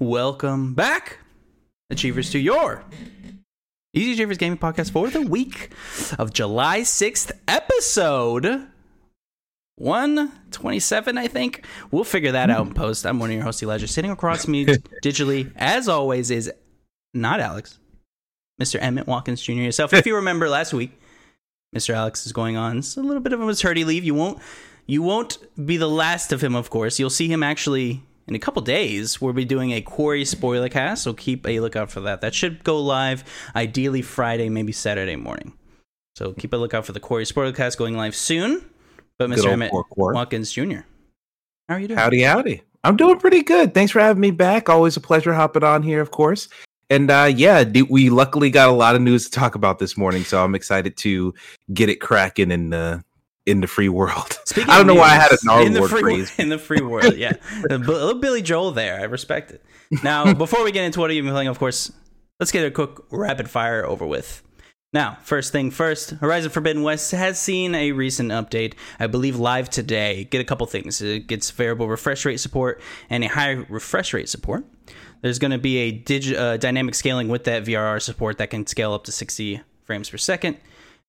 welcome back, Achievers, to your Easy Achievers Gaming Podcast for the week of July 6th, episode 127, I think. We'll figure that out in post. I'm one of your hosts, Elijah. Sitting across me digitally, as always, is not Alex, Mr. Emmett Watkins Jr. yourself. If you remember last week, Mr. Alex is going on a little bit of a maternity leave. You won't you won't be the last of him, of course. You'll see him actually in a couple days. We'll be doing a Quarry spoiler cast, so keep a lookout for that. That should go live ideally Friday, maybe Saturday morning. So keep a lookout for the Quarry spoiler cast going live soon. But Mr. Emmett. Watkins Jr. How are you doing? Howdy, howdy. I'm doing pretty good. Thanks for having me back. Always a pleasure hopping on here, of course. And uh, yeah, d- we luckily got a lot of news to talk about this morning, so I'm excited to get it cracking and the in the free world. Speaking I don't know why I had a news, gnarly in the free phrase. in the free world. Yeah, a little Billy Joel there. I respect it. Now, before we get into what are you've been playing, of course, let's get a quick rapid fire over with. Now, first thing first, Horizon Forbidden West has seen a recent update, I believe live today. Get a couple things. It gets variable refresh rate support and a high refresh rate support. There's going to be a digi- uh, dynamic scaling with that VRR support that can scale up to 60 frames per second.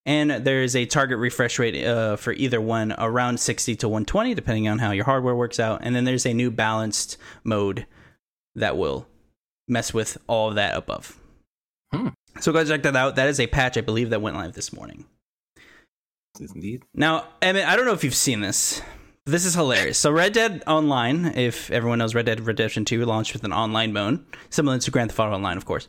And there is a target refresh rate uh, for either one around 60 to 120, depending on how your hardware works out. And then there's a new balanced mode that will mess with all of that above. Hmm. So go check that out. That is a patch, I believe, that went live this morning. Indeed. Now, Emmett, I don't know if you've seen this. This is hilarious. So, Red Dead Online, if everyone knows, Red Dead Redemption 2 launched with an online mode, similar to Grand Theft Auto Online, of course.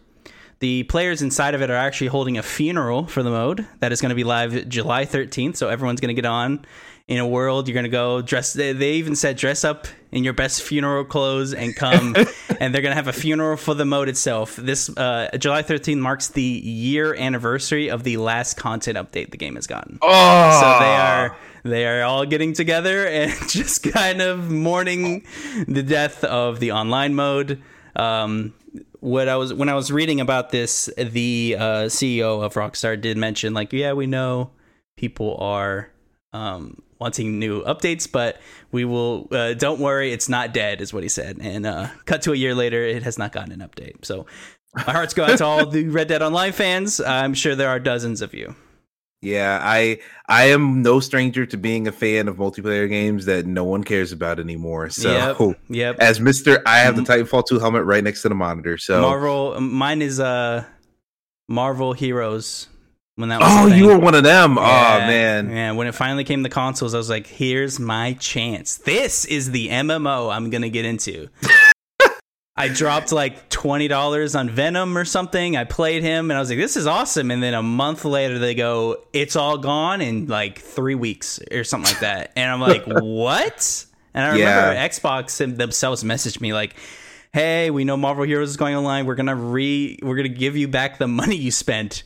The players inside of it are actually holding a funeral for the mode that is going to be live July 13th. So, everyone's going to get on in a world. You're going to go dress. They, they even said dress up in your best funeral clothes and come. and they're going to have a funeral for the mode itself. This uh, July 13th marks the year anniversary of the last content update the game has gotten. Oh, So they are they are all getting together and just kind of mourning the death of the online mode. Um, what I was when I was reading about this, the uh, CEO of Rockstar did mention like, yeah, we know people are um, wanting new updates, but we will. Uh, don't worry, it's not dead, is what he said. And uh, cut to a year later, it has not gotten an update. So my hearts go out to all the Red Dead Online fans. I'm sure there are dozens of you. Yeah, I I am no stranger to being a fan of multiplayer games that no one cares about anymore. So Yep. Yep. as Mister, I have the Titanfall 2 helmet right next to the monitor. So Marvel. Mine is uh Marvel Heroes. When that was Oh, you were one of them. Yeah, oh man. Yeah, when it finally came to consoles, I was like, "Here's my chance. This is the MMO I'm gonna get into." I dropped like twenty dollars on Venom or something. I played him, and I was like, "This is awesome." And then a month later, they go, "It's all gone in like three weeks or something like that." And I'm like, "What?" And I remember Yeah. Xbox themselves messaged me like, "Hey, we know Marvel Heroes is going online. We're gonna re, we're gonna give you back the money you spent."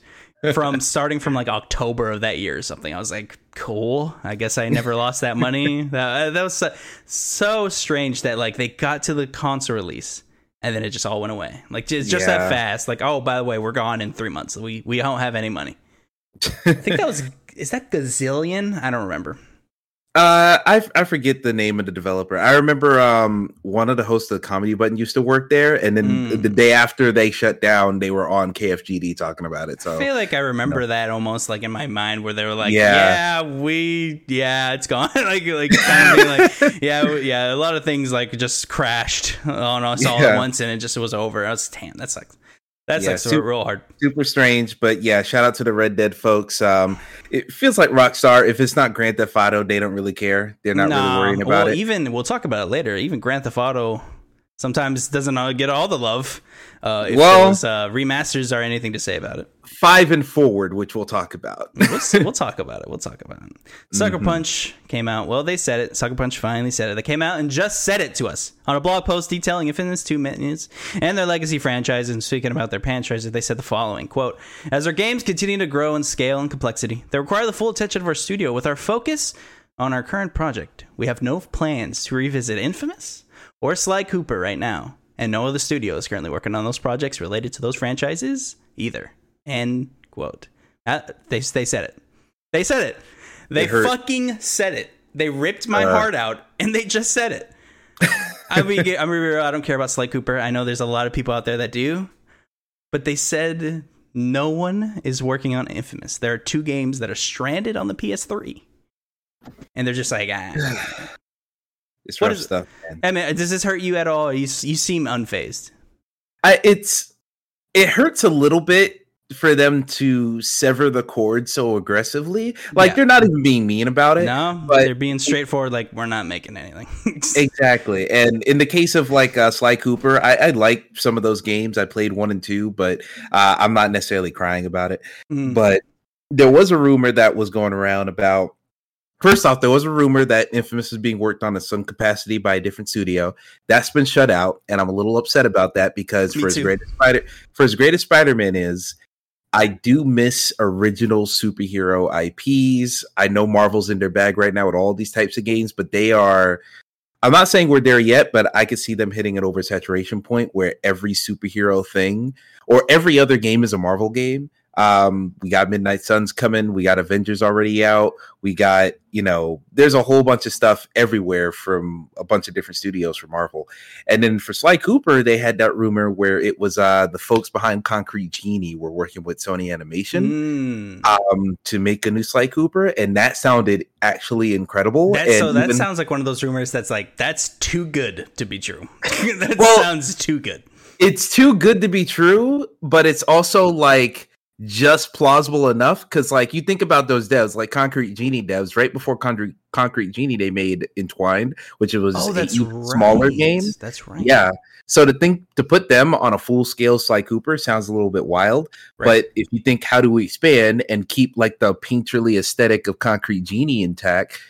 from starting from like October of that year or something. I was like, cool. I guess I never lost that money. That, that was so, so strange that like they got to the console release and then it just all went away. Like just, just that fast. Like, oh, by the way, we're gone in three months. We we don't have any money. I think that was is that gazillion? I don't remember. Uh, I I forget the name of the developer. I remember um one of the hosts of the Comedy Button used to work there, and then Mm. the day after they shut down, they were on KFGD talking about it. So I feel like I remember that almost like in my mind where they were like, yeah, Yeah. we, yeah, it's gone. like, like, kind of like, yeah, yeah, a lot of things like just crashed on us all at once and it just was over. I was, damn, that sucks. That Yeah, sucks su- real hard. super strange, but yeah, shout out to the Red Dead folks. Um, it feels like Rockstar. If it's not Grand Theft Auto, they don't really care. They're not Nah, really worrying about well, it. Even, we'll talk about it later. Even Grand Theft Auto sometimes doesn't get all the love. Uh, if Well- those uh, remasters are anything to say about it. Five and forward, which we'll talk about. we'll, we'll talk about it. We'll talk about it. Sucker Mhm. Punch came out. Well, they said it. Sucker Punch finally said it. They came out and just said it to us on a blog post detailing Infamous 2 menus and their legacy franchise. And speaking about their franchises, they said the following quote: As our games continue to grow in scale and complexity, they require the full attention of our studio. With our focus on our current project, we have no plans to revisit Infamous or Sly Cooper right now, and no other studio is currently working on those projects related to those franchises either. End quote. That, they they said it. They said it. They They fucking said it. They ripped my Uh. heart out, and they just said it. I mean, I'm real. I don't care about Sly Cooper. I know there's a lot of people out there that do, but they said no one is working on Infamous. There are two games that are stranded on the PS3, and they're just like, ah. It's What rough is- stuff. Man. I mean, does this hurt you at all? You you seem unfazed. I, it's it hurts a little bit for them to sever the cord so aggressively. Like Yeah. they're not even being mean about it. No, but- they're being straightforward. Like we're not making anything. Exactly. And in the case of like uh, Sly Cooper, I, I like some of those games. I played one and two, but uh, I'm not necessarily crying about it. Mm. But there was a rumor that was going around about. First off, there was a rumor that Infamous is being worked on in some capacity by a different studio. That's been shut out, and I'm a little upset about that because Me for as great as Spider for as great as Spider-Man is, I do miss original superhero IPs. I know Marvel's in their bag right now with all these types of games, but they are I'm not saying we're there yet, but I could see them hitting an oversaturation point where every superhero thing or every other game is a Marvel game. Um, we got Midnight Suns coming, we got Avengers already out, we got, you know, there's a whole bunch of stuff everywhere from a bunch of different studios for Marvel. And then for Sly Cooper, they had that rumor where it was uh the folks behind Concrete Genie were working with Sony Animation Mm. um to make a new Sly Cooper, and that sounded actually incredible. That's, so that even- sounds like one of those rumors that's like that's too good to be true. that Well- sounds too good. it's too good to be true, but it's also like just plausible enough because like you think about those devs like concrete genie devs right before concrete concrete genie they made entwined which was Oh, a right. smaller game That's right. yeah so to think to put them on a full scale sly cooper sounds a little bit wild Right. but if you think how do we expand and keep like the painterly aesthetic of concrete genie intact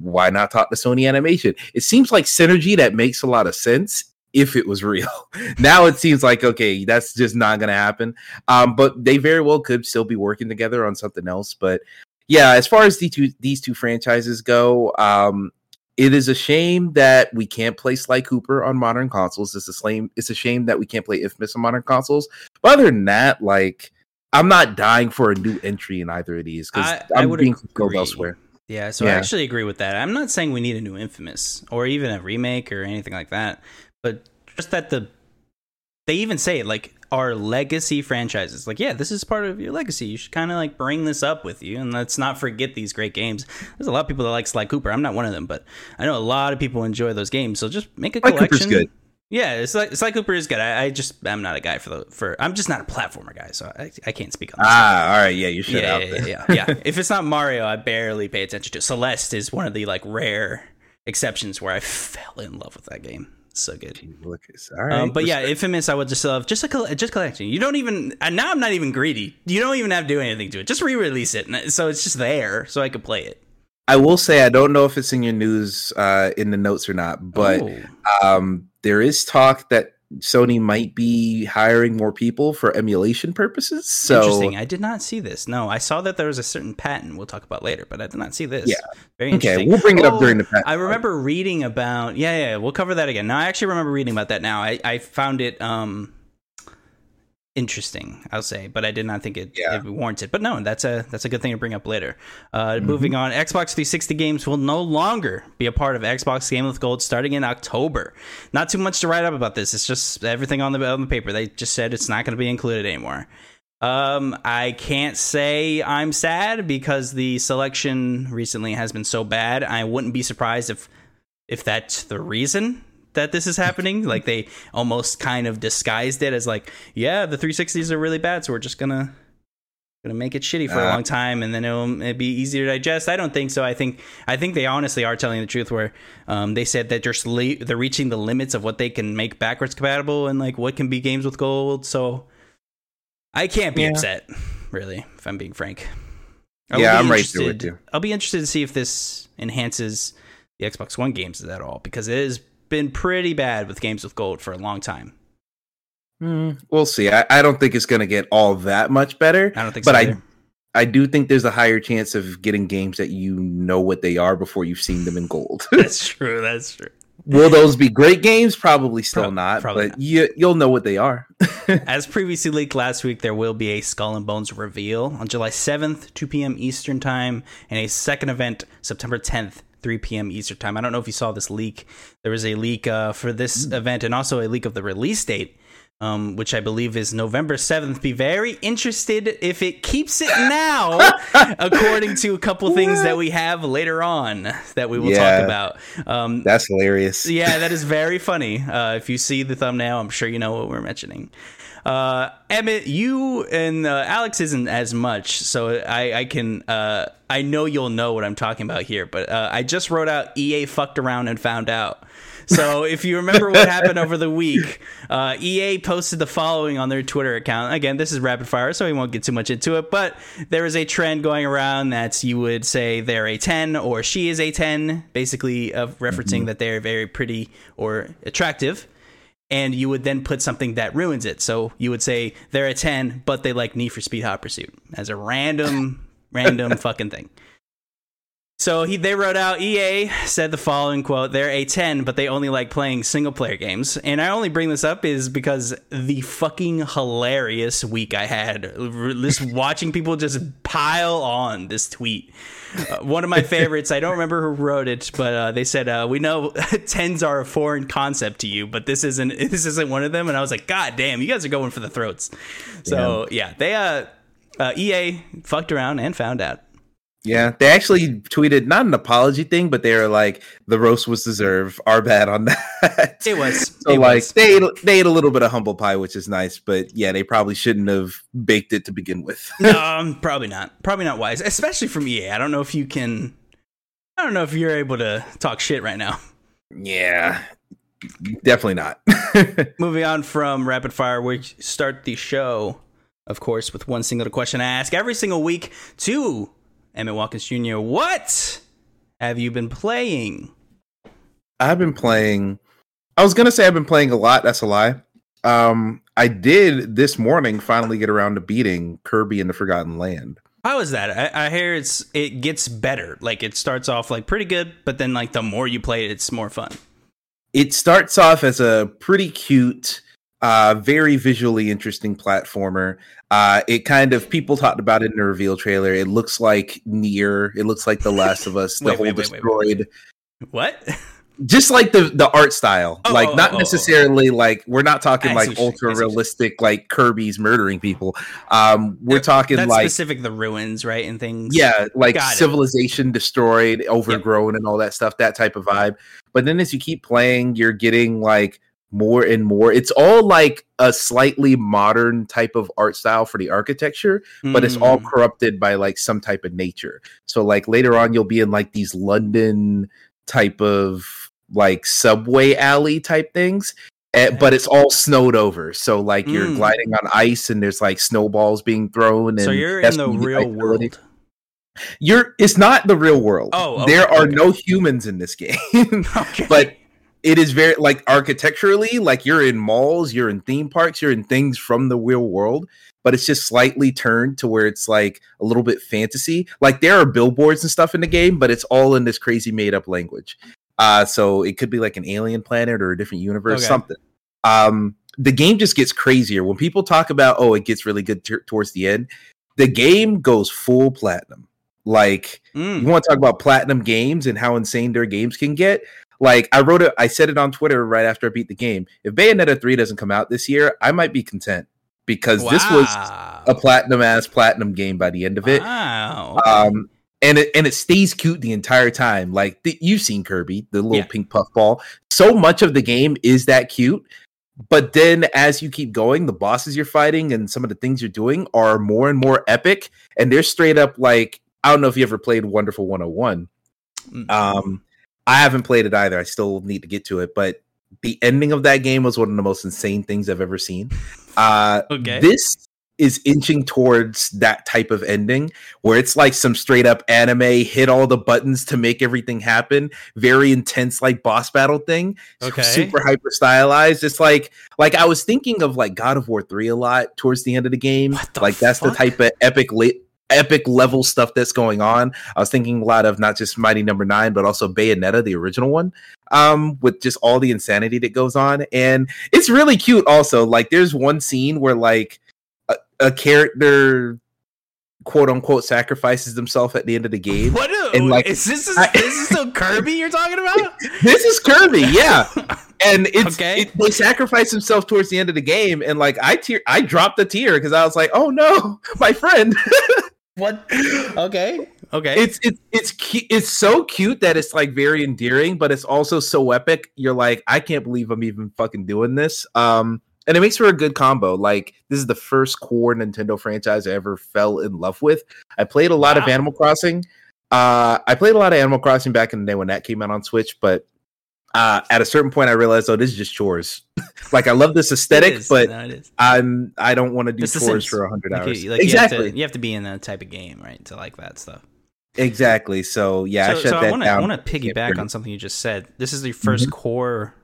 why not talk to sony animation it seems like synergy that makes a lot of sense if it was real now it seems like okay that's just not gonna happen um but they very well could still be working together on something else but yeah as far as the two these two franchises go um it is a shame that we can't play Sly Cooper on modern consoles. It's a shame. It's a shame that we can't play Infamous on modern consoles. But other than that, like I'm not dying for a new entry in either of these because I- I I'm would being agree. elsewhere. Yeah, so I actually agree with that. I'm not saying we need a new Infamous or even a remake or anything like that, but just that the they even say it like our legacy franchises. Like, yeah, this is part of your legacy. You should kind of like bring this up with you, and let's not forget these great games. There's a lot of people that like Sly Cooper. I'm not one of them, but I know a lot of people enjoy those games. So just make a Sly collection. Cooper's good. Yeah, it's like Sly Cooper is good. I, I just I'm not a guy for the for. I'm just not a platformer guy, so I, I can't speak on this. Ah, all right, yeah, you should Yeah, yeah, yeah, yeah, yeah. If it's not Mario, I barely pay attention to. Celeste is one of the like rare exceptions where I fell in love with that game. So good. Look, it's- all right, Um, but yeah. Infamous, I would just love just a just collection. You don't even and now I'm not even greedy. You don't even have to do anything to it. Just re-release it, and so it's just there, so I could play it. I will say I don't know if it's in your news uh, in the notes or not, but Oh. um, there is talk that Sony might be hiring more people for emulation purposes. So interesting. I did not see this. No, I saw that there was a certain patent we'll talk about later, but I did not see this. Yeah. Very okay, we'll bring it Oh, up during the. patent I remember reading about yeah, yeah, we'll cover that again. Now I actually remember reading about that now. I, I found it um interesting, I'll say, but I did not think it, Yeah. it warranted. But no, that's a that's a good thing to bring up later. Uh Mm-hmm. moving on, Xbox 360 games will no longer be a part of Xbox Game with Gold starting in October. Not too much to write up about this. It's just everything on the on the paper. They just said it's not going to be included anymore. Um, I can't say I'm sad because the selection recently has been so bad. I wouldn't be surprised if if that's the reason that this is happening. like they almost kind of disguised it as like, yeah, the 360s are really bad, so we're just gonna gonna make it shitty for a Uh. long time, and then it'll, it'll be easier to digest. I don't think so. I think I think they honestly are telling the truth. Where um, they said that they're sle- they're reaching the limits of what they can make backwards compatible and like what can be games with gold. So I can't be Yeah. upset, really, if I'm being frank. I Yeah, I'm right there with you. I'll be interested to see if this enhances the Xbox One games at all because it has been pretty bad with games with gold for a long time. Hmm, we'll see. I, I don't think it's going to get all that much better, I don't think but so. I. I do think there's a higher chance of getting games that you know what they are before you've seen them in gold. that's true. That's true. Will those be great games? Probably still Prob- not, probably but not. you you'll know what they are. As previously leaked last week, there will be a Skull and Bones reveal on July 7th, 2 p.m. Eastern Time, and a second event September 10th, 3 p.m. Eastern time. I don't know if you saw this leak. There was a leak uh, for this mm. event and also a leak of the release date um, which I believe is November 7th. Be very interested if it keeps it now, according to a couple things that we have later on that we will yeah, talk about. Um, that's hilarious. yeah, that is very funny. Uh, if you see the thumbnail, I'm sure you know what we're mentioning. Uh, Emmett, you and uh, Alex isn't as much, so I, I can uh, I know you'll know what I'm talking about here. But uh, I just wrote out EA fucked around and found out. So if you remember what happened over the week, uh, EA posted the following on their Twitter account. Again, this is rapid fire, so we won't get too much into it. But there is a trend going around that you would say they're a 10 or she is a 10, basically of referencing mm-hmm. that they're very pretty or attractive. And you would then put something that ruins it. So you would say they're a 10, but they like Need for Speed Hot Pursuit as a random, random fucking thing. So he, they wrote out EA said the following quote, they're a 10, but they only like playing single player games. And I only bring this up is because the fucking hilarious week I had just watching people just pile on this tweet. Uh, one of my favorites, I don't remember who wrote it, but uh, they said, uh, we know 10s are a foreign concept to you, but this isn't this isn't one of them. And I was like, God damn, you guys are going for the throats. So yeah, yeah they uh, uh EA fucked around and found out. Yeah, they actually tweeted not an apology thing, but they were like, "The roast was deserved. Our bad on that." It was. so it like was. they ate, they ate a little bit of humble pie, which is nice. But yeah, they probably shouldn't have baked it to begin with. no, um, probably not. Probably not wise, especially from EA. I don't know if you can. I don't know if you're able to talk shit right now. Yeah, definitely not. Moving on from rapid fire, we start the show, of course, with one single question I ask every single week to Emmett Watkins Jr., what have you been playing? I've been playing. I was gonna say I've been playing a lot. That's a lie. Um, I did this morning finally get around to beating Kirby in the Forgotten Land. How is that? I, I, hear it's it gets better. Like it starts off like pretty good, but then like the more you play it, it's more fun. It starts off as a pretty cute uh, very visually interesting platformer. Uh, it kind of people talked about it in the reveal trailer. It looks like near. It looks like The Last of Us. the wait, whole wait, destroyed. Wait, what? Just like the the art style, oh, like not oh, oh, oh. necessarily like we're not talking like ultra realistic like Kirby's murdering people. Um, we're talking like specific the ruins, right, and things. Yeah, like Got civilization it. destroyed, overgrown, yep. and all that stuff. That type of vibe. But then as you keep playing, you're getting like more and more. It's all like a slightly modern type of art style for the architecture, mm. but it's all hmm. corrupted by like some type of nature. So like later on you'll be in like these London type of like subway alley type things. Eh, but it's all snowed over. So like you're mm. gliding on ice and there's like snowballs being thrown and So you're in the real world. You're it's not the real world. Oh, okay, there are okay. no humans in this game. okay. But it is very like architecturally like you're in malls you're in theme parks you're in things from the real world but it's just slightly turned to where it's like a little bit fantasy. Like there are billboards and stuff in the game but it's all in this crazy made up language. Uh so it could be like an alien planet or a different universe okay. something. Um the game just gets crazier. When people talk about oh it gets really good t- towards the end the game goes full platinum. Like mm. you want to talk about platinum games and how insane their games can get like I wrote it, I said it on Twitter right after I beat the game. If Bayonetta 3 doesn't come out this year, I might be content because wow. this was a platinum ass platinum game by the end of it. Wow. Um and it and it stays cute the entire time. Like the, you've seen Kirby, the little yeah. pink puffball. So much of the game is that cute. But then as you keep going, the bosses you're fighting and some of the things you're doing are more and more epic. And they're straight up like I don't know if you ever played Wonderful 101. Mm-hmm. Um I haven't played it either. I still need to get to it, but the ending of that game was one of the most insane things I've ever seen. Uh, okay. This is inching towards that type of ending where it's like some straight up anime hit all the buttons to make everything happen very intense like boss battle thing okay. super hyper stylized it's like like i was thinking of like god of war 3 a lot towards the end of the game the like fuck? that's the type of epic lit epic level stuff that's going on. I was thinking a lot of not just Mighty Number no. Nine, but also Bayonetta, the original one, um, with just all the insanity that goes on, and it's really cute. Also, like there's one scene where like a, a character quote unquote sacrifices himself at the end of the game. What? a- And, like, is this is, I- this is still Kirby you're talking about? this is Kirby, yeah. And it's Okay. it, they sacrifice himself towards the end of the game, and like I tear, I dropped a tear because I was like, "Oh no, my friend!" What? Okay. Okay. it's it's it's cu- it's so cute that it's like very endearing, but it's also so epic. You're like, I can't believe I'm even fucking doing this. Um, and it makes for a good combo. Like this is the first core Nintendo franchise I ever fell in love with. I played a lot of Animal Crossing. Uh, I played a lot of Animal Crossing back in the day when that came out on Switch, but uh, at a certain point, I realized, oh, this is just chores. like I love this aesthetic, is. but No. I'm I don't want to do It's chores for hundred Like, hours. you, like exactly, You have, to, you have to be in that type of game, right, to like that stuff. exactly. So yeah, I so, shut so that I want to down. I want to piggyback on something you just said. This is the 1st Mm-hmm. core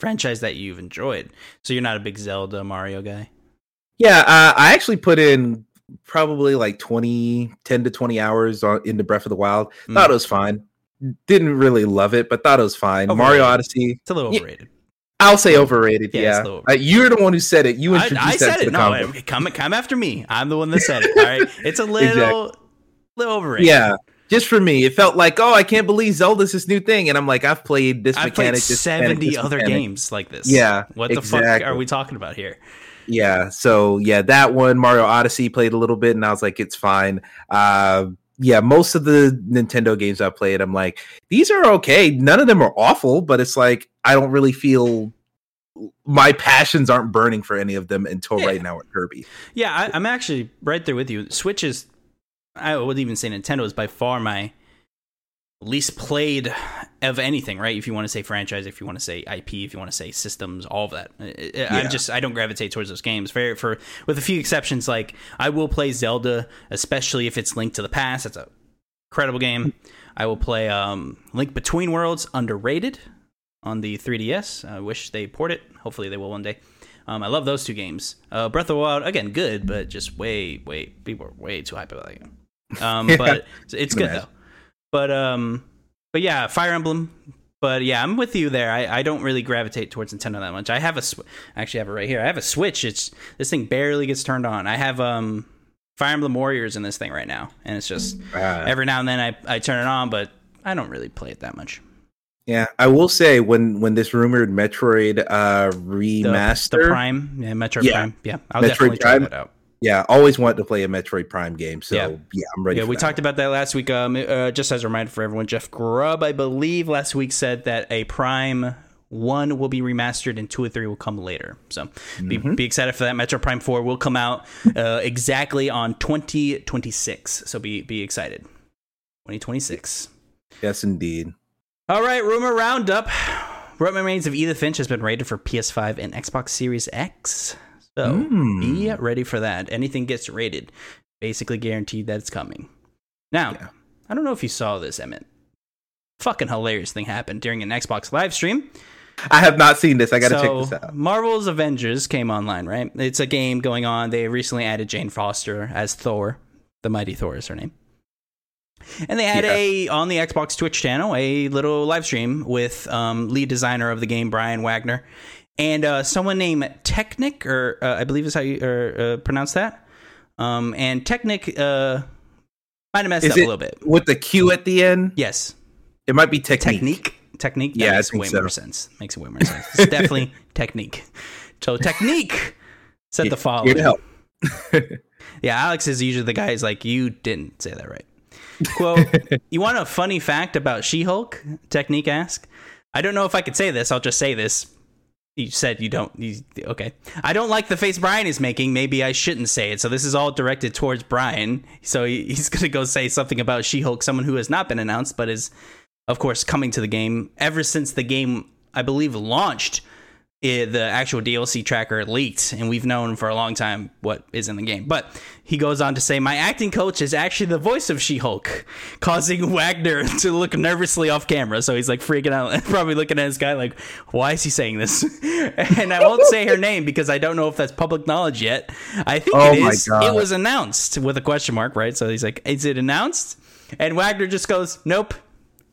franchise that you've enjoyed. So you're not a big Zelda Mario guy. Yeah, uh, I actually put in probably like 20, 10 to 20 hours on, into Breath of the Wild. Mm. Thought it was fine. Didn't really love it, but thought it was fine. Overrated. Mario Odyssey, It's a little overrated. I'll say overrated. Yeah, Yeah, it's a little Uh, you're the one who said it. You introduced I that said to it. the No, combo. come come after me. I'm the one that said it. All right, it's a little little overrated. Yeah, just for me, it felt like, oh, I can't believe Zelda's this new thing, and I'm like, I've played this I've played mechanic, this mechanic, seventy this other mechanic. games like this. Yeah, what the fuck are we talking about here? Yeah, so yeah, that one Mario Odyssey played a little bit, and I was like, it's fine. Uh, yeah, most of the Nintendo games I've played, I'm like, these are okay. None of them are awful, but it's like I don't really feel my passions aren't burning for any of them until Yeah. right now at Kirby. Yeah, I, I'm actually right there with you. Switch is, I wouldn't even say Nintendo is by far my least played of anything. Right? If you want to say franchise, if you want to say IP, if you want to say systems, all of that. Yeah. I'm just I don't gravitate towards those games. For for with a few exceptions, like I will play Zelda, especially if it's Link to the Past. That's a incredible game. I will play um, Link Between Worlds, underrated on the 3DS. I wish they port it. Hopefully they will one day. Um, I love those two games. Uh, Breath of the Wild, again, good, but just way, way people are way too hype about that game. Um, Yeah. but it's good though. But um, but yeah, Fire Emblem. But yeah, I'm with you there. I, I don't really gravitate towards Nintendo that much. I have a sw- I actually have it right here. I have a Switch. It's this thing barely gets turned on. I have um Fire Emblem Warriors in this thing right now, and it's just Uh, every now and then I, I turn it on, but I don't really play it that much. yeah, I will say when when this rumored Metroid uh The, remaster, the Prime, yeah, Metroid Yeah. Prime, yeah, I'll Metroid definitely try Prime. that out. Yeah, always wanted to play a Metroid Prime game, so Yeah. yeah, I'm ready. Yeah, we that talked about that last week. Um, uh, just as a reminder for everyone, Jeff Grubb, I believe, last week said that a Prime One will be remastered and two or three will come later. So be, Mhm. be excited for that. Metroid Prime Four will come out uh, exactly on twenty twenty six. So be be excited. Twenty twenty six. Yes, indeed. All right, rumor roundup. What Remains of Edith Finch has been rated for PS5 and Xbox Series X. So Mm. be ready for that. Anything gets rated, basically guaranteed that it's coming. Now, Yeah. I don't know if you saw this, Emmett. Fucking hilarious thing happened during an Xbox live stream. I have not seen this. I got to so, check this out. Marvel's Avengers came online, right? It's a game going on. They recently added Jane Foster as Thor. The Mighty Thor is her name. And they had Yeah. a on the Xbox Twitch channel a little live stream with um, lead designer of the game Brian Wagner and uh, someone named Technic, or uh, I believe is how you or, uh, pronounce that. Um, and Technic uh, might have messed Is up a little bit. With the Q at the end, Yes, it might be technique. technique. Technique. That Yeah, makes way so. more sense. Makes it way more sense. It's definitely technique. So technique said the Here following. to help. Yeah, Alex is usually the guy who's like, you didn't say that right. Quote, you want a funny fact about She Hulk? Technique ask. I don't know if I could say this. I'll just say this. You said you don't. You, okay. I don't like the face Brian is making. Maybe I shouldn't say it. So this is all directed towards Brian. So he, he's going to go say something about She Hulk, someone who has not been announced, but is, of course, coming to the game ever since the game, I believe, launched i the actual DLC tracker leaked, and we've known for a long time what is in the game. But he goes on to say, My acting coach is actually the voice of She Hulk, causing Wagner to look nervously off camera. So he's like freaking out and probably looking at his guy like, Why is he saying this? and I won't say her name because I don't know if that's public knowledge yet. I think Oh it is. It was announced with a question mark, right? So he's like, Is it announced? And Wagner just goes, Nope.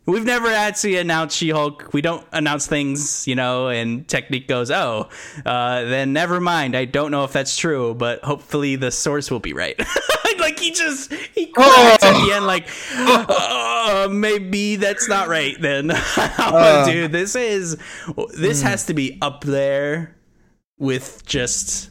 We've never actually announced She-Hulk. We don't announce things, you know. And Technique goes, "Oh, uh, then never mind. I don't know if that's true, but hopefully the source will be right." like he just he cracks at the end, like uh, maybe that's not right. Then, uh, dude, this is this mm. has to be up there with just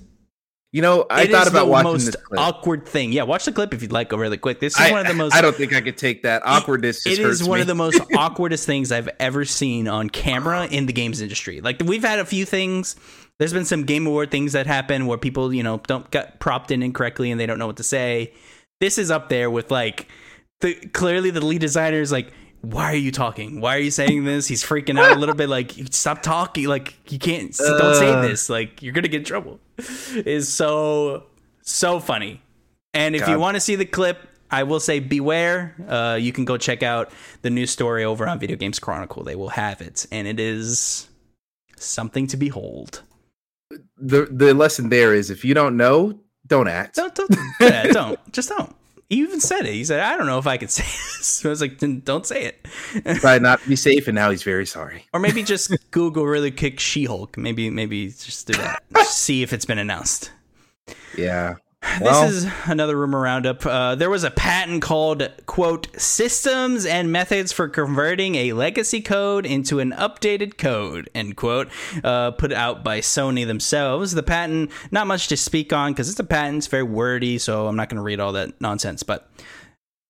you know, I it thought about watching most this clip. awkward thing. Yeah, watch the clip if you'd like. Go really quick. This is I, one of the most. I don't think I could take that awkwardness. It, it is one me. of the most awkwardest things I've ever seen on camera in the games industry. Like we've had a few things. There's been some game award things that happen where people, you know, don't get propped in incorrectly and they don't know what to say. This is up there with like the clearly the lead designer is like why are you talking? Why are you saying this? He's freaking out a little bit. Like, stop talking. Like, you can't. Uh, don't say this. Like, you're gonna get in trouble. Is so so funny. And if God. you want to see the clip, I will say beware. Uh, you can go check out the news story over on Video Games Chronicle. They will have it, and it is something to behold. The the lesson there is if you don't know, don't act. Don't don't yeah, don't just don't he even said it. He said, "I don't know if I could say this." So I was like, "Don't say it." Try not to be safe, and now he's very sorry. Or maybe just Google really quick She-Hulk. Maybe maybe just do that. see if it's been announced. Yeah. Well, this is another rumor roundup. Uh, there was a patent called, quote, systems and methods for converting a legacy code into an updated code, end quote, uh, put out by Sony themselves. The patent, not much to speak on because it's a patent, it's very wordy, so I'm not going to read all that nonsense, but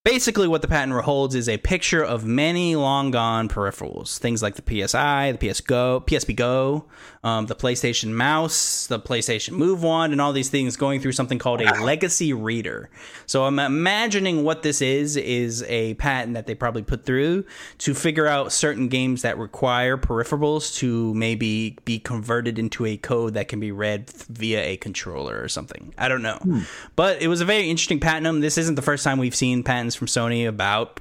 Basically, what the patent holds is a picture of many long gone peripherals, things like the PSI, the PS Go, PSP Go, um, the PlayStation Mouse, the PlayStation Move Wand, and all these things going through something called a legacy reader. So I'm imagining what this is is a patent that they probably put through to figure out certain games that require peripherals to maybe be converted into a code that can be read via a controller or something. I don't know, hmm. but it was a very interesting patent. This isn't the first time we've seen patents from Sony about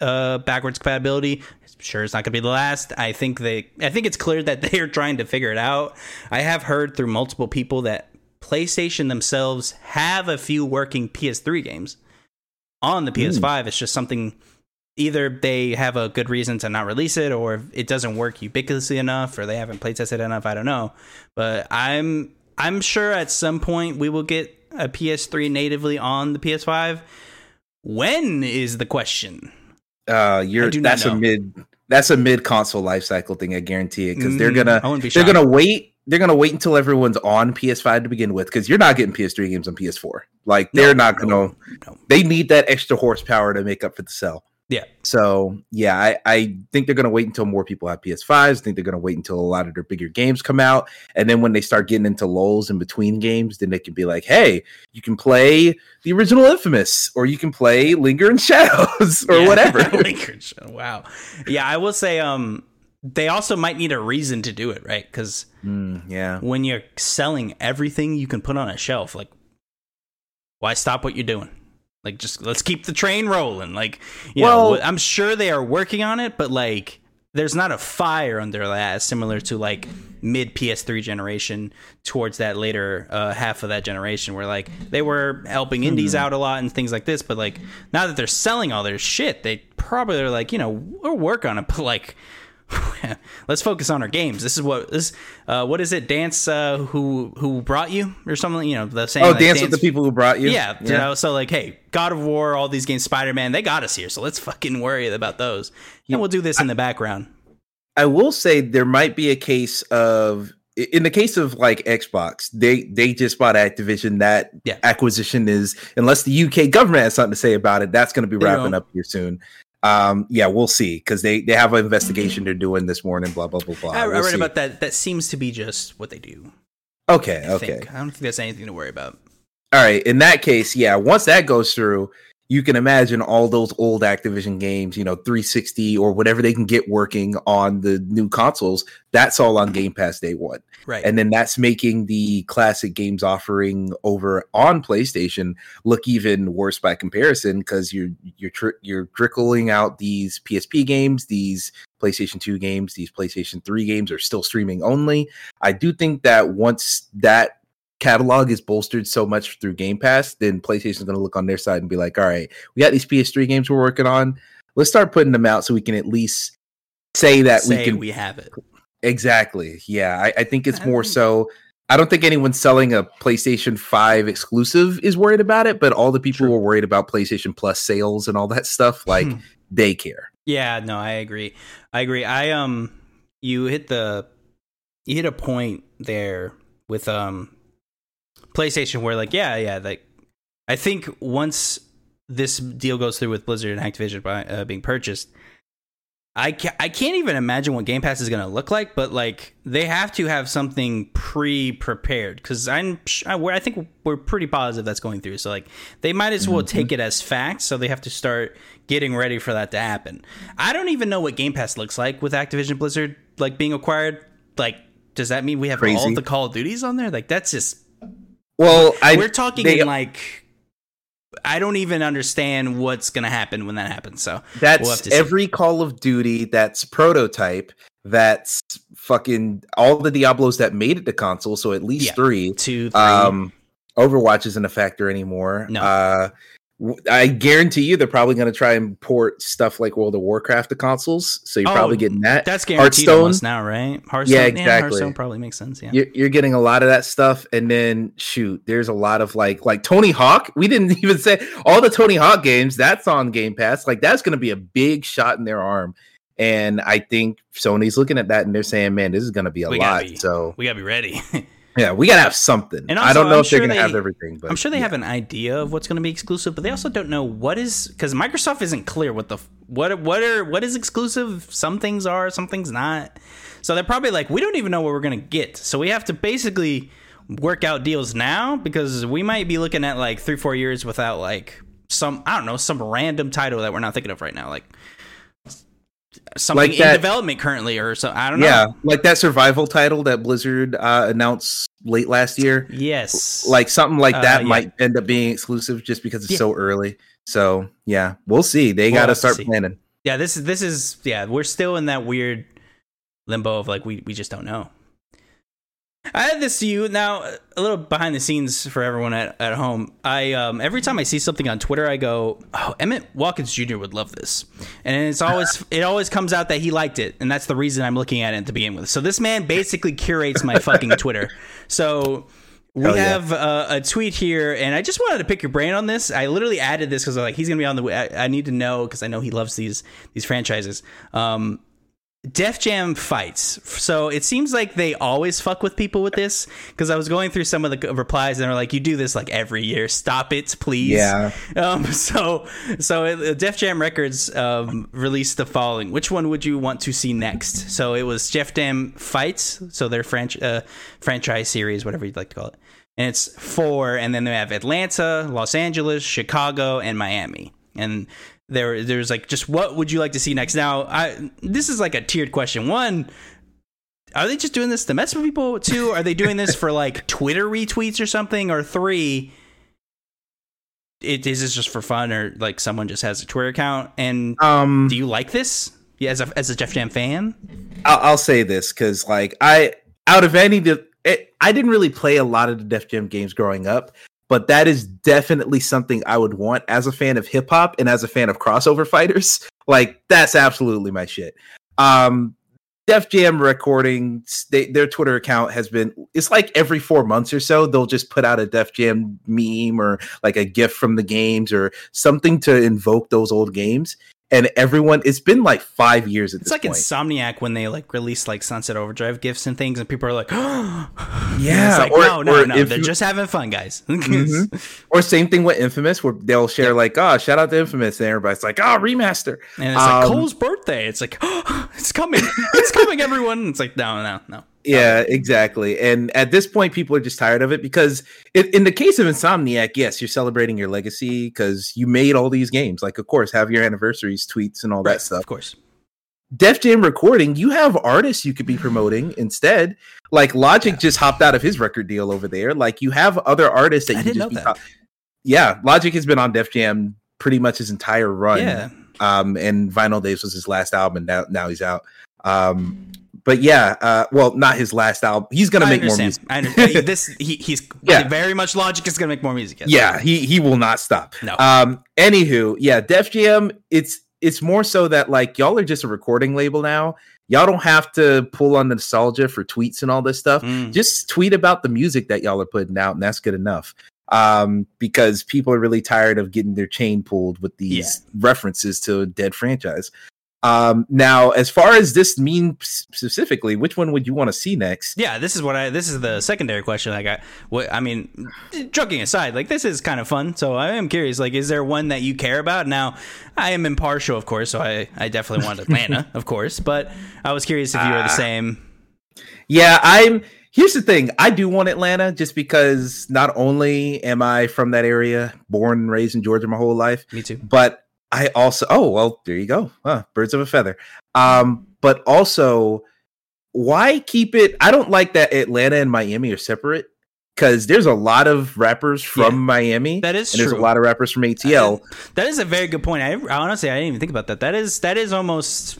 uh, backwards compatibility. Sure, it's not going to be the last. I think they. I think it's clear that they are trying to figure it out. I have heard through multiple people that PlayStation themselves have a few working PS3 games on the PS5. Mm. It's just something either they have a good reason to not release it, or it doesn't work ubiquitously enough, or they haven't play tested enough. I don't know, but I'm I'm sure at some point we will get a PS3 natively on the PS5 when is the question? Uh, you're that's a mid that's a mid console life cycle thing. I guarantee it because mm, they're gonna they're gonna wait they're gonna wait until everyone's on PS5 to begin with because you're not getting PS3 games on PS4. Like they're no, not gonna. No, no. They need that extra horsepower to make up for the cell. Yeah. So yeah, I, I think they're gonna wait until more people have PS5s. I think they're gonna wait until a lot of their bigger games come out. And then when they start getting into lulls in between games, then they can be like, hey, you can play the original Infamous, or you can play Linger in Shadows, or whatever. Linger Wow. Yeah, I will say um they also might need a reason to do it, right? Because mm, yeah, when you're selling everything you can put on a shelf, like why stop what you're doing? Like, just let's keep the train rolling. Like, you well, know, I'm sure they are working on it, but like, there's not a fire under that, similar to like mid PS3 generation towards that later uh, half of that generation, where like they were helping indies mm-hmm. out a lot and things like this. But like now that they're selling all their shit, they probably are like, you know, we'll work on it, but like let's focus on our games. This is what this uh, what is it? Dance uh, who who brought you or something? You know the same. Oh, like, dance, dance, with the people who brought you. Yeah, yeah. You know, so like, hey, God of War, all these games, Spider Man, they got us here. So let's fucking worry about those. And we'll do this in the background. I will say there might be a case of in the case of like Xbox, they they just bought Activision. That yeah. acquisition is unless the UK government has something to say about it, that's going to be wrapping up here soon um, yeah, we'll see because they they have an investigation they're doing this morning. Blah blah blah blah. I, we'll I read see. about that. That seems to be just what they do. Okay, I okay. Think. I don't think that's anything to worry about. All right. In that case, yeah. Once that goes through, you can imagine all those old Activision games, you know, 360 or whatever they can get working on the new consoles. That's all on Game Pass day one. Right. And then that's making the classic games offering over on PlayStation look even worse by comparison because you're you're tr- you're trickling out these PSP games, these PlayStation 2 games, these PlayStation 3 games are still streaming only. I do think that once that catalog is bolstered so much through Game Pass, then PlayStation's going to look on their side and be like, all right, we got these PS3 games we're working on. Let's start putting them out so we can at least say that say we can we have it. Exactly. Yeah, I, I think it's more so I don't think anyone selling a PlayStation 5 exclusive is worried about it, but all the people who are worried about PlayStation Plus sales and all that stuff, like Hmm. they care. Yeah, no, I agree. I agree. I um you hit the you hit a point there with um PlayStation where like yeah, yeah, like I think once this deal goes through with Blizzard and Activision by, uh, being purchased, I ca- I can't even imagine what Game Pass is going to look like, but like they have to have something pre-prepared cuz I'm I, I think we're pretty positive that's going through. So like they might as well take it as fact, so they have to start getting ready for that to happen. I don't even know what Game Pass looks like with Activision Blizzard like being acquired. Like does that mean we have all Crazy. of the Call of Duties on there? Like that's just Well, I we're talking they- in like I don't even understand what's gonna happen when that happens. So That's We'll to see. every Call of Duty that's prototype. That's fucking all the Diablos that made it to console. So at least Yeah. three. two. Um, Overwatch isn't a factor anymore. No. Uh, I guarantee you they're probably going to try and port stuff like World of Warcraft to consoles. So you're Oh, probably getting that. that's guaranteed Hearthstone? now, right? Hearthstone, Yeah, exactly. Hearthstone probably makes sense. Yeah, You're, you're getting a lot of that stuff, and then shoot, there's a lot of like like Tony Hawk. We didn't even say all the Tony Hawk games. That's on Game Pass. Like that's going to be a big shot in their arm. And I think Sony's looking at that and they're saying, "Man, this is going to be a We lot." be- So we gotta be ready. yeah, we got to have something. And I don't know I'm if they're going to have everything, but I'm sure they yeah. have an idea of what's going to be exclusive, but they also don't know what is because Microsoft isn't clear what the what what are what is exclusive. Some things are, some things not. So they're probably like, we don't even know what we're going to get. So we have to basically work out deals now because we might be looking at like three four years without like some I don't know some random title that we're not thinking of right now, like something Like in development currently or so. I don't know. Yeah, like that survival title that Blizzard uh, announced late last year. Yes. Like something like Uh, that yeah. might end up being exclusive just because it's Yeah. so early. So yeah, we'll see. They We'll got to start planning. yeah this is this is yeah we're still in that weird limbo of like we, we just don't know i had this to you now a little behind the scenes for everyone at, at home i um every time i see something on twitter i go oh emmett watkins jr would love this and it's always it always comes out that he liked it and that's the reason i'm looking at it to begin with so this man basically curates my fucking twitter so we yeah. have uh, a tweet here, and I just wanted to pick your brain on this. I literally added this because like he's gonna be on the. I, I need to know because I know he loves these these franchises. Um, Def Jam fights. So it seems like they always fuck with people with this because I was going through some of the replies and they're like, "You do this like every year. Stop it, please." Yeah. Um. So so uh, Def Jam Records um released the following. Which one would you want to see next? So it was Def Jam fights. So their franch uh, franchise series, whatever you'd like to call it, and it's four. And then they have Atlanta, Los Angeles, Chicago, and Miami. And there there's like just what would you like to see next? Now i this is like a tiered question. One are they just doing this to mess with people? Two are they doing this for like twitter retweets or something? Or three it is this just for fun or like someone just has a twitter account? And Um, do you like this? Yeah as a as a Def Jam fan? I'll, I'll say this because, like, I out of any the, it, I didn't really play a lot of the Def Jam games growing up, but that is definitely something I would want as a fan of hip hop and as a fan of crossover fighters. Like, that's absolutely my shit. Um, Def Jam recordings, they, their Twitter account has been. It's like every four months or so, they'll just put out a Def Jam meme or like a gift from the games or something to invoke those old games. And everyone, it's been like five years at it's like point. insomniac when they like release like sunset overdrive gifts and things and people are like yeah Yeah, like, or- no no or no they're you- just having fun guys Mhm. Or same thing with Infamous, where they'll share like, "Oh, shout out to Infamous," and everybody's like, "Oh, remaster." And it's like Um, Cole's birthday. It's like, it's coming. It's coming, everyone. It's like, no, no, no. Yeah, exactly. And at this point, people are just tired of it because, in, in the case of Insomniac, yes, you're celebrating your legacy because you made all these games. Like, of course, have your anniversaries, tweets, and all that stuff. Of course. Def Jam recording, you have artists you could be promoting instead. Like Logic just hopped out of his record deal over there. Like you have other artists that I you just that. yeah, Logic has been on Def Jam pretty much his entire run. Yeah. um, and Vinyl Days was his last album, and now, now he's out. Um, but yeah, uh, well, not his last album. He's gonna I make more music. I understand. this, he, he's Yeah. very much logic is going to make more music. yes. Yeah, he he will not stop. No. Um. Anywho, yeah, Def Jam. It's it's more so that like y'all are just a recording label now, y'all don't have to pull on nostalgia for tweets and all this stuff. Mm. Just tweet about the music that y'all are putting out, and that's good enough. Um, because people are really tired of getting their chain pulled with these references to a dead franchise. Um, now, as far as this mean specifically, which one would you want to see next? Yeah, this is what I. This is the secondary question I got. What I mean, joking aside, like this is kind of fun. So I am curious. Like, is there one that you care about? Now, I am impartial, of course, so I I definitely want Atlanta, of course. But I was curious if you were the Ah. same. Yeah, I'm. Here's the thing. I do want Atlanta just because not only am I from that area, born and raised in Georgia my whole life, Me too. but I also oh well, there you go. Huh, birds of a feather. Um, but also why keep it? I don't like that Atlanta and Miami are separate because there's a lot of rappers from Yeah, Miami. That is and there's a lot of rappers from ATL. That is a very good point. I, I honestly I didn't even think about that. That is that is almost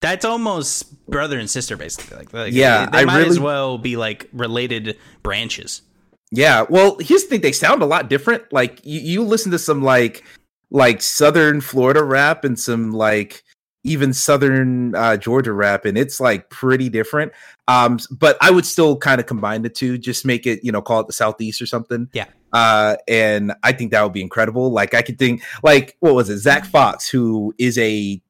that's almost brother and sister basically. Like, like Yeah, they I might as well be like related branches. Yeah, well, here's the thing: they sound a lot different. Like you, you listen to some like like Southern Florida rap and some like even Southern uh, Georgia rap, and it's like pretty different. Um, but I would still kind of combine the two, just make it you know call it the Southeast or something. Yeah. Uh, and I think that would be incredible. Like I could think like what was it, Zach Fox, who is a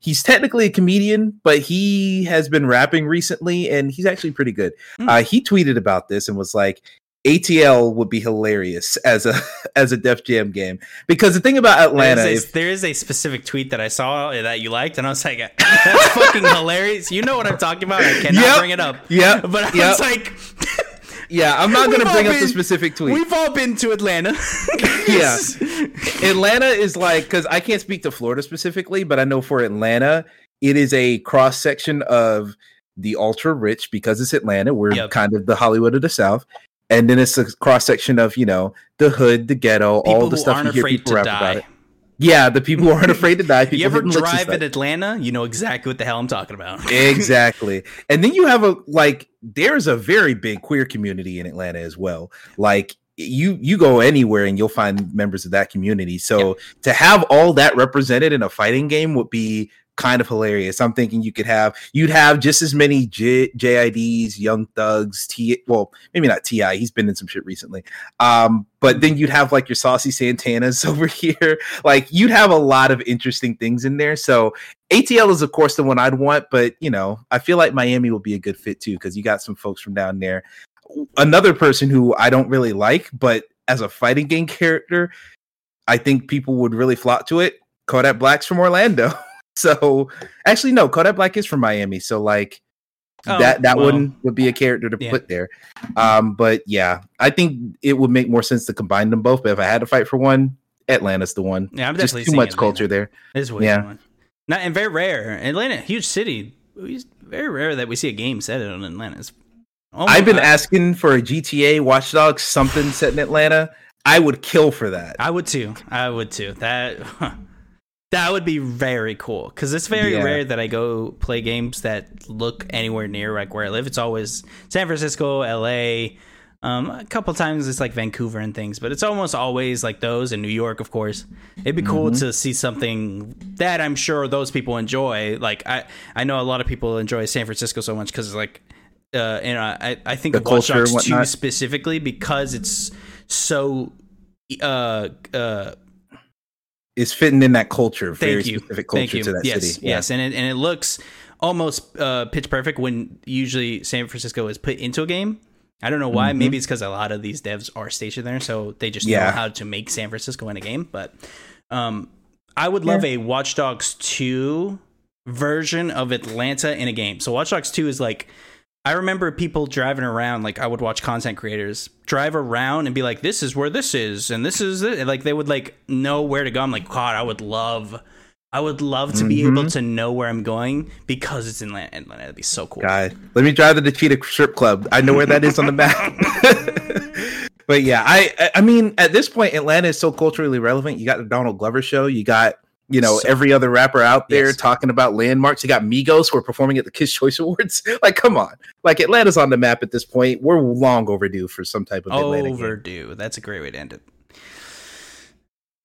he's technically a comedian, but he has been rapping recently, and he's actually pretty good. Hmm. Uh, he tweeted about this and was like. ATL would be hilarious as a as a Def Jam game because the thing about Atlanta, There is, a, if, there is a specific tweet that I saw that you liked, and I was like, "That's fucking hilarious." You know what I'm talking about? I cannot Yep. bring it up. yeah, But I Yep. was like, yeah, I'm not going to all bring up the specific tweet. "We've all been to Atlanta." Yeah. Atlanta is like because I can't speak to Florida specifically, but I know for Atlanta, it is a cross section of the ultra rich because it's Atlanta. We're Yep. kind of the Hollywood of the South. And then it's a cross section of, you know, the hood, the ghetto, People all the stuff you hear people rap die. about it. Yeah, the people who aren't afraid to die. People You ever hitting licks and drive in Atlanta? You know exactly what the hell I'm talking about. exactly. And then you have a like there's a very big queer community in Atlanta as well. Like you you go anywhere and you'll find members of that community. So to have all that represented in a fighting game would be kind of hilarious. I'm thinking you could have you'd have just as many J, JIDs, Young Thugs, T well, maybe not TI, he's been in some shit recently. Um but then you'd have like your saucy Santanas over here. Like you'd have a lot of interesting things in there. So ATL is of course the one I'd want, but you know, I feel like Miami will be a good fit too because you got some folks from down there. Another person who I don't really like, but as a fighting game character, I think people would really flock to it. Kodak Black's from Orlando. So actually no, Kodak Black is from Miami. So like Oh, that that well, one would be a character to yeah. put there. Um, but yeah, I think it would make more sense to combine them both. But if I had to fight for one, Atlanta's the one. Yeah, I'm Just definitely too seeing much Atlanta. culture there. Way Yeah. yeah. Not and very rare. Atlanta, huge city. It's very rare that we see a game set in Atlanta. Almost- I've been I, asking for a GTA Watchdog something set in Atlanta. I would kill for that. I would too. I would too. That that would be very cool because it's very Yeah. rare that I go play games that look anywhere near like where I live. It's always San Francisco, L.A. Um, a couple times it's like Vancouver and things, but it's almost always like those in New York, of course. It'd be cool Mm-hmm. to see something that I'm sure those people enjoy. Like I, I know a lot of people enjoy San Francisco so much because like, uh, and I, I think The of Watch Dogs specifically because it's so, uh, uh, It's fitting in that culture, very Thank you. specific Thank culture you. to that yes, city. Yeah. Yes, and it, and it looks almost uh, pitch perfect when usually San Francisco is put into a game. I don't know why. Mhm. Maybe it's because a lot of these devs are stationed there, so they just know how to make San Francisco in a game. But um, I would love a Watch Dogs 2 version of Atlanta in a game. So Watch Dogs 2 is like I remember people driving around, like I would watch content creators drive around and be like, "This is where this is, and this is it." Like they would like know where to go. I'm like, God, I would love, I would love to be Mhm. able to know where I'm going because it's in Atlanta. Atlanta. That'd be so cool. God, let me drive to the Cheetah Strip Club. I know where that is on the map. but yeah, I- I mean, at this point, Atlanta is so culturally relevant. You got the Donald Glover show. You got you know So- every other rapper out there Yes. talking about landmarks. You got Migos who are performing at the Kids Choice Awards. like, come on, like Atlanta's on the map at this point. We're long overdue for some type of Atlanta game. Overdue. That's a great way to end it.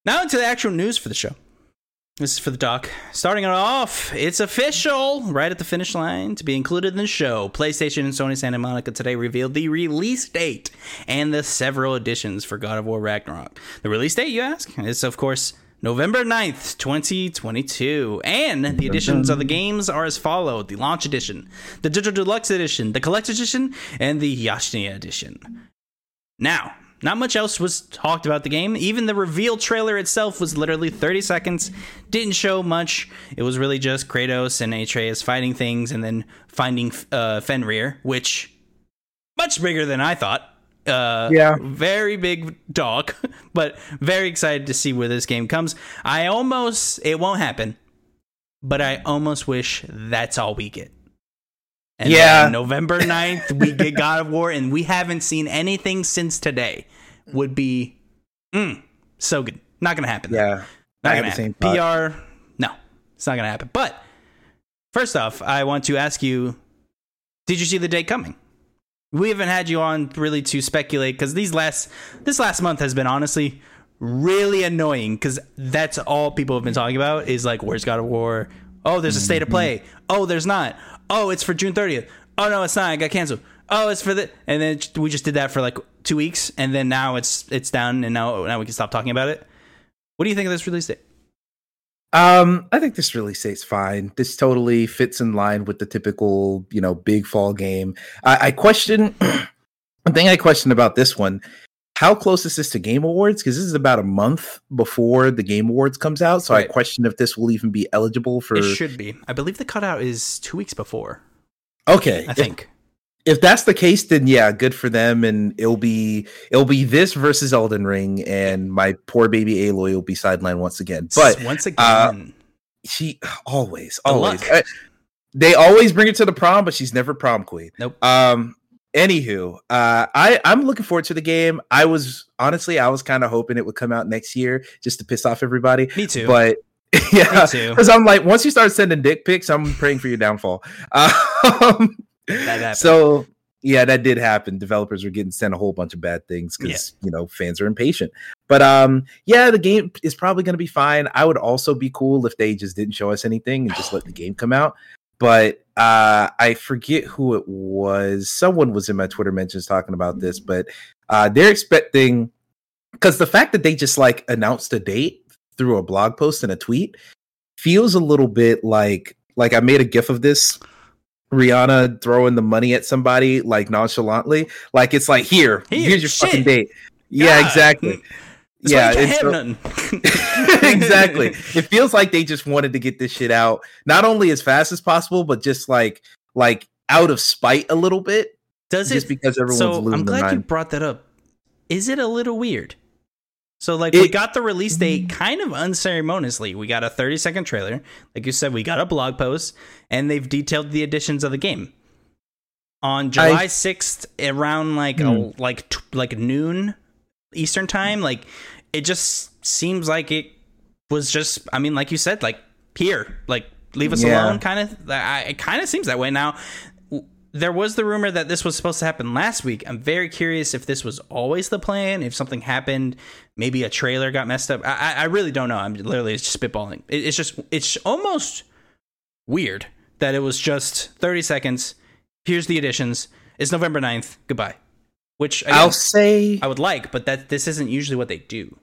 Now into the actual news for the show. This is for the doc. Starting it off, it's official, right at the finish line to be included in the show. PlayStation and Sony Santa Monica today revealed the release date and the several editions for God of War Ragnarok. The release date, you ask, is of course November 9th, 2022. And the editions of the games are as followed the Launch Edition, the Digital Deluxe Edition, the Collector's Edition, and the Jötnar Edition. Now, not much else was talked about the game. Even the reveal trailer itself was literally 30 seconds. Didn't show much. It was really just Kratos and Atreus fighting things and then finding uh, Fenrir, which much bigger than I thought. Uh, Yeah. very big dog, but very excited to see where this game comes. I almost it won't happen, but I almost wish that's all we get. And Yeah. November 9th, we get God of War, and we haven't seen anything since today. Would be mm, so good. Not gonna happen. Yeah. Not the same happen. PR, no, it's not gonna happen. But first off, I want to ask you: Did you see the date coming? We haven't had you on really to speculate because these last this last month has been honestly really annoying because that's all people have been talking about is like where's God of War? Oh, there's a state of play. Mm-hmm. Oh, there's not. Oh, it's for June 30th. Oh no, it's not. It got canceled. Oh, it's for the and then we just did that for like two weeks and then now it's it's down and now now we can stop talking about it. What do you think of this release date? Um, I think this really stays fine. This totally fits in line with the typical, you know, big fall game. I, I question one thing I question about this one. How close is this to Game Awards? Because this is about a month before the Game Awards comes out. So Right. I question if this will even be eligible for. It should be. I believe the cutout is two weeks before. okay, I think. if that's the case, then yeah, good for them. And it'll be it'll be this versus Elden Ring, and my poor baby Aloy will be sidelined once again. But once again, uh, she always, always. uh, they always bring her to the prom, but she's never prom queen. Nope. Um. Anywho, uh, I I'm looking forward to the game. I was honestly, I was kind of hoping it would come out next year just to piss off everybody. me too. But yeah, because I'm like, once you start sending dick pics, I'm praying for your downfall. Um. So yeah, that did happen. Developers were getting sent a whole bunch of bad things because you know fans are impatient. But um, yeah, the game is probably going to be fine. I would also be cool if they just didn't show us anything and just let the game come out. But uh, I forget who it was. Someone was in my Twitter mentions talking about this, but uh, they're expecting because the fact that they just like announced a date through a blog post and a tweet feels a little bit like like I made a gif of this Rihanna throwing the money at somebody like nonchalantly like it's like here, Here, here's your shit. fucking date yeah exactly That's yeah why you can't it's so- exactly it feels like they just wanted to get this shit out not only as fast as possible but just like like out of spite a little bit Does just it? Just because everyone's So losing I'm glad you brought that up. Is it a little weird? So like we got the release date kind of unceremoniously. We got a 30 second trailer, like you said. We got a blog post, and they've detailed the additions of the game. On July 6th, around like Hmm. a, like t- like noon Eastern time, like it just seems like it was just. I mean, like you said, like here, like leave us Yeah. alone, kind of. I, it kind of seems that way now. There was the rumor that this was supposed to happen last week. I'm very curious if this was always the plan. If something happened, maybe a trailer got messed up. I, I I really don't know. I'm literally just spitballing. It, it's just it's almost weird that it was just 30 seconds. Here's the additions. It's November 9th. Goodbye. Which again, i'll say I would like, but that this isn't usually what they do.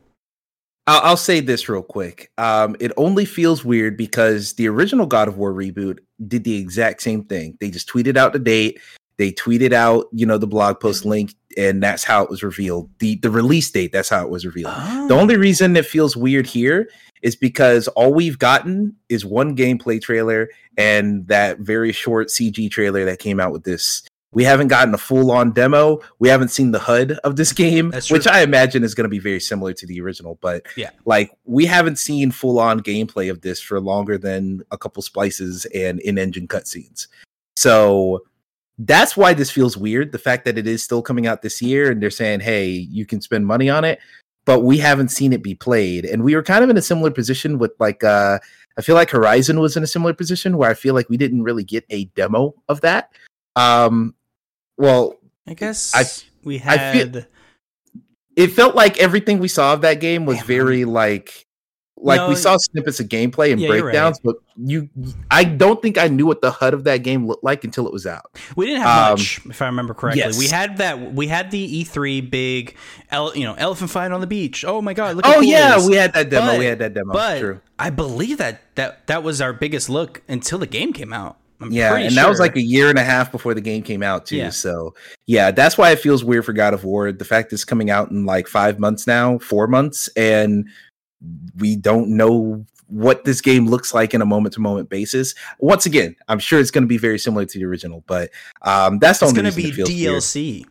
I'll, I'll say this real quick. Um, it only feels weird because the original God of War reboot did the exact same thing. They just tweeted out the date, they tweeted out, you know, the blog post mm-hmm. link, and that's how it was revealed. the The release date, that's how it was revealed. The ah. only reason it feels weird here is because all we've gotten is one gameplay trailer and that very short CG trailer that came out with this. We haven't gotten a full on demo. We haven't seen the HUD of this game, which I imagine is going to be very similar to the original. But Yeah. like we haven't seen full on gameplay of this for longer than a couple splices and in engine cutscenes. So that's why this feels weird. The fact that it is still coming out this year and they're saying, hey, you can spend money on it, but we haven't seen it be played. And we were kind of in a similar position with like, uh, I feel like Horizon was in a similar position where I feel like we didn't really get a demo of that. Um, well, I guess I- we had feel- it felt like everything we saw of that game was Damn, very like Like No, we saw snippets of gameplay and Yeah, breakdowns, but you, I don't think I knew what the HUD of that game looked like until it was out. We didn't have Um, much, if I remember correctly. yes. We had that. We had the E3 big, ele- you know, elephant fight on the beach. Oh my god! Look Oh cool yeah, we had that demo. But- we had that demo. But True. I believe that that that was our biggest look until the game came out. I'm Yeah, and that was like a year and a half before the game came out too. Yeah. So yeah, that's why it feels weird for God of War. The fact it's coming out in like five months now, four months, and we don't know what this game looks like in a moment to moment basis. Once again, I'm sure it's going to be very similar to the original, but um, that's the it's only gonna be. DLC.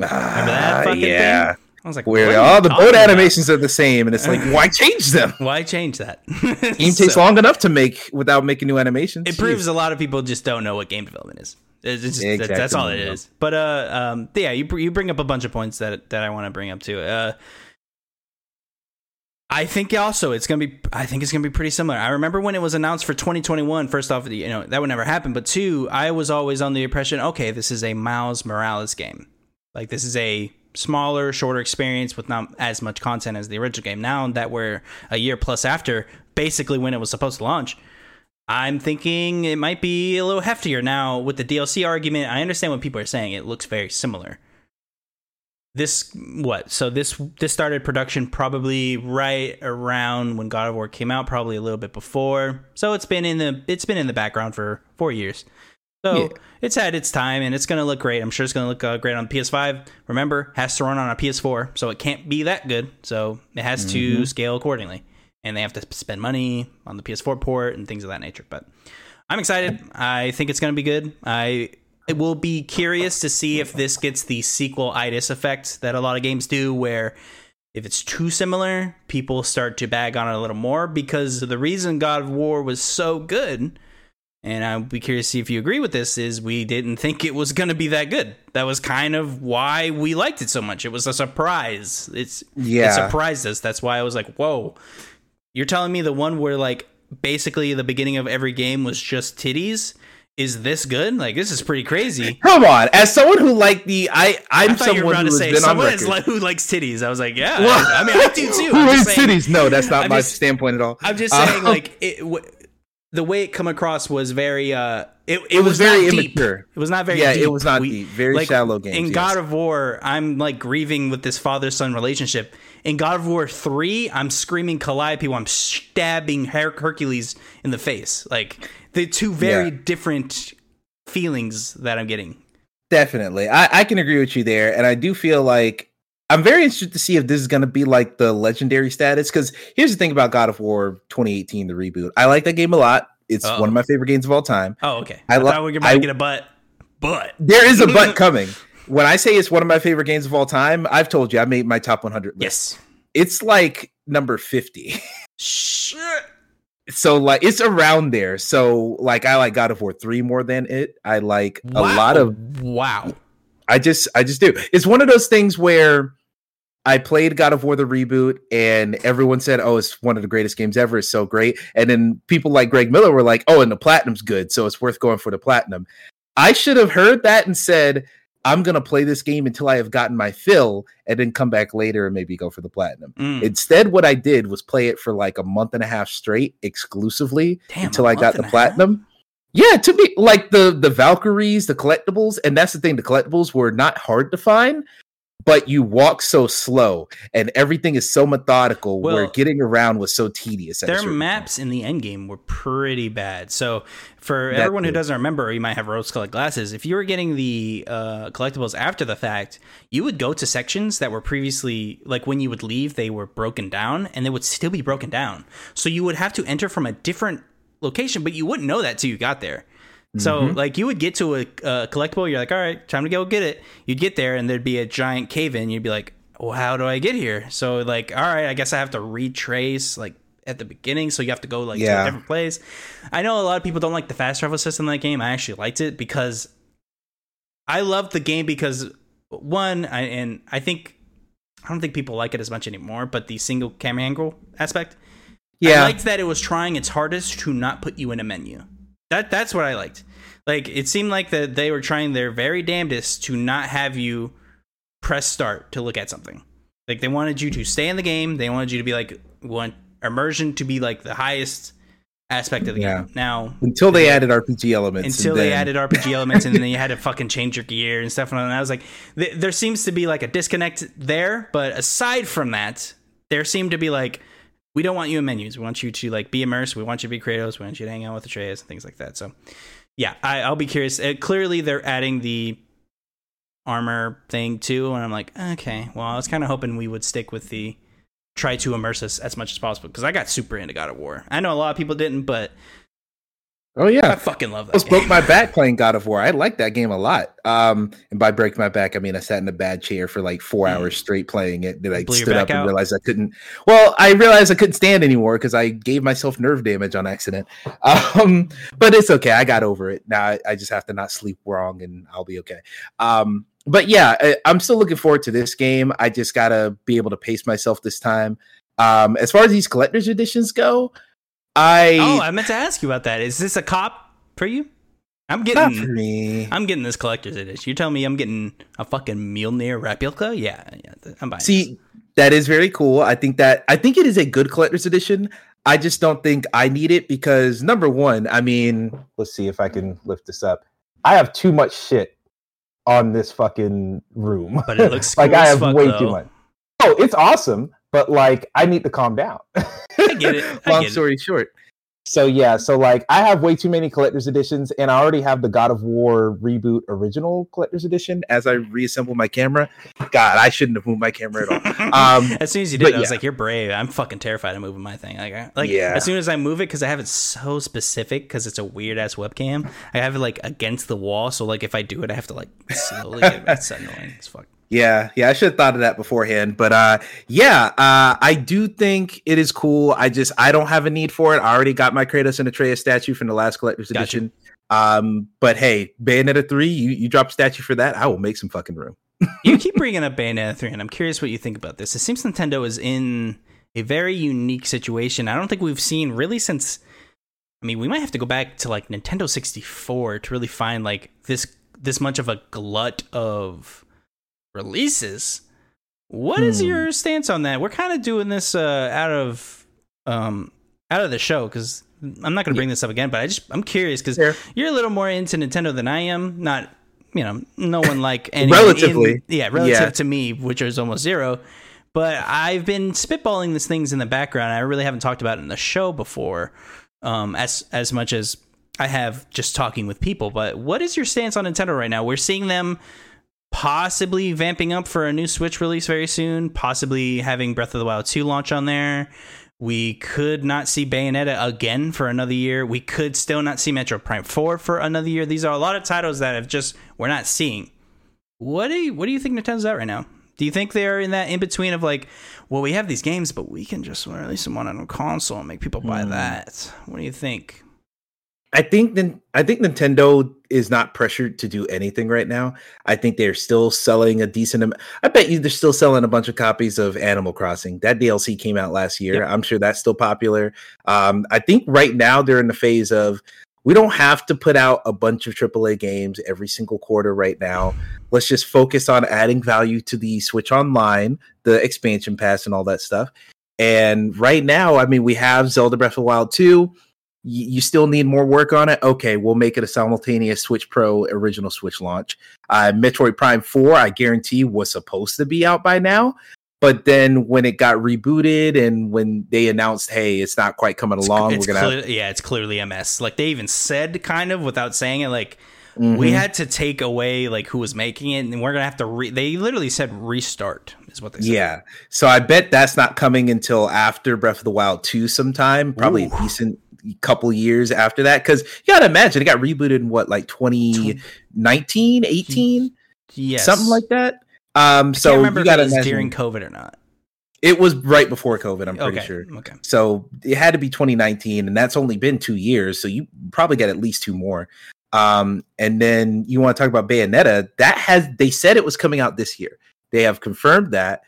Ah, Remember that fucking yeah, thing? I was like, where what all the boat about? animations are the same, and it's like, why change them? Why change that? Game takes So, long enough to make without making new animations. It Jeez. proves a lot of people just don't know what game development is. It's just, Yeah, that's all it is. But uh, um, yeah, you you bring up a bunch of points that that I want to bring up too. Uh, I think also it's gonna be. I think it's gonna be pretty similar. I remember when it was announced for 2021. First off, you know that would never happen. But two, I was always on the impression, okay, this is a Miles Morales game. Like this is a smaller, shorter experience with not as much content as the original game. Now that we're a year plus after, basically when it was supposed to launch, I'm thinking it might be a little heftier now with the DLC argument. I understand what people are saying. It looks very similar. This what? So this this started production probably right around when God of War came out, probably a little bit before. So it's been in the it's been in the background for 4 years. So Yeah. it's had its time and it's going to look great. I'm sure it's going to look uh, great on PS5. Remember, has to run on a PS4, so it can't be that good. So it has to scale accordingly. And they have to spend money on the PS4 port and things of that nature. But I'm excited. I think it's going to be good. I it will be curious to see if this gets the sequel itis effect that a lot of games do, where if it's too similar, people start to bag on it a little more because the reason God of War was so good, and I'll be curious to see if you agree with this, is we didn't think it was going to be that good. That was kind of why we liked it so much. It was a surprise. It's Yeah. it surprised us. That's why I was like, whoa. You're telling me the one where like basically the beginning of every game was just titties is this good? Like this is pretty crazy. Come on, as someone who like the I I'm I thought you were someone who to say been someone like, who likes titties. I was like, yeah. Well, I, I mean, I do too. Who I'm hates just saying- cities? No, that's not I'm my just- standpoint at all. I'm just Uh, saying, like it, w- the way it come across was very. uh It, it, It was very not deep. immature. It was not very. Yeah, deep. it was not deep. Very shallow games, In yes. God of War, I'm like grieving with this father son relationship. In God of War three, I'm screaming Calliope while I'm stabbing Her- Hercules in the face. Like the two very Yeah. different feelings that I'm getting. Definitely, I I can agree with you there, and I do feel like I'm very interested to see if this is going to be like the legendary status. Because here's the thing about God of War 2018, the reboot. I like that game a lot. It's Uh-oh. one of my favorite games of all time. Oh, okay. I I, lo- thought we were I- to get a butt. But There is a butt coming. When I say it's one of my favorite games of all time, I've told you I made my top 100 list. yes. It's like number 50. Shit. so like it's around there. So like I like God of War 3 more than it. I like a lot of wow. I just I just do. It's one of those things where I played God of War the reboot and everyone said, "Oh, it's one of the greatest games ever. It's so great." And then people like Greg Miller were like, "Oh, and the platinum's good, so it's worth going for the platinum." I should have heard that and said, "I'm going to play this game until I have gotten my fill and then come back later and maybe go for the platinum." Mm. Instead, what I did was play it for like a month and a half straight exclusively Damn, until I got the and a half? platinum. Yeah, to me, like the the Valkyries, the collectibles, and that's the thing. The collectibles were not hard to find, but you walk so slow, and everything is so methodical. where Well, getting around was so tedious. Their maps in the end game were pretty bad. So, for That everyone who doesn't remember, you might have rose-colored glasses. If you were getting the uh, collectibles after the fact, you would go to sections that were previously like when you would leave, they were broken down, and they would still be broken down. So you would have to enter from a different location, but you wouldn't know that till you got there. So, Mm-hmm. like, you would get to a, a collectible, you're like, all right, time to go get it. You'd get there, and there'd be a giant cave in. You'd be like, well, how do I get here? So, like, all right, I guess I have to retrace, like, at the beginning. So, you have to go, like, to Yeah. a different place. I know a lot of people don't like the fast travel system in that game. I actually liked it because I loved the game because, one, I, and I think, I don't think people like it as much anymore, but the single camera angle aspect. Yeah. I liked that it was trying its hardest to not put you in a menu. That that's what I liked. Like it seemed like that they were trying their very damnedest to not have you press start to look at something. Like they wanted you to stay in the game. They wanted you to be like, want immersion to be like the highest aspect of the Yeah. game. Now, Until they added RPG elements. until and they then- added RPG elements and then you had to fucking change your gear and stuff. And I was like, th- there seems to be like a disconnect there. But aside from that, there seemed to be like, we don't want you in menus. We want you to like be immersed. We want you to be Kratos. We want you to hang out with Atreus and things like that. So, yeah, I, I'll be curious. Uh, clearly, they're adding the armor thing too, and I'm like, okay. Well, I was kind of hoping we would stick with the try to immerse us as much as possible because I got super into God of War. I know a lot of people didn't, but Oh yeah, I fucking love that. almost game. broke my back playing God of War. I like that game a lot. Um, and by break my back, I mean I sat in a bad chair for like four Mm. hours straight playing it. Then I Blew stood up out? and realized I couldn't. Well, I realized I couldn't stand anymore because I gave myself nerve damage on accident. Um, but it's okay. I got over it. Now I, I just have to not sleep wrong, and I'll be okay. Um, but yeah, I, I'm still looking forward to this game. I just gotta be able to pace myself this time. Um, as far as these collector's editions go, I Oh, I meant to ask you about that. Is this a cop for you? I'm not for getting me. I'm getting this collector's edition. You're telling me I'm getting a fucking Mjolnir replica? Yeah, yeah. I'm buying. See, that is very cool. I think that I think it is a good collector's edition. I just don't think I need it because number one, I mean, let's see if I can lift this up. I have too much shit on this fucking room. But it looks like cool I have fuck, way though. too much. Oh, it's awesome, but like I need to calm down. I get it. I Long get it. story short. So yeah, so like I have way too many collector's editions, and I already have the God of War reboot original collector's edition. As I reassemble my camera, God, I shouldn't have moved my camera at all. Um, as soon as you did, I was like, "You're brave." I'm fucking terrified of moving my thing. Like, like Yeah. as soon as I move it, because I have it so specific, because it's a weird ass webcam. I have it like against the wall, so like if I do it, I have to like slowly. get it. It's annoying as fuck. Yeah, yeah, I should have thought of that beforehand. But uh yeah, uh I do think it is cool. I just I don't have a need for it. I already got my Kratos and Atreus statue from the last collector's Gotcha. edition. Um, but hey, Bayonetta 3, you, you drop a statue for that, I will make some fucking room. you keep bringing up Bayonetta 3, and I'm curious what you think about this. It seems Nintendo is in a very unique situation. I don't think we've seen really since. I mean, we might have to go back to like Nintendo 64 to really find like this this much of a glut of releases. What is Hmm. your stance on that? We're kind of doing this uh, out of um out of the show because I'm not going to bring this up again. But I just I'm curious because you're a little more into Nintendo than I am. Not you know, no one like any Relatively. yeah, relative Yeah. to me, which is almost zero. But I've been spitballing these things in the background. I really haven't talked about it in the show before, um, as as much as I have just talking with people. But what is your stance on Nintendo right now? We're seeing them possibly vamping up for a new Switch release very soon, possibly having Breath of the Wild 2 launch on there. We could not see Bayonetta again for another year. We could still not see Metroid Prime 4 for another year. These are a lot of titles that have just we're not seeing. What do you what do you think Nintendo's at right now? Do you think they're in that in between of like, well, we have these games, but we can just release them on a console and make people buy Hmm. that? What do you think? I think then I think Nintendo is not pressured to do anything right now. I think they're still selling a decent amount. I bet you they're still selling a bunch of copies of Animal Crossing. That DLC came out last year. Yep. I'm sure that's still popular. Um, I think right now they're in the phase of we don't have to put out a bunch of AAA games every single quarter right now. Let's just focus on adding value to the Switch Online, the expansion pass, and all that stuff. And right now, I mean, we have Zelda Breath of the Wild 2 y- you still need more work on it. Okay, we'll make it a simultaneous Switch Pro original Switch launch. Uh, Metroid Prime 4, I guarantee, was supposed to be out by now. But then when it got rebooted and when they announced, hey, it's not quite coming along, it's we're going to yeah, it's clearly a mess. Like they even said, kind of without saying it, like Mm-hmm. we had to take away like who was making it, and we're gonna have to. Re- they literally said restart is what they said. Yeah. So I bet that's not coming until after Breath of the Wild 2 sometime, probably Ooh. a decent couple years after that. Because you got to imagine it got rebooted in what, like 2019, 18, yes, something like that. Um, so remember you if got it was imagine during COVID or not. it was right before COVID, I'm pretty okay, sure. okay. So it had to be 2019, and that's only been two years. So you probably got at least two more. Um, and then you want to talk about Bayonetta? That has they said it was coming out this year. They have confirmed that.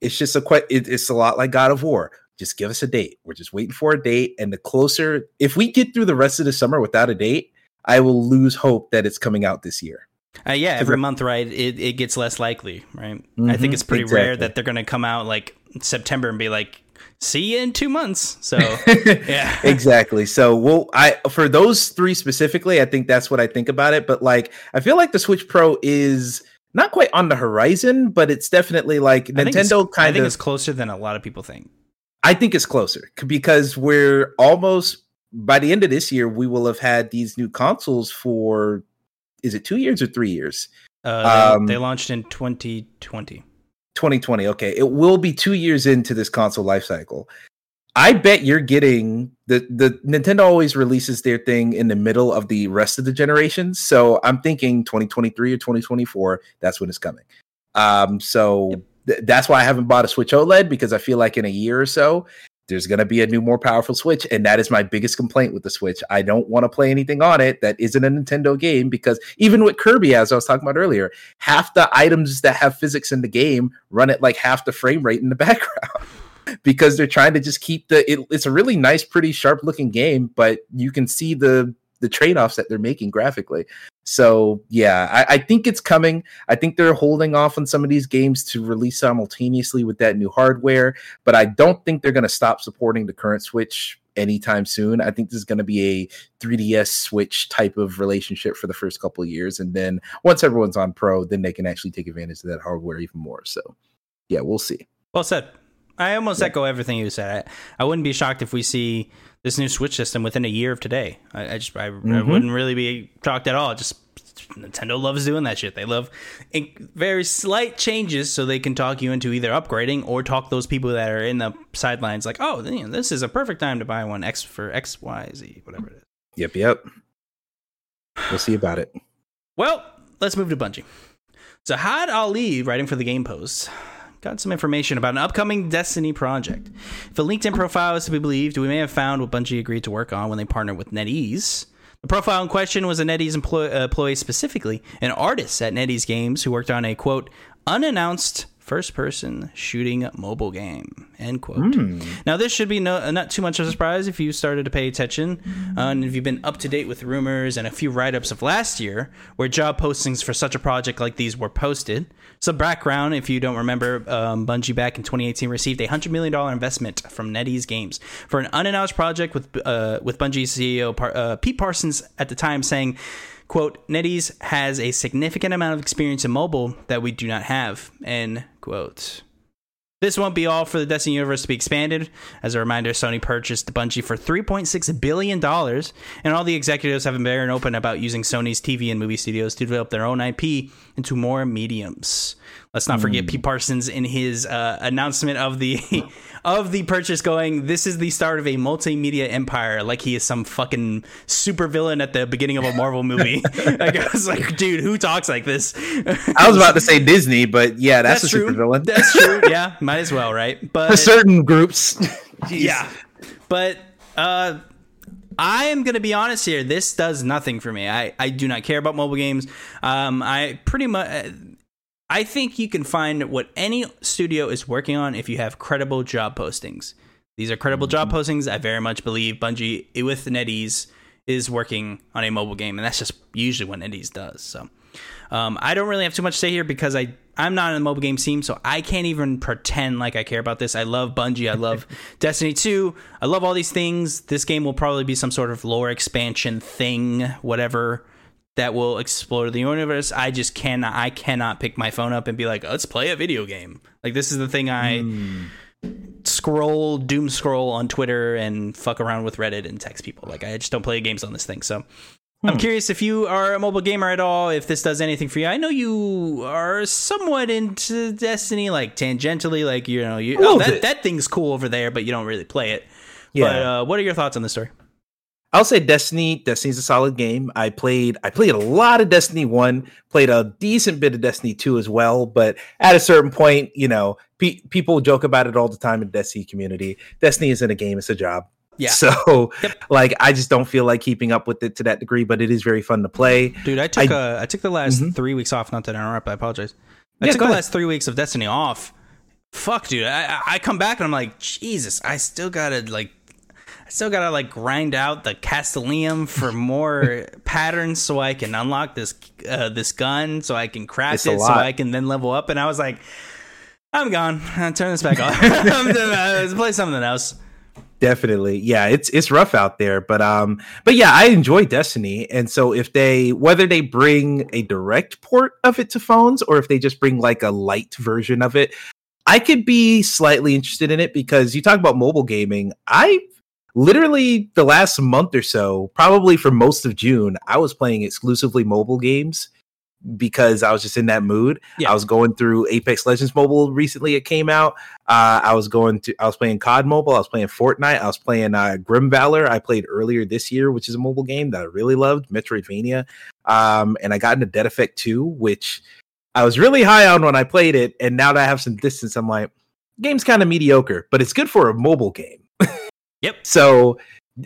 It's just a quite. It, it's a lot like God of War. Just give us a date. We're just waiting for a date, and the closer, if we get through the rest of the summer without a date, I will lose hope that it's coming out this year. Uh, yeah, every month, right? It, it gets less likely, right? I think Mhm, it's pretty rare that they're going to come out like September and be like see you in two months. So yeah, exactly. So well, I for those three specifically, I think that's what I think about it. But like, I feel like the Switch Pro is not quite on the horizon, but it's definitely like Nintendo kind I think of. it's closer than a lot of people think. I think it's closer because we're almost by the end of this year, we will have had these new consoles for is it two years or three years? Uh, they, um, they launched in 2020. 2020. Okay, it will be two years into this console life cycle. I bet you're getting the the Nintendo always releases their thing in the middle of the rest of the generations. So I'm thinking 2023 or 2024. That's when it's coming. Um, so yep. Th- that's why I haven't bought a Switch OLED because I feel like in a year or so there's going to be a new, more powerful Switch. And that is my biggest complaint with the Switch. I don't want to play anything on it that isn't a Nintendo game because even with Kirby, as I was talking about earlier, half the items that have physics in the game run at like half the frame rate in the background. because they're trying to just keep the it, it's a really nice pretty sharp looking game but you can see the the trade-offs that they're making graphically so yeah, I, I, think it's coming. I think they're holding off on some of these games to release simultaneously with that new hardware, but I don't think they're going to stop supporting the current Switch anytime soon. I think this is going to be a 3DS Switch type of relationship for the first couple of years, and then once everyone's on Pro, then they can actually take advantage of that hardware even more. So yeah, we'll see. Well said. I almost yeah. echo everything you said. I, I wouldn't be shocked if we see this new Switch system within a year of today. I, I just I, mm-hmm. I, wouldn't really be shocked at all. Just Nintendo loves doing that shit. They love very slight changes so they can talk you into either upgrading or talk those people that are in the sidelines like, oh, you know, this is a perfect time to buy one X for X Y Z whatever it is. Yep, yep. We'll see about it. Well, let's move to Bungie. So Had Ali, writing for the Game Post, got some information about an upcoming Destiny project. If a LinkedIn profile is to be believed, we may have found what Bungie agreed to work on when they partnered with NetEase. The profile in question was a NetEase employee, uh, employee specifically, an artist at NetEase Games who worked on a quote unannounced first person shooting mobile game end quote mm. now this should be no, not too much of a surprise if you started to pay attention uh, and if you've been up to date with rumors and a few write-ups of last year where job postings for such a project like these were posted some background if you don't remember um, bungie back in 2018 received a $100 million investment from netease games for an unannounced project with uh, with bungie ceo uh, pete parsons at the time saying quote, NetEase has a significant amount of experience in mobile that we do not have, end quote. This won't be all for the Destiny universe to be expanded. As a reminder, Sony purchased Bungie for $3.6 billion, and all the executives have been very open about using Sony's TV and movie studios to develop their own IP into more mediums. Let's not forget mm. Pete Parsons in his uh, announcement of the of the purchase, going, "This is the start of a multimedia empire." Like he is some fucking supervillain at the beginning of a Marvel movie. like I was like, dude, who talks like this? I was about to say Disney, but yeah, that's, that's a true. supervillain. That's true. Yeah, might as well, right? But for certain groups, yeah. But uh, I am going to be honest here. This does nothing for me. I, I do not care about mobile games. Um, I pretty much I think you can find what any studio is working on if you have credible job postings. These are credible job mm-hmm. postings. I very much believe Bungie with NetEase is working on a mobile game, and that's just usually what NetEase does. So um, I don't really have too much to say here because I I'm not in the mobile game scene, so I can't even pretend like I care about this. I love Bungie. I love Destiny 2. I love all these things. This game will probably be some sort of lore expansion thing, whatever that will explore the universe. I just cannot. I cannot pick my phone up and be like, let's play a video game. Like this is the thing I mm. scroll, doom scroll on Twitter and fuck around with Reddit and text people. Like I just don't play games on this thing. So hmm. I'm curious if you are a mobile gamer at all. If this does anything for you. I know you are somewhat into Destiny, like tangentially. Like you know, you oh that that thing's cool over there, but you don't really play it. Yeah. But uh, what are your thoughts on the story? I'll say Destiny. Destiny's a solid game. I played. I played a lot of Destiny One. Played a decent bit of Destiny Two as well. But at a certain point, you know, pe- people joke about it all the time in the Destiny community. Destiny isn't a game; it's a job. Yeah. So, yep. like, I just don't feel like keeping up with it to that degree. But it is very fun to play. Dude, I took I, uh, I took the last mm-hmm. three weeks off. Not to interrupt. I apologize. I yeah, took the ahead. last three weeks of Destiny off. Fuck, dude. I I come back and I'm like, Jesus, I still gotta like I still gotta like grind out the Castellium for more patterns so I can unlock this uh, this gun so I can craft it's it so I can then level up. And I was like, I'm gone. Turn this back off. Let's play something else. Definitely. Yeah, it's it's rough out there, but um but yeah, I enjoy Destiny and so if they whether they bring a direct port of it to phones or if they just bring like a light version of it, I could be slightly interested in it because you talk about mobile gaming. I literally the last month or so, probably for most of June, I was playing exclusively mobile games because I was just in that mood. Yeah. I was going through Apex Legends Mobile recently. It came out. Uh, I was going to. I was playing COD Mobile. I was playing Fortnite. I was playing uh, Grim Valor. I played earlier this year, which is a mobile game that I really loved, Metroidvania. Um, and I got into Dead Effect 2, which I was really high on when I played it. And now that I have some distance, I'm like, game's kind of mediocre, but it's good for a mobile game. Yep. So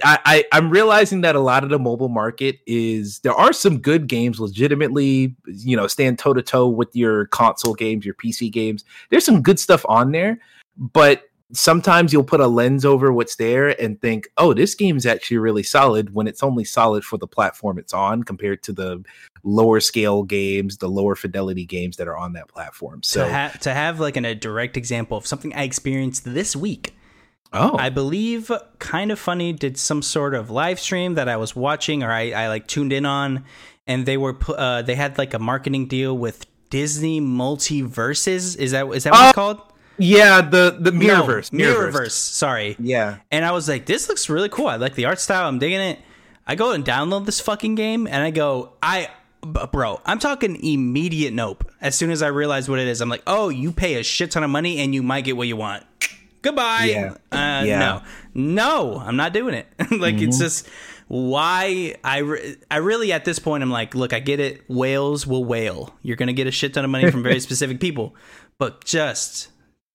I, I I'm realizing that a lot of the mobile market is there are some good games legitimately, you know, stand toe to toe with your console games, your PC games. There's some good stuff on there, but sometimes you'll put a lens over what's there and think, oh, this game is actually really solid when it's only solid for the platform it's on compared to the lower scale games, the lower fidelity games that are on that platform. So to, ha- to have like an, a direct example of something I experienced this week. Oh, I believe kind of funny did some sort of live stream that I was watching or I, I like tuned in on, and they were uh, they had like a marketing deal with Disney Multiverses. Is that is that what Oh, it's called? yeah, the the No, Mirrorverse, Mirrorverse. Sorry. Yeah. And I was like, this looks really cool. I like the art style. I'm digging it. I go and download this fucking game, and I go, I, bro, I'm talking immediate nope. As soon as I realize what it is, I'm like, oh, you pay a shit ton of money, and you might get what you want. Goodbye. Yeah. Uh, Yeah. No, no, I'm not doing it. like Mm-hmm. it's just why I, re- I really at this point I'm like, look, I get it. Whales will whale. You're gonna get a shit ton of money from very specific people, but just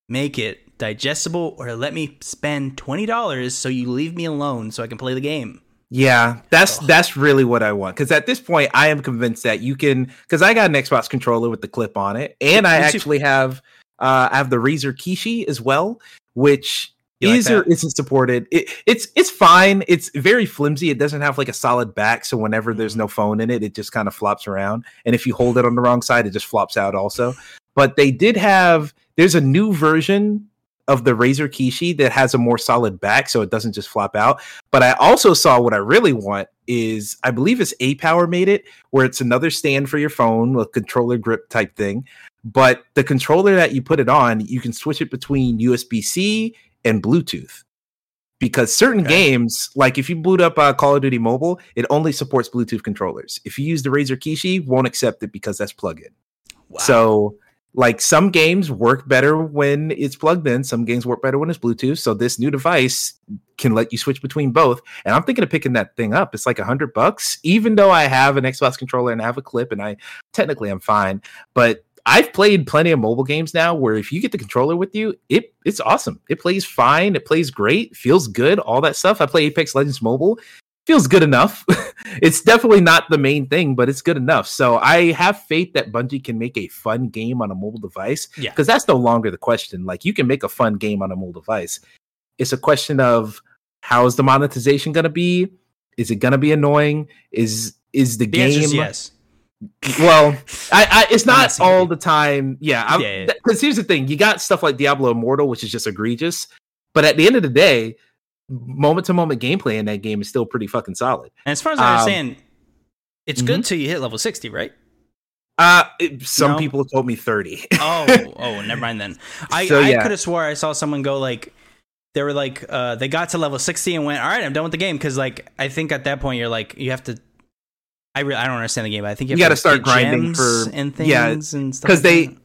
make it digestible or let me spend twenty dollars so you leave me alone so I can play the game. Yeah, that's that's really what I want. Because at this point, I am convinced that you can. Because I got an Xbox controller with the clip on it, and I actually have uh, I have the Razer Kishi as well, which You like is or that? isn't supported. It, it's it's fine. It's very flimsy. It doesn't have like a solid back, so whenever there's no phone in it, it just kind of flops around. And if you hold it on the wrong side, it just flops out also. But they did have. There's a new version of the Razer Kishi that has a more solid back, so it doesn't just flop out. But I also saw what I really want is I believe it's A Power made it, where it's another stand for your phone, a controller grip type thing. But the controller that you put it on, you can switch it between USB C and Bluetooth. Because certain Okay. games, like if you boot up uh, Call of Duty Mobile, it only supports Bluetooth controllers. If you use the Razer Kishi, won't accept it because that's plug-in. Wow. So, like some games work better when it's plugged in, some games work better when it's Bluetooth. So this new device can let you switch between both. And I'm thinking of picking that thing up. It's like a hundred bucks, even though I have an Xbox controller and I have a clip, and I technically I'm fine. But I've played plenty of mobile games now where if you get the controller with you, it it's awesome. It plays fine, it plays great, feels good, all that stuff. I play Apex Legends Mobile feels good enough. it's definitely not the main thing, but it's good enough. So I have faith that Bungie can make a fun game on a mobile device. Yeah. Because that's no longer the question. Like you can make a fun game on a mobile device. It's a question of how is the monetization gonna be? Is it gonna be annoying? Is is the the game yes. Well, I, I it's not all the time. Yeah, Yeah, yeah. because here's the thing: you got stuff like Diablo Immortal, which is just egregious. But at the end of the day, moment to moment gameplay in that game is still pretty fucking solid. And as far as I Um, understand, it's good till you hit level sixty, right? Uh, it- some No. people told me thirty. Oh, oh, never mind then. I, So, I could have swore I saw someone go like they were like uh they got to level 60 and went, "All right, I'm done with the game" cuz like I think at that point you're like you have to I really I don't understand the game. But I think you, You have gotta start grinding gems for- and things yeah, and stuff because like they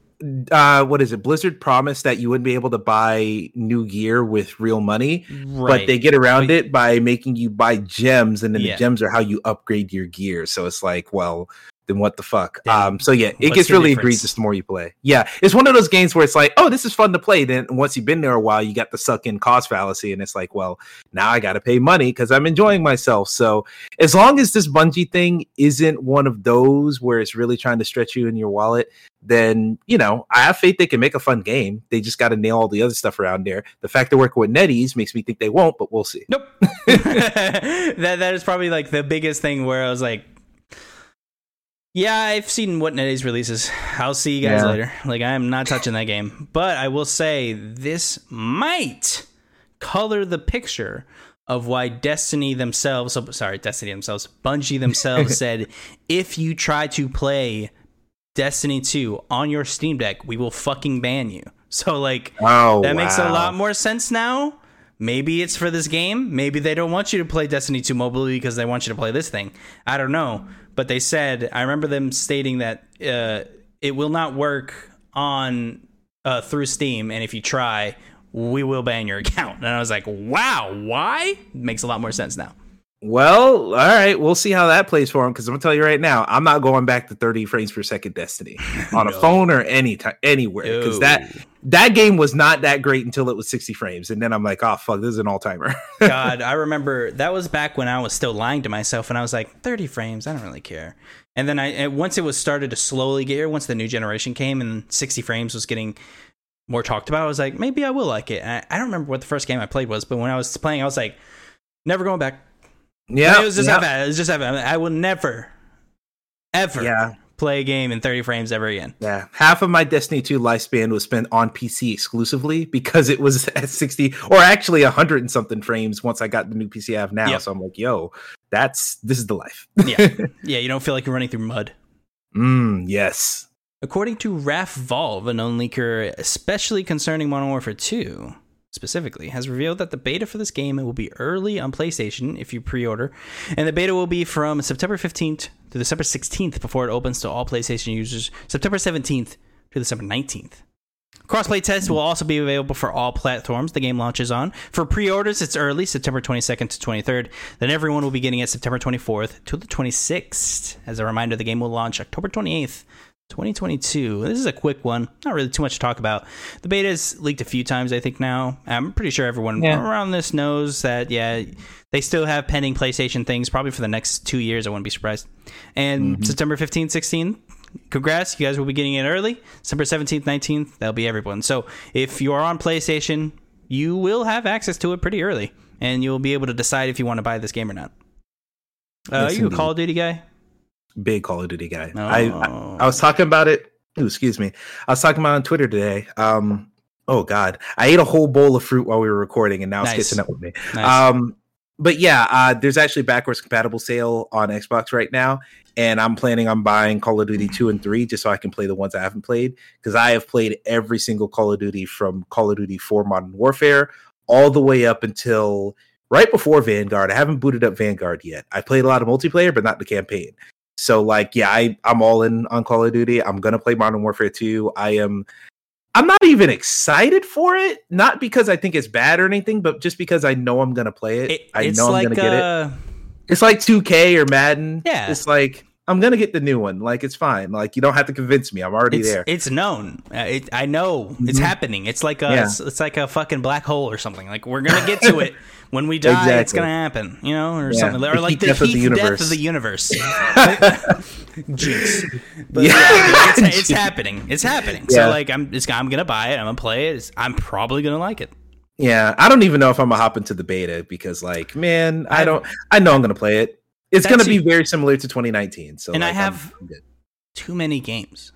uh what is it blizzard promised that you wouldn't be able to buy new gear with real money right. but they get around it by making you buy gems and then Yeah. the gems are how you upgrade your gear so it's like well then what the fuck Then um so yeah it what's gets really difference? egregious the more you play yeah it's one of those games where it's like oh this is fun to play then once you've been there a while you got the suck in cost fallacy and it's like well now i gotta pay money because i'm enjoying myself so as long as this Bungie thing isn't one of those where it's really trying to stretch you in your wallet then you know I have faith they can make a fun game. They just got to nail all the other stuff around there. The fact they're working with NetEase makes me think they won't, but we'll see. Nope. that that is probably like the biggest thing where I was like Yeah, I've seen what NetEase releases. I'll see you guys Yeah. later. Like I am not touching that game. But I will say this might color the picture of why Destiny themselves oh, sorry, Destiny themselves, Bungie themselves said if you try to play Destiny 2 on your Steam Deck, we will fucking ban you. So like Oh, that makes a lot more sense now. Maybe it's for this game. Maybe they don't want you to play Destiny 2 mobilely because they want you to play this thing. I don't know. But they said, I remember them stating that uh, it will not work on uh, through Steam. And if you try, we will ban your account. And I was like, wow, why? Makes a lot more sense now. Well, all right, we'll see how that plays for him. Because I'm gonna tell you right now, I'm not going back to 30 frames per second Destiny on a phone or any time, anywhere. Because that that game was not that great until it was 60 frames, and then I'm like, oh fuck, this is an all timer. God, I remember that was back when I was still lying to myself, and I was like, 30 frames, I don't really care. And then I, and once it was started to slowly get here, once the new generation came and 60 frames was getting more talked about, I was like, maybe I will like it. I, I don't remember what the first game I played was, but when I was playing, I was like, never going back. Yeah, it was just yeah, that bad. It was just that bad. I will never, ever yeah, play a game in 30 frames ever again. yeah. Half of my Destiny 2 lifespan was spent on PC exclusively because it was at 60 or actually 100 and something frames once I got the new PC I have now. Yep. So I'm like, yo, that's this is the life. Yeah. yeah, you don't feel like you're running through mud. mm, yes. According to RalphsValve, a known leaker, especially concerning Modern Warfare 2 specifically, has revealed that the beta for this game will be early on PlayStation if you pre-order, and the beta will be from September 15th to December 16th before it opens to all PlayStation users September 17th to December 19th. Crossplay tests will also be available for all platforms the game launches on. For pre-orders, it's early, September 22nd to 23rd. Then everyone will be getting it September 24th to the 26th. As a reminder, the game will launch October 28th, 2022. This is a quick one. Not really too much to talk about. The beta is leaked a few times, I think, now. I'm pretty sure everyone Yeah. around this knows that, yeah, they still have pending PlayStation things, probably for the next two years. I wouldn't be surprised. And September 15th, 16th, congrats. You guys will be getting it early. September 17th, 19th, that'll be everyone. So if you are on PlayStation, you will have access to it pretty early. And you'll be able to decide if you want to buy this game or not. Uh, Yes, are you a. Call of Duty guy? Big Call of Duty guy. I, I Oh. I was talking about it. ooh, excuse me. I was talking about on Twitter today. Um, oh God, I ate a whole bowl of fruit while we were recording, and now Nice. it's catching up with me. Nice. Um, but yeah, uh, there's actually backwards compatible sale on Xbox right now, and I'm planning on buying Call of Duty two and three just so I can play the ones I haven't played because I have played every single Call of Duty from Call of Duty Four Modern Warfare all the way up until right before Vanguard. I haven't booted up Vanguard yet. I played a lot of multiplayer, but not the campaign. So like, yeah, I I'm all in on Call of Duty. I'm gonna play Modern Warfare 2. I am I'm not even excited for it, not because I think it's bad or anything, but just because I know I'm gonna play it. It- I it's know I'm like gonna get it. uh, It's like 2K or Madden. Yeah. It's like I'm gonna get the new one. Like it's fine. Like you don't have to convince me. I'm already it's, there. it's known. Uh, it, I know it's Mhm. happening. It's like a Yeah. it's, it's like a fucking black hole or something. Like we're gonna get to it when we die. It's gonna happen, you know, or Yeah. something, or The like the death of the death of universe. the universe. Jinx. But Yeah. yeah, it's, it's happening. It's happening. Yeah. So like I'm it's, I'm gonna buy it. I'm gonna play it. It's, I'm probably gonna like it. Yeah, I don't even know if I'm gonna hop into the beta because, like, man, I I've- don't. I know I'm gonna play it. It's gonna be very similar to 2019. So, And I like, I'm- have- Too many games.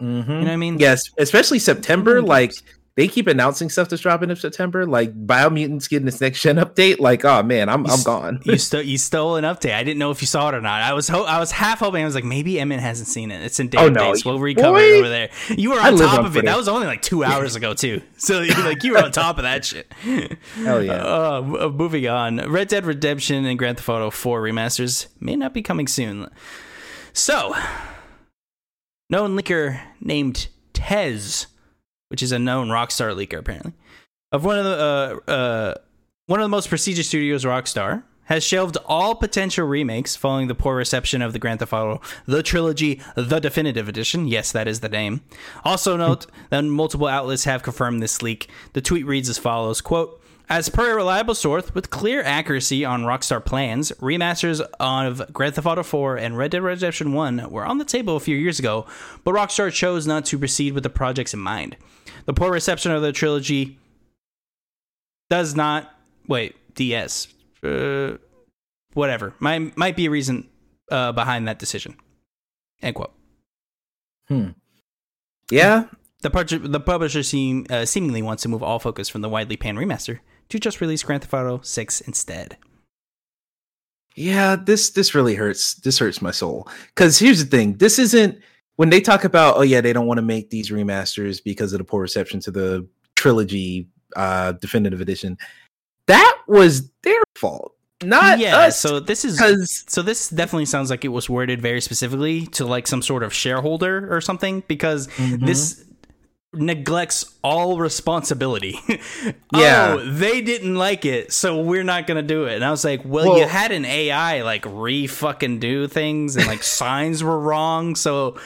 Mhm. You know what I mean? Yes, especially September. Like. They keep announcing stuff that's dropping in September. Like Biomutant's getting its next gen update. Like, oh man, I'm You I'm gone. you stole you stole an update. I didn't know if you saw it or not. I was ho- I was half hoping. I was like, maybe Emmett hasn't seen it. It's in Oh, database. no. We'll recover Boy. it over there. You were on top on of it. That was only like two hours ago too. So like you were on top of that shit. Hell yeah. Uh, uh, moving on. Red Dead Redemption and Grand Theft Auto 4 remasters may not be coming soon. So, known leaker named Tez, which is a known Rockstar leaker apparently, of one of the uh, uh, one of the most prestigious studios, Rockstar, has shelved all potential remakes following the poor reception of the Grand Theft Auto The Trilogy The Definitive Edition. Yes, that is the name. Also note that multiple outlets have confirmed this leak. The tweet reads as follows, quote, as per a reliable source with clear accuracy on Rockstar plans, remasters of Grand Theft Auto 4 and Red Dead Redemption 1 were on the table a few years ago, but Rockstar chose not to proceed with the projects in mind. The poor reception of the trilogy does not wait DS uh, whatever might might be a reason uh, behind that decision. End quote. Hmm. Yeah. The, project, the publisher seem, uh, seemingly wants to move all focus from the widely panned remaster to just release Grand Theft Auto 6 instead. Yeah, this this really hurts. This hurts my soul. Cuz here's the thing. This isn't when they talk about oh yeah, they don't want to make these remasters because of the poor reception to the trilogy uh definitive edition. That was their fault. Not yeah, us. so this is Cuz so this definitely sounds like it was worded very specifically to like some sort of shareholder or something because Mm-hmm. this neglects all responsibility. Yeah. oh, they didn't like it, so we're not gonna do it. And I was like, well, you had an AI like re fucking do things and like signs were wrong, so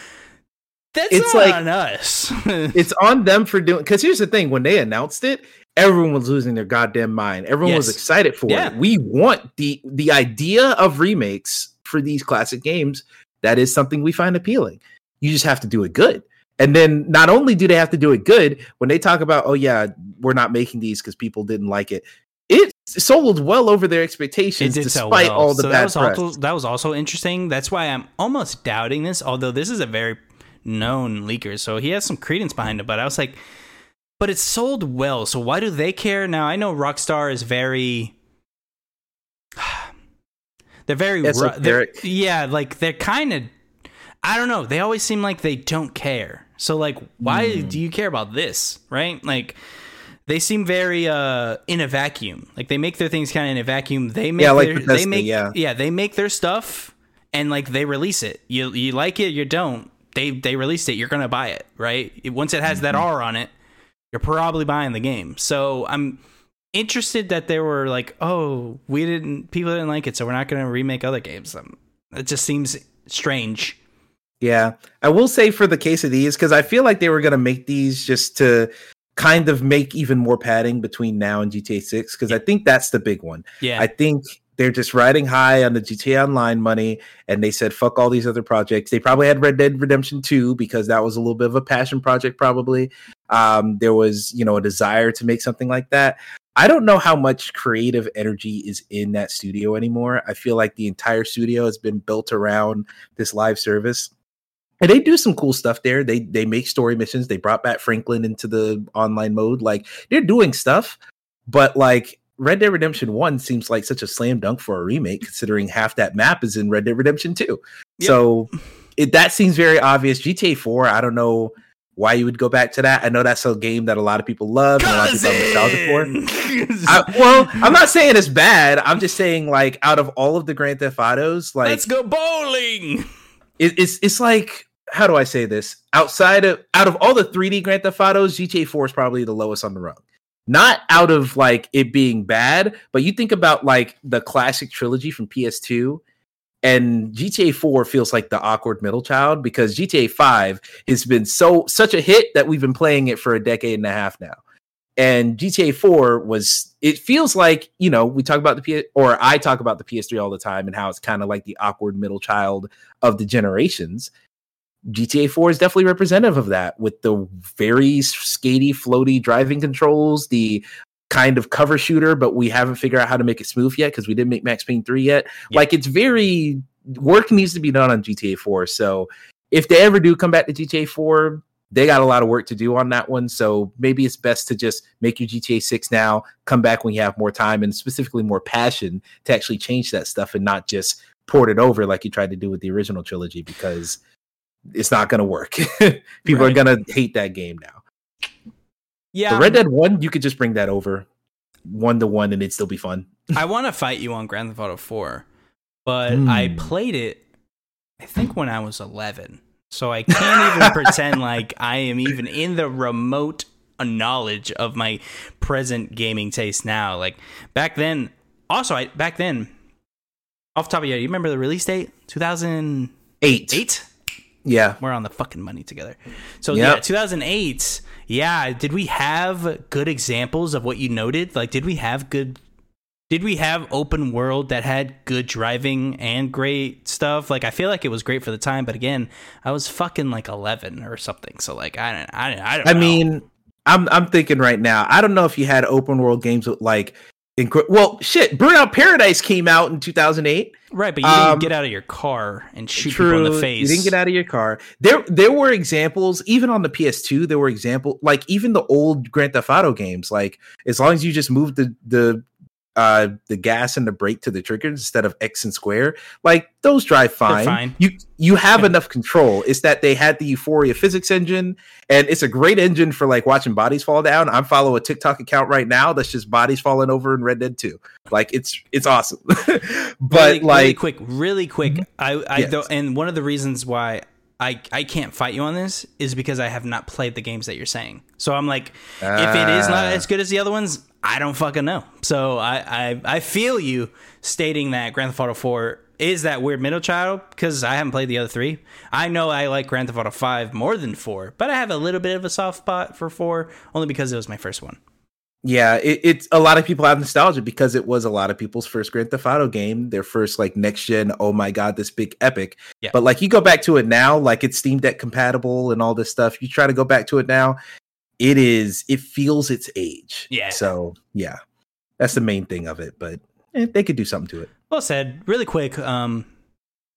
that's It's not like- on us. it's on them for doing because here's the thing when they announced it everyone was losing their goddamn mind everyone was excited for Yeah. it we want the the idea of remakes for these classic games that is something we find appealing you just have to do it good and then not only do they have to do it good when they talk about oh yeah we're not making these because people didn't like it it sold well over their expectations despite well. all the so bad that was press also that was also interesting. That's why I'm almost doubting this, although this is a very known leaker, so he has some credence behind it. But I was like, but it sold well, so why do they care? Now I know Rockstar is very. They're very ru- they're- yeah, like they're kind of. I don't know. They always seem like they don't care. So like, why Hmm. do you care about this? Right? Like, they seem very uh in a vacuum. Like they make their things kind of in a vacuum. They make Yeah, like their, they make yeah. yeah, they make their stuff and like they release it. You you like it, you don't. They they released it. You're gonna buy it, right? It- Once it has that Mm-hmm. R on it, you're probably buying the game. So I'm interested that they were like, oh, we didn't, people didn't like it, so we're not gonna remake other games. Um, it just seems strange. Yeah, I will say for the case of these, because I feel like they were going to make these just to kind of make even more padding between now and GTA 6, because I think that's the big one. Yeah, I think they're just riding high on the GTA Online money, and they said, fuck all these other projects. They probably had Red Dead Redemption 2 because that was a little bit of a passion project, probably. Um, there was, you know, a desire to make something like that. I don't know how much creative energy is in that studio anymore. I feel like the entire studio has been built around this live service. And they do some cool stuff there. They they make story missions. They brought back Franklin into the online mode. Like they're doing stuff, but like Red Dead Redemption 1 seems like such a slam dunk for a remake, considering half that map is in Red Dead Redemption 2. Yep. So it, that seems very obvious. GTA 4, I don't know why you would go back to that. I know that's a game that a lot of people love and a lot of people have nostalgia for. I, well, I'm not saying it's bad. I'm just saying, like, out of all of the Grand Theft Autos, like, Let's go bowling. It, it's it's like how do I say this? Outside of out of all the 3D Grand Theft Autos, GTA 4 is probably the lowest on the rung. Not out of like it being bad, but you think about like the classic trilogy from PS2 and GTA 4 feels like the awkward middle child because GTA 5 has been so such a hit that we've been playing it for a decade and a half now. And GTA 4 was it feels like, you know, we talk about the P or I talk about the PS3 all the time and how it's kind of like the awkward middle child of the generations. GTA 4 is definitely representative of that with the very skatey, floaty driving controls, the kind of cover shooter, but we haven't figured out how to make it smooth yet because we didn't make Max Payne 3 yet. Yeah. Like it's very work needs to be done on GTA 4. So if they ever do come back to GTA 4, they got a lot of work to do on that one. So maybe it's best to just make your GTA 6 now, come back when you have more time and specifically more passion to actually change that stuff and not just port it over like you tried to do with the original trilogy because it's not going to work. People Right. are going to hate that game now. Yeah, The Red Dead 1, you could just bring that over one to one and it'd still be fun. I want to fight you on Grand Theft Auto 4, but Hmm. I played it, I think, when I was 11. So I can't even pretend like I am even in the remote knowledge of my present gaming taste now. Like back then, also, I back then, off the top of your you remember the release date? 2008? Eight. Yeah. We're on the fucking money together. So Yep. yeah, 2008. Yeah, did we have good examples of what you noted? Like, did we have good? Did we have open world that had good driving and great stuff? Like, I feel like it was great for the time, but again, I was fucking like 11 or something. So like, I don't, I don't, I don't. I mean, I'm I'm thinking right now. I don't know if you had open world games with like Incre- well, shit, Burnout Paradise came out in 2008. Right, but you didn't Um, get out of your car and shoot True, people in the face. You didn't get out of your car. There, there were examples even on the PS2. There were examples like even the old Grand Theft Auto games. Like as long as you just moved the the uh the gas and the brake to the triggers instead of X and square, like those drive fine. fine. You you have Yeah. enough control. It's that they had the Euphoria physics engine, and it's a great engine for like watching bodies fall down. I'm follow a TikTok account right now that's just bodies falling over in Red Dead 2. Like it's it's awesome. but really, like really quick, really quick. Mhm. I, I Yes. don't, and one of the reasons why I, I can't fight you on this is because I have not played the games that you're saying. So I'm like, if it is not Ah. as good as the other ones, I don't fucking know. So I, I, I feel you stating that Grand Theft Auto 4 is that weird middle child because I haven't played the other three. I know I like Grand Theft Auto 5 more than 4, but I have a little bit of a soft spot for 4 only because it was my first one. Yeah, it, it's a lot of people have nostalgia because it was a lot of people's first Grand Theft Auto game, their first like next gen. Oh my god, this big epic! Yeah. But like you go back to it now, like it's Steam Deck compatible and all this stuff. You try to go back to it now, it is it feels its age. Yeah. So yeah, that's the main thing of it. But eh, they could do something to it. Well said. Really quick, um,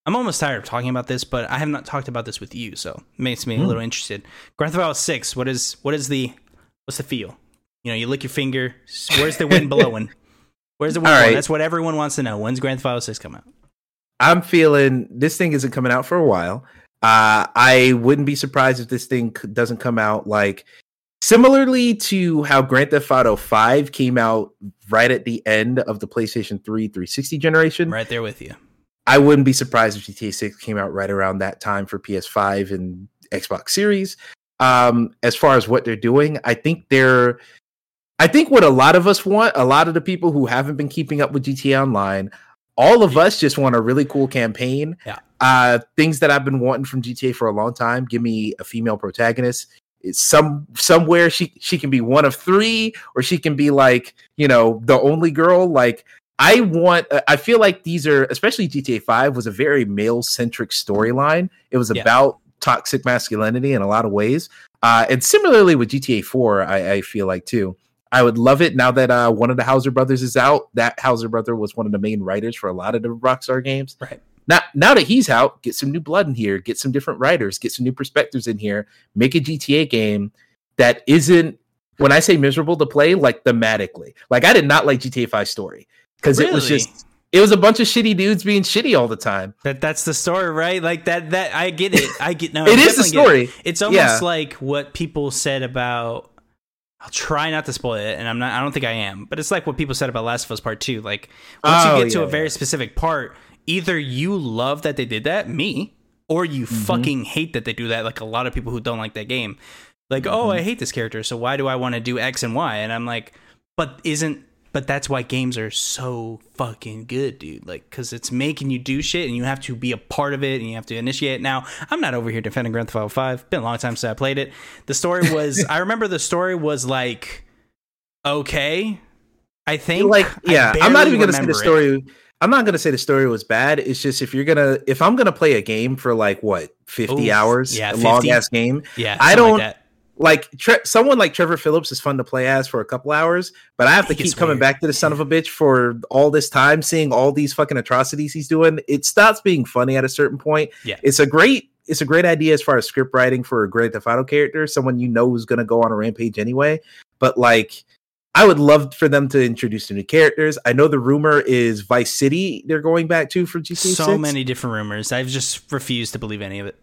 I'm almost tired of talking about this, but I have not talked about this with you, so it makes me a Hmm. little interested. Grand Theft Auto Six. What is what is the what's the feel? You know, you lick your finger. Where's the wind blowing? Where's the wind right. That's what everyone wants to know. When's Grand Theft Auto Six come out? I'm feeling this thing isn't coming out for a while. Uh, I wouldn't be surprised if this thing doesn't come out like similarly to how Grand Theft Auto 5 came out right at the end of the PlayStation 3 360 generation. Right there with you. I wouldn't be surprised if GTA 6 came out right around that time for PS5 and Xbox Series. Um, as far as what they're doing, I think they're I think what a lot of us want, a lot of the people who haven't been keeping up with GTA Online, all of us just want a really cool campaign. Yeah. Uh, things that I've been wanting from GTA for a long time. Give me a female protagonist. It's some somewhere she she can be one of three, or she can be like you know the only girl. Like I want. uh, I feel like these are, especially GTA Five, was a very male centric storyline. It was Yeah. about toxic masculinity in a lot of ways. Uh, and similarly with GTA Four, I, I feel like too. I would love it now that uh, one of the Houser brothers is out. That Houser brother was one of the main writers for a lot of the Rockstar games. Right. Now, now that he's out, get some new blood in here, get some different writers, get some new perspectives in here, make a GTA game that isn't when I say miserable to play, like thematically. Like I did not like GTA 5 story because it was just it was a bunch of shitty dudes being shitty all the time. That that's the story, right? Like that that I get it. I get no. it I is the get it. story. It's almost Yeah. like what people said about. I'll try not to spoil it, and I'm not. I don't think I am, but it's like what people said about Last of Us Part Two. Like once Oh, you get to a very yeah. specific part, either you love that they did that, me, or you Mm-hmm. fucking hate that they do that. Like a lot of people who don't like that game. Like, oh, Mm-hmm. I hate this character, so why do I want to do X and Y? And I'm like, but isn't but that's why games are so fucking good, dude. Like, because it's making you do shit, and you have to be a part of it, and you have to initiate. it. Now, I'm not over here defending Grand Theft Auto Five. Been a long time since I played it. The story was, I remember the story was like, okay. I think, like yeah i'm not even gonna say the remember it. story i'm not gonna say the story was bad it's just if you're gonna if i'm gonna play a game for like what 50 Oof, hours yeah, a long ass game Yeah, I don't- Like. Like tre- someone like trevor philips is fun to play as for a couple hours but i have to keep coming weird. back to the son of a bitch for all this time seeing all these fucking atrocities he's doing it stops being funny at a certain point Yeah. it's a great it's a great idea as far as script writing for a Grand Theft Auto character, someone you know is going to go on a rampage anyway. But like, I would love for them to introduce the new characters. I know the rumor is Vice City they're going back to for GTA. So 6. many different rumors. I've just refused to believe any of it.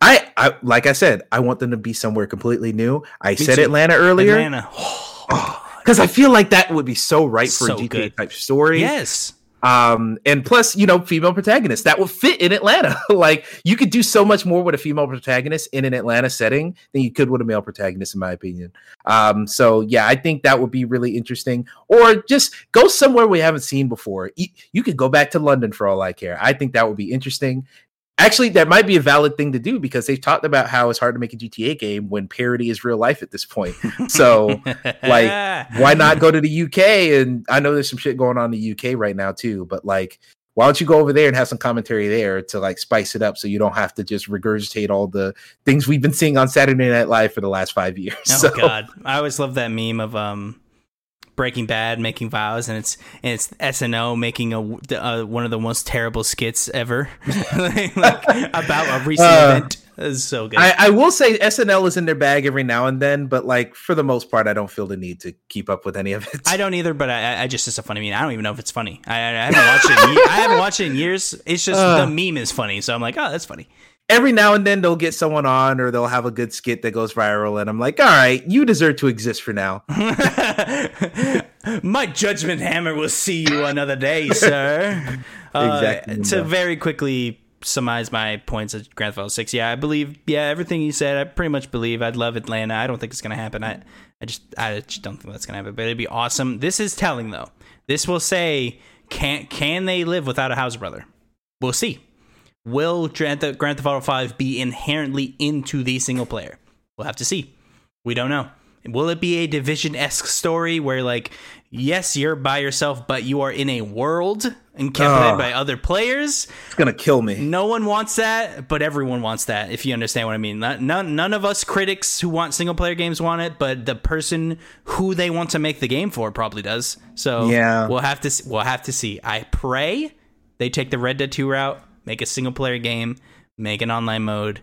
I, I like I said, I want them to be somewhere completely new. I said too. Atlanta earlier Atlanta. because I feel like that would be so right for So a GTA good. type story. yes. um and plus you know female protagonist that would fit in atlanta like you could do so much more with a female protagonist in an atlanta setting than you could with a male protagonist in my opinion um so yeah i think that would be really interesting or just go somewhere we haven't seen before you, you could go back to london for all i care i think that would be interesting actually that might be a valid thing to do because they've talked about how it's hard to make a gta game when parody is real life at this point so like, why not go to the UK? And I know there's some shit going on in the UK right now too, but like, why don't you go over there and have some commentary there to like spice it up so you don't have to just regurgitate all the things we've been seeing on Saturday Night Live for the last five years? Oh so, God, I always love that meme of um, Breaking Bad making vows, and it's and it's SNL making a uh, one of the most terrible skits ever, like, about a recent uh, event. It's so good. I, I, will say SNL is in their bag every now and then, but like for the most part, I don't feel the need to keep up with any of it. I don't either, but I, I just it's a funny meme. I don't even know if it's funny. I, I haven't watched it. I haven't watched it in years. It's just uh, the meme is funny, so I'm like, oh, that's funny every now and then they'll get someone on or they'll have a good skit that goes viral and i'm like all right you deserve to exist for now. My judgment hammer will see you another day sir. Uh, to very quickly surmise my points of grand theft auto 6 yeah i believe yeah everything you said i pretty much believe. I'd love atlanta. I don't think it's gonna happen. I i just i just don't think that's gonna happen but it'd be awesome. This is telling though. This will say can can they live without a Houser brother? We'll see Will Grand Theft Auto 5 be inherently into the single player? We'll have to see. We don't know. Will it be a division esque story where, like, yes, you're by yourself, but you are in a world encompassed oh, by other players? It's gonna kill me. No one wants that, but everyone wants that. If you understand what I mean. None, none of us critics who want single player games want it, but the person who they want to make the game for probably does. So yeah, we'll have to. We'll have to see. I pray they take the Red Dead 2 route make a single player game, make an online mode,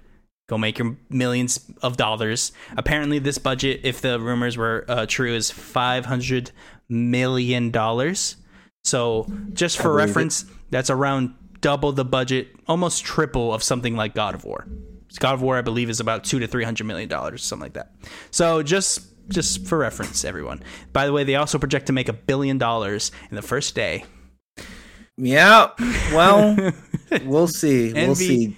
go make your millions of dollars. Apparently, this budget, if the rumors were uh, true, is five hundred million dollars. So, just for reference, it. that's around double the budget, almost triple of something like God of War. God of War, I believe, is about two to three hundred million dollars, something like that. So, just just for reference, everyone. By the way, they also project to make a billion dollars in the first day. Yeah. Well, we'll see. We'll see.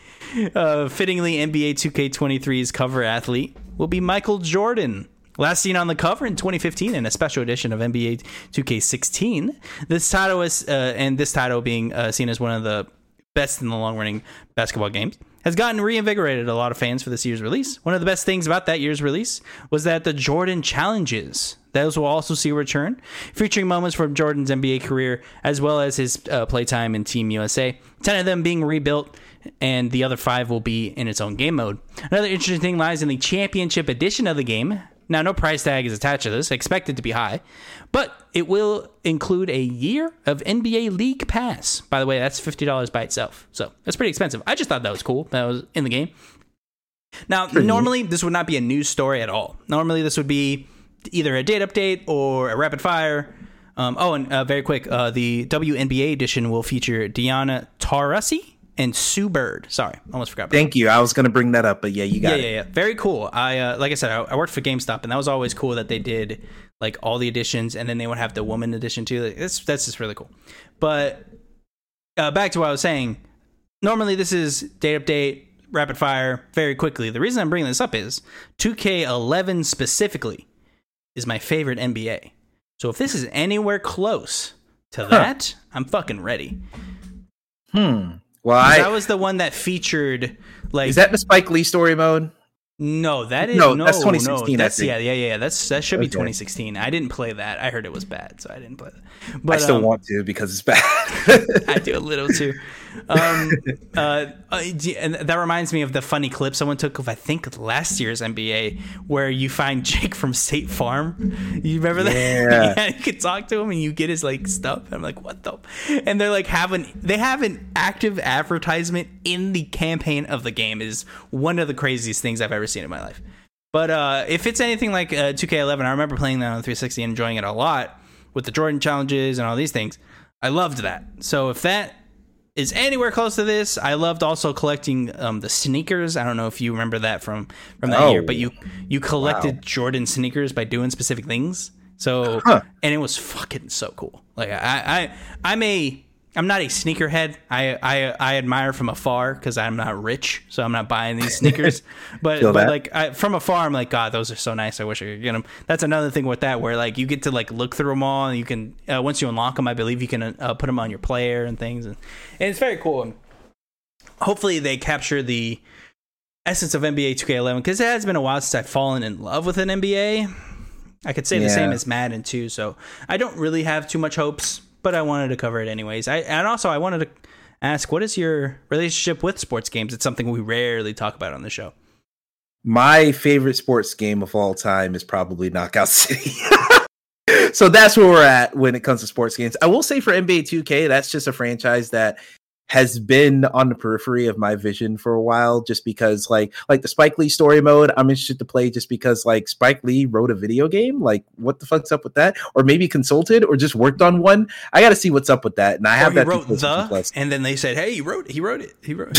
Uh, fittingly, NBA 2K23's cover athlete will be Michael Jordan. Last seen on the cover in 2015 in a special edition of NBA 2K16. This title is, uh, and this title being uh, seen as one of the best in the long running basketball games, has gotten reinvigorated a lot of fans for this year's release. One of the best things about that year's release was that the Jordan Challenges those will also see a return, featuring moments from Jordan's NBA career as well as his uh, playtime in Team USA. Ten of them being rebuilt, and the other five will be in its own game mode. Another interesting thing lies in the championship edition of the game. Now, no price tag is attached to this, expected to be high, but it will include a year of NBA League Pass. By the way, that's $50 by itself. So that's pretty expensive. I just thought that was cool. That was in the game. Now, normally, this would not be a news story at all. Normally, this would be either a date update or a rapid fire. Um, oh, and uh, very quick, uh, the WNBA edition will feature Diana Taurasi and Sue Bird. Sorry, almost forgot. Thank that. you. I was going to bring that up, but yeah, you got yeah, it. Yeah, yeah, Very cool. I uh, like I said, I, I, worked for GameStop, and that was always cool that they did like all the editions, and then they would have the woman edition too. Like, that's that's just really cool. But uh, back to what I was saying. Normally, this is date update, rapid fire, very quickly. The reason I'm bringing this up is 2K11 specifically is my favorite NBA. So if this is anywhere close to huh. that, I'm fucking ready. Hmm. I, that was the one that featured like. Is that the Spike Lee story mode? No, that is no. no that's 2016. No, that's yeah, yeah, yeah. That's that should be 2016. I didn't play that. I heard it was bad, so I didn't play that. But I still um, want to because it's bad. I do a little too. Um, uh, uh and that reminds me of the funny clip someone took of I think last year's NBA where you find Jake from State Farm. You remember that? Yeah, yeah you could talk to him and you get his like stuff. I'm like, what the? And they're like having they have an active advertisement in the campaign of the game. Is one of the craziest things I've ever ever seen in my life. But uh, if it's anything like uh, 2K11, I remember playing that on 360 and enjoying it a lot with the Jordan challenges and all these things. I loved that. So if that is anywhere close to this, I loved also collecting um, the sneakers. I don't know if you remember that from from that oh, year, but you you collected wow. Jordan sneakers by doing specific things. So huh. and it was fucking so cool. Like I I I'm a I'm not a sneakerhead. I I, I admire from afar because I'm not rich, so I'm not buying these sneakers. but but like I, from afar, I'm like, God, those are so nice. I wish I could get them. That's another thing with that, where like you get to like look through them all, and you can uh, once you unlock them, I believe you can uh, put them on your player and things, and, and it's very cool. And hopefully, they capture the essence of NBA 2K11 because it has been a while since I've fallen in love with an NBA. I could say yeah. the same as Madden too, so I don't really have too much hopes but I wanted to cover it anyways. I and also I wanted to ask, what is your relationship with sports games? It's something we rarely talk about on the show. My favorite sports game of all time is probably Knockout City. so that's where we're at when it comes to sports games. I will say for NBA 2K, that's just a franchise that has been on the periphery of my vision for a while just because like like the Spike Lee story mode I'm interested to play just because like Spike Lee wrote a video game? Like what the fuck's up with that? Or maybe consulted or just worked on one? I got to see what's up with that and I have that wrote the and then they said hey he wrote it. he wrote it he wrote,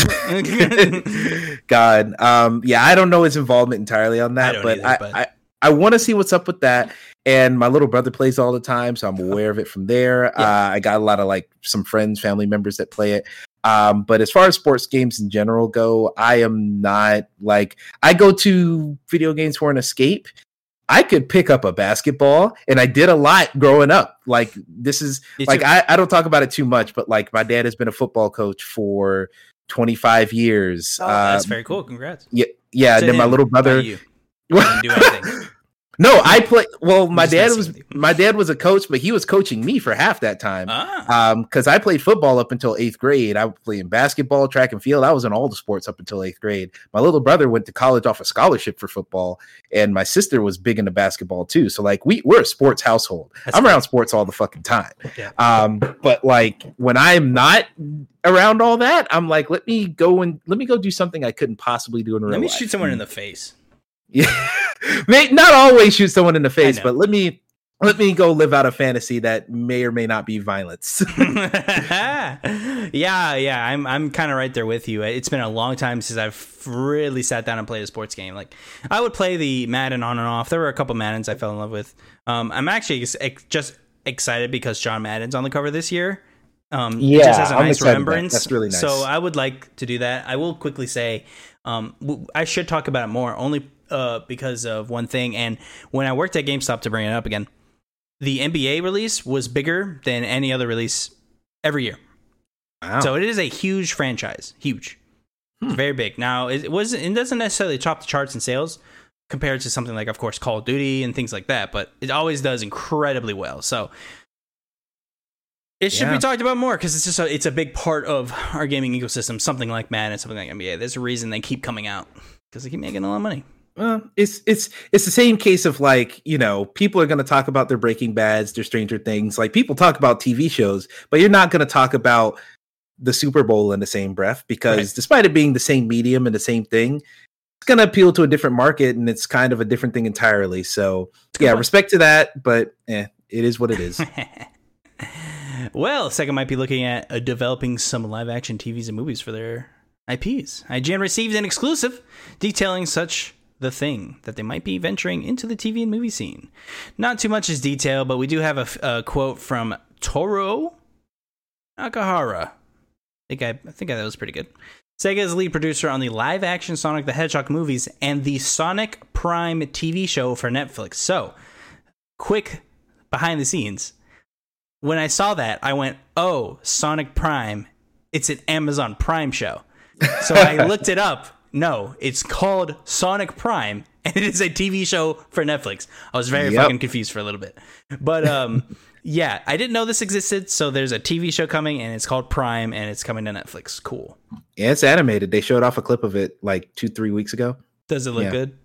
God um yeah I don't know his involvement entirely on that I but, either, but I I want to see what's up with that. And my little brother plays all the time, so I'm aware of it from there. Yeah. Uh, I got a lot of like some friends, family members that play it. Um, but as far as sports games in general go, I am not like I go to video games for an escape. I could pick up a basketball, and I did a lot growing up. Like this is like I, I don't talk about it too much, but like my dad has been a football coach for 25 years. Oh, that's um, very cool. Congrats. Yeah, yeah. and then my little brother do anything. No, I play. Well, my dad was my dad was a coach, but he was coaching me for half that time. Ah. Um, because I played football up until eighth grade. I was playing basketball, track and field. I was in all the sports up until eighth grade. My little brother went to college off a scholarship for football, and my sister was big into basketball too. So like we we're a sports household. That's I'm around sports all the fucking time. Yeah. Um, but like when I'm not around all that, I'm like, let me go and let me go do something I couldn't possibly do in a real Let me life. shoot someone in the face. Yeah, not always shoot someone in the face, but let me let me go live out a fantasy that may or may not be violence. yeah, yeah, I'm I'm kind of right there with you. It's been a long time since I've really sat down and played a sports game. Like I would play the Madden on and off. There were a couple Maddens I fell in love with. Um, I'm actually just excited because John Madden's on the cover this year. Um, yeah, just as a I'm nice remembrance. That. That's really nice. So I would like to do that. I will quickly say, um, I should talk about it more, only uh, because of one thing. And when I worked at GameStop to bring it up again, the NBA release was bigger than any other release every year. Wow. So it is a huge franchise, huge, hmm. very big. Now it was it doesn't necessarily top the charts in sales compared to something like, of course, Call of Duty and things like that, but it always does incredibly well. So it should yeah. be talked about more because it's just a, it's a big part of our gaming ecosystem. Something like Madden, something like NBA. There's a reason they keep coming out because they keep making a lot of money. Well, it's it's it's the same case of like you know people are going to talk about their Breaking Bad's, their Stranger Things. Like people talk about TV shows, but you're not going to talk about the Super Bowl in the same breath because right. despite it being the same medium and the same thing, it's going to appeal to a different market and it's kind of a different thing entirely. So yeah, respect to that, but eh, it is what it is. well, second might be looking at uh, developing some live action TVs and movies for their IPs. IGN received an exclusive detailing such the thing that they might be venturing into the TV and movie scene. Not too much is detail, but we do have a, a quote from Toru Nakahara. I think I, I think that was pretty good. Sega is lead producer on the live action Sonic the Hedgehog movies and the Sonic Prime TV show for Netflix. So, quick behind the scenes. When I saw that, I went, "Oh, Sonic Prime. It's an Amazon Prime show." So I looked it up no, it's called Sonic Prime, and it is a TV show for Netflix. I was very yep. fucking confused for a little bit, but um, yeah, I didn't know this existed. So there's a TV show coming, and it's called Prime, and it's coming to Netflix. Cool. Yeah, it's animated. They showed off a clip of it like two, three weeks ago. Does it look yeah. good?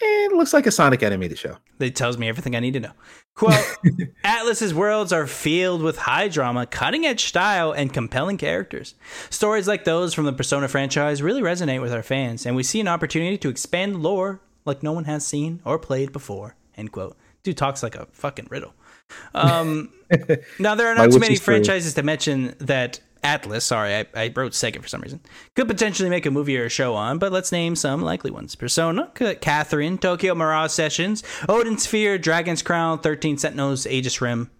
It looks like a Sonic animated show. It tells me everything I need to know. Quote Atlus's worlds are filled with high drama, cutting edge style, and compelling characters. Stories like those from the Persona franchise really resonate with our fans, and we see an opportunity to expand lore like no one has seen or played before. End quote. Dude talks like a fucking riddle. Um, now, there are not too many franchises to mention that Atlus, sorry, I, I wrote Sega for some reason, could potentially make a movie or a show on, but let's name some likely ones. Persona, Catherine, Tokyo Mirage Sessions, Odin Sphere, Dragon's Crown, 13 Sentinels, Aegis Rim,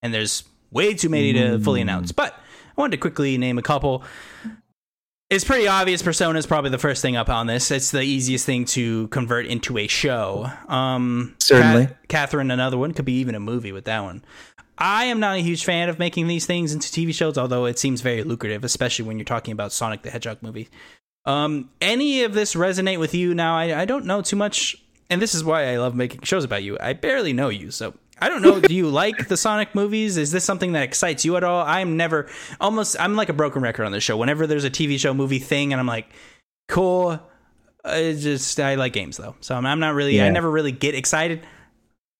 and there's way too many to fully announce. But I wanted to quickly name a couple. It's pretty obvious Persona is probably the first thing up on this. It's the easiest thing to convert into a show. Um, Certainly. Catherine, another one, could be even a movie with that one. I am not a huge fan of making these things into TV shows, although it seems very lucrative, especially when you're talking about Sonic the Hedgehog movie. Um, any of this resonate with you? Now, I, I don't know too much, and this is why I love making shows about you. I barely know you, so I don't know. do you like the Sonic movies? Is this something that excites you at all? I'm never almost. I'm like a broken record on this show. Whenever there's a TV show movie thing, and I'm like, cool. I just I like games though, so I'm, I'm not really. Yeah. I never really get excited.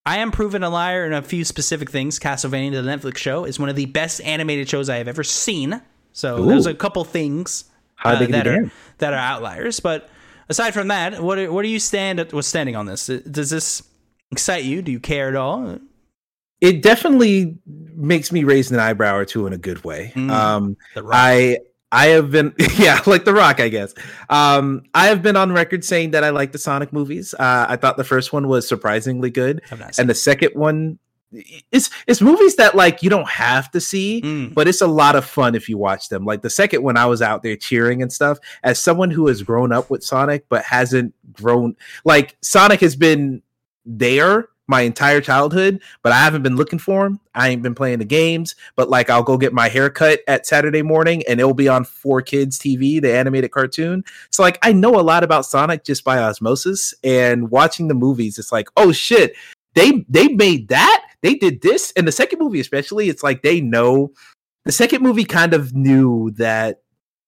I am proven a liar in a few specific things. Castlevania, the Netflix show, is one of the best animated shows I have ever seen. So Ooh. there's a couple things uh, that are that are outliers. But aside from that, what what do you stand what's standing on this? Does this excite you? Do you care at all? It definitely makes me raise an eyebrow or two in a good way. Mm. Um, I I have been yeah, like The Rock, I guess. Um, I have been on record saying that I like the Sonic movies. Uh, I thought the first one was surprisingly good, I've not seen and the second one it's it's movies that like you don't have to see. Mm. But it's a lot of fun if you watch them. Like the second one, I was out there cheering and stuff. As someone who has grown up with Sonic but hasn't grown, like Sonic has been there my entire childhood, but I haven't been looking for him. I ain't been playing the games, but like I'll go get my haircut at Saturday morning and it'll be on 4Kids TV, the animated cartoon. So like I know a lot about Sonic just by osmosis and watching the movies it's like, "Oh shit, they they made that. They did this." And the second movie especially, it's like they know the second movie kind of knew that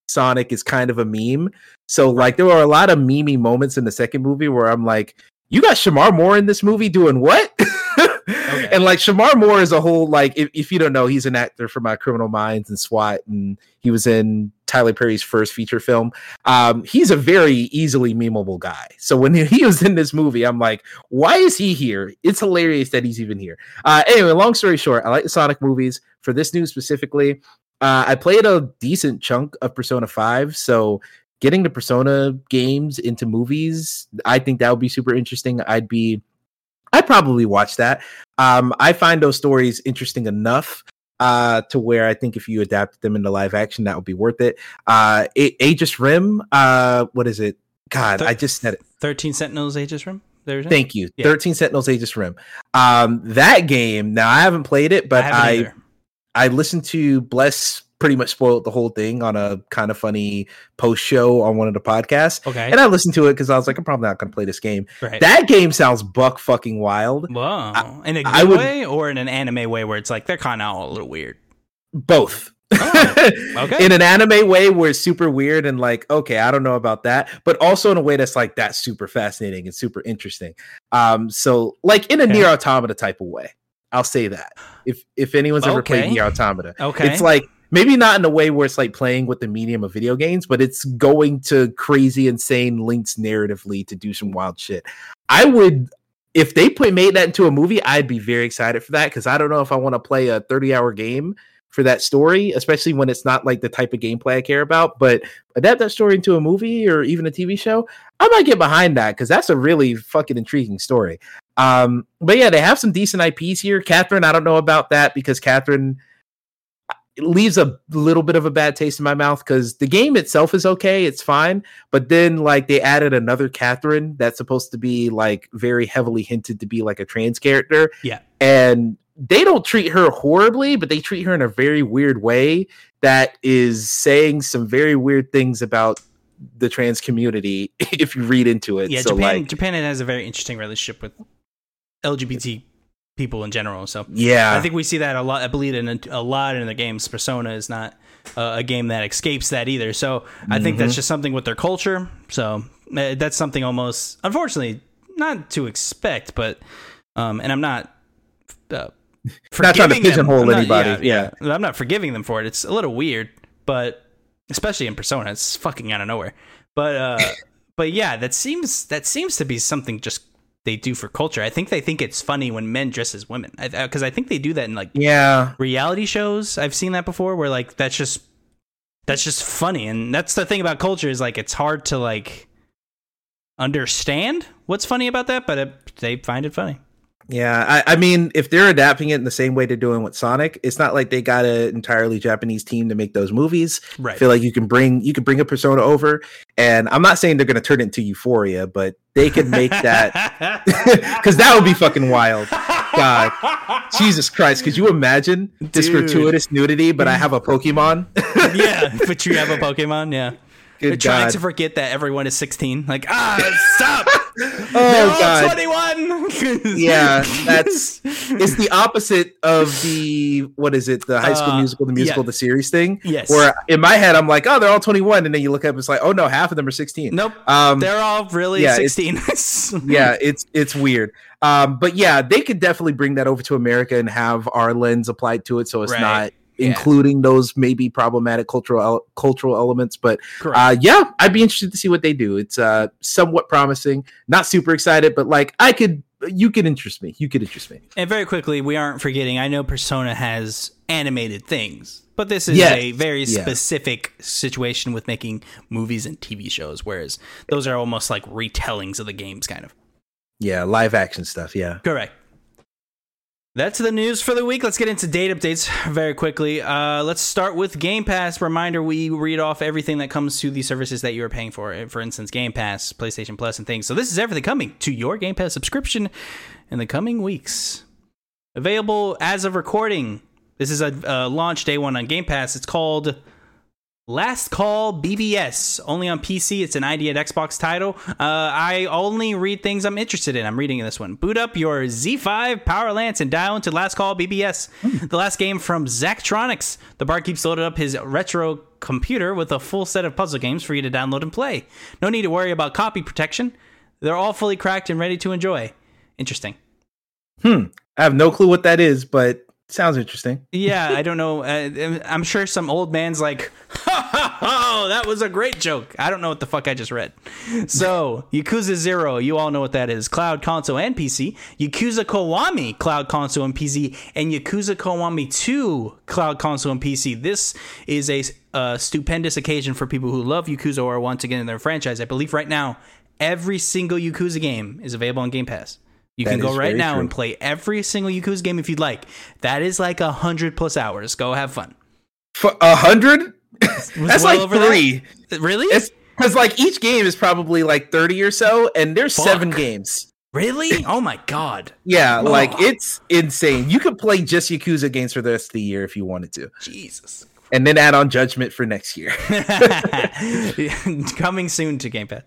Sonic is kind of a meme. So like there were a lot of memey moments in the second movie where I'm like, you got Shemar Moore in this movie doing what? And like Shemar Moore is a whole like if, if you don't know, he's an actor for My Criminal Minds and SWAT, and he was in Tyler Perry's first feature film. Um, he's a very easily memeable guy. So when he was in this movie, I'm like, why is he here? It's hilarious that he's even here. Uh, anyway, long story short, I like the Sonic movies. For this news specifically, uh, I played a decent chunk of Persona 5, so getting the Persona games into movies, I think that would be super interesting. I'd be I'd probably watch that. Um, I find those stories interesting enough uh, to where I think if you adapted them into live action, that would be worth it. Uh, A- Aegis Rim, uh, what is it? God, Thir- I just said it. Thirteen Sentinels Aegis Rim. There's Thank you. Yeah. 13 Sentinels Aegis Rim. Um, that game, now I haven't played it, but I I. I listened to Bless pretty much spoiled the whole thing on a Kinda Funny post show on one of the podcasts. Okay. And I listened to it because I was like, I'm probably not going to play this game. right. That game sounds buck fucking wild. Whoa. in a good I would- way or in an anime way where it's like they're kind of all a little weird. both. Oh, okay. in an anime way where it's super weird and like, okay, I don't know about that, but also in a way that's like that's super fascinating and super interesting. Um, so like in a Okay. Nier Automata type of way. I'll say that. If if anyone's ever played Nier Automata, Okay. it's like maybe not in a way where it's like playing with the medium of video games, but it's going to crazy, insane links narratively to do some wild shit. I would if they put made that into a movie, I'd be very excited for that because I don't know if I want to play a 30 hour game for that story, especially when it's not like the type of gameplay I care about. But adapt that story into a movie or even a TV show, I might get behind that because that's a really fucking intriguing story. Um, but yeah, they have some decent IPs here. Catherine, I don't know about that because Catherine it leaves a little bit of a bad taste in my mouth because the game itself is okay, it's fine, but then like they added another Catherine that's supposed to be like very heavily hinted to be like a trans character. Yeah. And they don't treat her horribly, but they treat her in a very weird way that is saying some very weird things about the trans community if you read into it. yeah, so Japan like Japan has a very interesting relationship with LGBT people in general. So yeah. I think we see that a lot. I believe in a, a lot in the games. Persona is not uh, a game that escapes that either. So I think Mm-hmm. that's just something with their culture. So uh, that's something almost, unfortunately, not to expect. But um, and I'm not. Uh, Not trying to pigeonhole not- anybody, yeah. I'm not forgiving them for it. It's a little weird, but especially in Persona, it's fucking out of nowhere. But uh, but yeah, that seems that seems to be something just they do for culture. I think they think it's funny when men dress as women because I, think they do that in like yeah. reality shows. I've seen that before where like that's just that's just funny, and that's the thing about culture is like it's hard to like understand what's funny about that, but it, they find it funny. Yeah, I, I mean, if they're adapting it in the same way they're doing with Sonic, it's not like they got an entirely Japanese team to make those movies. Right. I feel like you can bring you can bring a persona over, and I'm not saying they're going to turn it into Euphoria, but they could make that because that would be fucking wild. God, Jesus Christ, could you imagine this Dude. gratuitous nudity? But I have a Pokemon. yeah, but you have a Pokemon, yeah. They're trying God. to forget that everyone is 16. Like, ah, stop! oh They're all God. 21. Yeah, that's it's the opposite of the what is it? The High School Uh, Musical, the musical, yeah. the series thing. Yes. Where in my head I'm like, oh, they're all 21, and then you look up, it's like, oh no, half of them are 16. nope. Um, They're all really yeah, it's- 16. yeah, it's it's weird. Um, but yeah, they could definitely bring that over to America and have our lens applied to it, so it's Right. not Yeah. including those maybe problematic cultural cultural elements. But uh, yeah, I'd be interested to see what they do. It's uh, somewhat promising. Not super excited, but like I could, you could interest me. You could interest me. And very quickly, we aren't forgetting. I know Persona has animated things, but this is Yes. a very Yeah. specific situation with making movies and TV shows, whereas those are almost like retellings of the games, kind of. Yeah, live action stuff. Yeah. Correct. That's the news for the week. Let's get into date updates very quickly. Uh, let's start with Game Pass. Reminder: we read off everything that comes to the services that you are paying for. For instance, Game Pass, PlayStation Plus, and things. So this is everything coming to your Game Pass subscription in the coming weeks. Available as of recording. This is a uh, launch day one on Game Pass. It's called Last Call BBS, only on PC. It's an ID at Xbox title. Uh, I only read things I'm interested in. I'm reading this one. Boot up your Z5 Power Lance and dial into Last Call BBS, the last game from Zachtronics. The bar keeps loaded up his retro computer with a full set of puzzle games for you to download and play. No need to worry about copy protection. They're all fully cracked and ready to enjoy. Interesting. Hmm. I have no clue what that is, but sounds interesting. Yeah, I don't know. Uh, I'm sure some old man's like, ha, that was a great joke. I don't know what the fuck I just read. So, Yakuza Zero, you all know what that is. Cloud console and PC. Yakuza Kiwami, cloud console and PC. And Yakuza Kiwami 2, cloud console and PC. This is a uh, stupendous occasion for people who love Yakuza or want to get in their franchise. I believe right now, every single Yakuza game is available on Game Pass. You That can go right now true. and play every single Yakuza game if you'd like. That is like a hundred plus hours. Go have fun. A hundred? That's well like over that? three. Really? It's because like each game is probably like 30 or so, and there's seven games. really? Oh my god. Yeah, like it's insane. You could play just Yakuza games for the rest of the year if you wanted to, Jesus. and then add on Judgment for next year. Coming soon to Game Pass.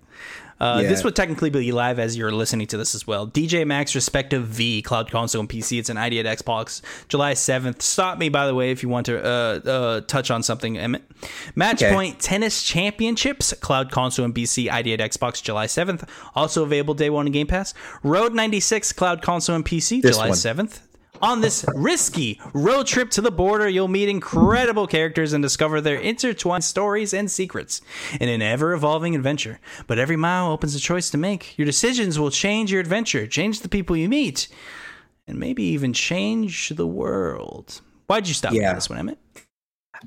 Uh, Yeah. This would technically be live as you're listening to this as well. DJ Max Respect V, Cloud Console and PC. It's an ID at Xbox, July 7th. Stop me, by the way, if you want to uh, uh, touch on something, Emmett. Match Okay. Point Tennis Championships, Cloud Console and PC, ID at Xbox, July 7th. Also available day one in Game Pass. Road 96, Cloud Console and PC, This July one. 7th. On this risky road trip to the border, you'll meet incredible characters and discover their intertwined stories and secrets in an ever evolving adventure. But every mile opens a choice to make. Your decisions will change your adventure, change the people you meet, and maybe even change the world. Why'd you stop Yeah. this one, Emmett?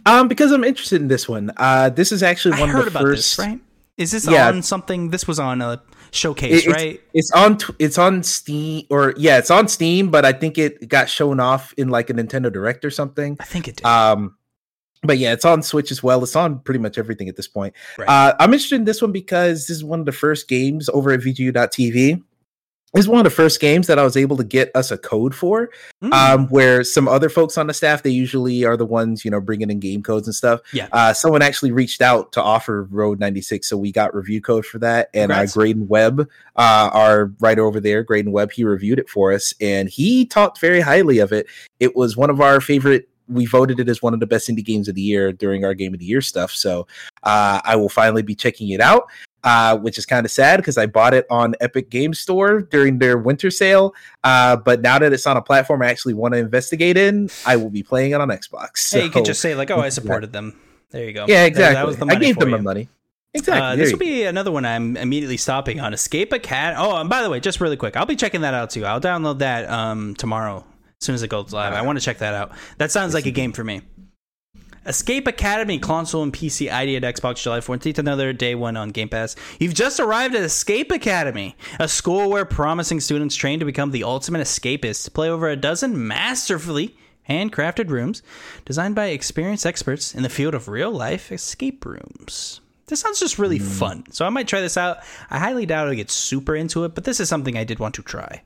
um, because I'm interested in this one. Uh, this is actually I one heard of the about first. this, right? Is this Yeah. on something? This was on a showcase, it's, right? it's on it's on Steam or yeah, it's on Steam, but I think it got shown off in like a Nintendo Direct or something. I think it did. Um, but yeah, it's on Switch as well. It's on pretty much everything at this point. Right. Uh, I'm interested in this one because this is one of the first games over at VGU.TV. Is one of the first games that I was able to get us a code for. Mm. Um, where some other folks on the staff, they usually are the ones, you know, bringing in game codes and stuff. Yeah. Uh, someone actually reached out to offer Road 96, so we got review code for that. And uh. Graydon Webb, uh, our writer over there, Graydon Webb, he reviewed it for us, and he talked very highly of it. It was one of our favorite. We voted it as one of the best indie games of the year during our game of the year stuff. So uh, I will finally be checking it out. Uh, which is kind of sad because I bought it on Epic Game Store during their winter sale. Uh, but now that it's on a platform I actually want to investigate in, I will be playing it on Xbox. hey, you could just say like, "Oh, I supported them." There you go. yeah, exactly. That was the I gave them you. my money. Exactly. Uh, this will be another one I'm immediately stopping on. Escape a Cat. Oh, and by the way, just really quick, I'll be checking that out too. I'll download that um, tomorrow as soon as it goes live. I want to check that out. That sounds like a game for me. Escape Academy console and PC ID at Xbox July 14th. Another day one on Game Pass. You've just arrived at Escape Academy, a school where promising students train to become the ultimate escapists. Play over a dozen masterfully handcrafted rooms designed by experienced experts in the field of real life escape rooms. This sounds just really hmm. fun. So I might try this out. I highly doubt I'll get super into it, but this is something I did want to try.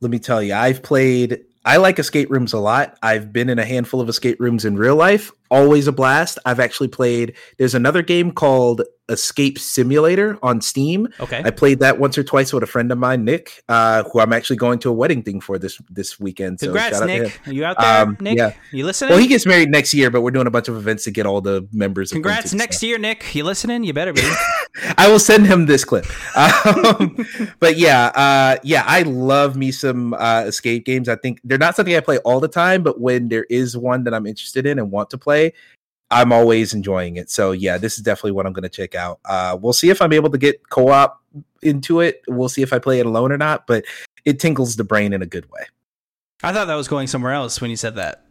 Let me tell you, I've played. I like escape rooms a lot. I've been in a handful of escape rooms in real life. Always a blast. I've actually played. There's another game called Escape Simulator on Steam. Okay. I played that once or twice with a friend of mine, Nick, uh, who I'm actually going to a wedding thing for this this weekend. So Congrats, shout out to Nick. Are you out there, Um, Nick? yeah. You listening? Well, he gets married next year, but we're doing a bunch of events to get all the members. Congrats acquainted, next year, Nick. You listening? You better be. I will send him this clip. Um, but yeah, uh, yeah, I love me some uh, escape games. I think they're not something I play all the time, but when there is one that I'm interested in and want to play, I'm always enjoying it. So yeah, this is definitely what I'm going to check out. Uh, we'll see if I'm able to get co-op into it. We'll see if I play it alone or not, but it tinkles the brain in a good way. I thought that was going somewhere else when you said that.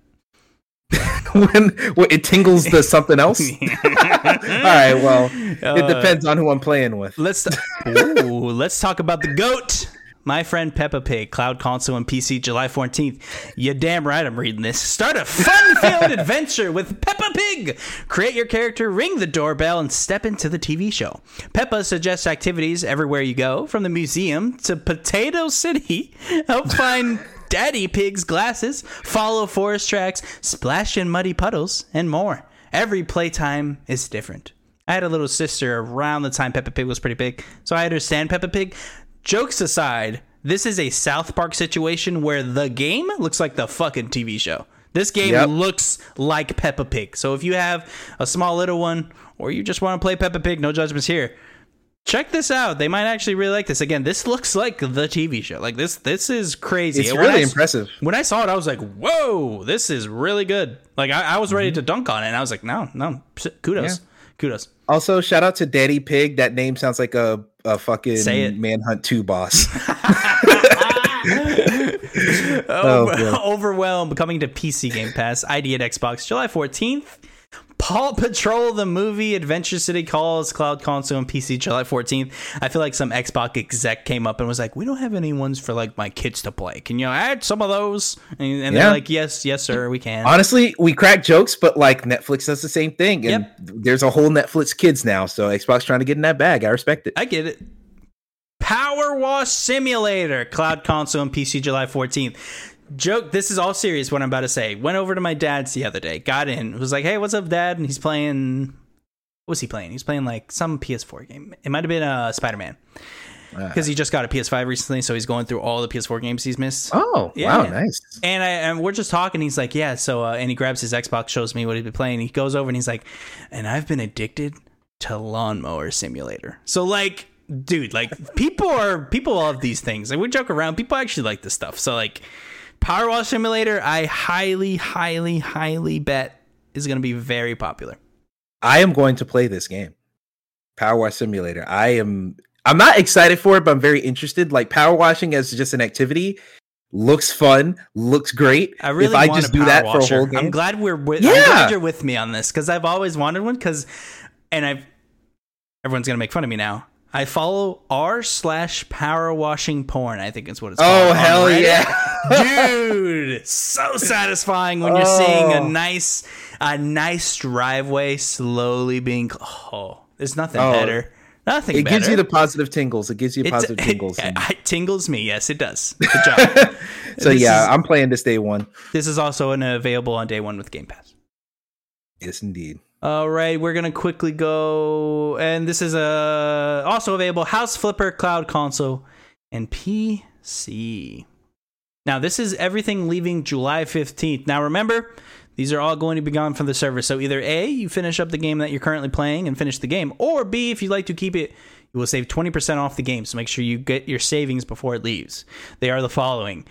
when, when it tingles the something else. all right, well, it Uh, depends on who I'm playing with. Let's ooh, let's talk about the goat. My friend Peppa Pig, Cloud Console and PC, July 14th. You damn right I'm reading this. Start a fun-filled adventure with Peppa Pig. Create your character, ring the doorbell, and step into the TV show. Peppa suggests activities everywhere you go, from the museum to Potato City. Help find Daddy Pig's glasses, follow forest tracks, splash in muddy puddles, and more. Every playtime is different. I had a little sister around the time Peppa Pig was pretty big, so I understand Peppa Pig. Jokes aside, this is a South Park situation where the game looks like the fucking TV show. This game Yep. looks like Peppa Pig. So if you have a small little one or you just want to play Peppa Pig, no judgments here. Check this out. They might actually really like this. Again, this looks like the TV show. Like this this is crazy. It's When really I- impressive. when I saw it, I was like, "Whoa, this is really good!" Like I, I was ready Mm-hmm. to dunk on it, and I was like, "No, no, kudos, kudos." Also, shout out to Daddy Pig. That name sounds like a, a fucking Say it. Manhunt 2 boss. oh, Oh. Overwhelmed coming to PC Game Pass, ID at Xbox, July fourteenth. Paw Patrol the movie, Adventure City calls, Cloud Console and PC, July fourteenth. I feel like some Xbox exec came up and was like, "We don't have any ones for like my kids to play. Can you add some of those?" And, and they're like, "Yes, yes, sir, we can." Honestly, we crack jokes, but like Netflix does the same thing. And Yep. there's a whole Netflix kids now. So Xbox trying to get in that bag. I respect it. I get it. Power Wash Simulator, Cloud Console and PC, July 14th. Joke, this is all serious what I'm about to say. Went over to my dad's the other day, got in, was like, hey, what's up, dad? And he's playing, what was he playing? He's playing like some PS4 game. It might have been uh, Spider Man. Because he just got a PS5 recently, so he's going through all the PS4 games he's missed. oh, Yeah. wow. Nice. And I and we're just talking. He's like, yeah. So uh, and he grabs his Xbox, shows me what he's been playing. He goes over and he's like, and I've been addicted to Lawnmower Simulator. So like, dude, like people are people love these things. Like we joke around. People actually like this stuff. So like, Power Wash Simulator, I highly, highly, highly bet is going to be very popular. I am going to play this game. Power Wash Simulator. I am I'm not excited for it, but I'm very interested. Like power washing as just an activity looks fun, looks great. I really if I just do that washer. for a whole game. I'm glad we're with. I'm Yeah. glad you're with me on this because I've always wanted one. Because, and I've everyone's gonna make fun of me now. I follow r slash power washing porn. I think it's what it's oh, called. oh hell yeah. dude! So satisfying when you're seeing a Oh. nice, a nice driveway slowly being. Oh, there's nothing Oh. better. Nothing. It gives you the positive tingles. It gives you It's- positive tingles. It, and- it tingles me. Yes, it does. Good job. so This yeah, is- I'm playing this day one. this is also an, available on day one with Game Pass. Yes, indeed. All right, we're gonna quickly go, and this is uh, also available House Flipper, Cloud Console, and PC. Now, this is everything leaving July 15th. Now, remember, these are all going to be gone from the server. So, either A, you finish up the game that you're currently playing and finish the game, or B, if you'd like to keep it, you will save 20% off the game. So, make sure you get your savings before it leaves. They are the following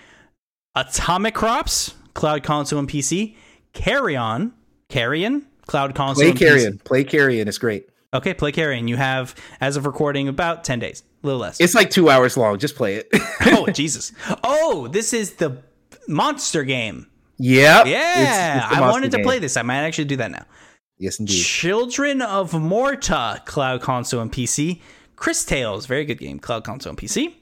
Atomic Crops, Cloud Console, and PC, Carry On, Carrion, Cloud Console, Play carrion. Play carrion. It's great. Okay, play Carrion. You have, as of recording, about 10 days, a little less. It's like two hours long. Just play it. oh, Jesus. Oh, this is the monster game. yep. Yeah, It's- it's I wanted to game. play this. I might actually do that now. Yes, indeed. Children of Morta, Cloud Console and PC. Cris Tales, very good game, Cloud Console and PC.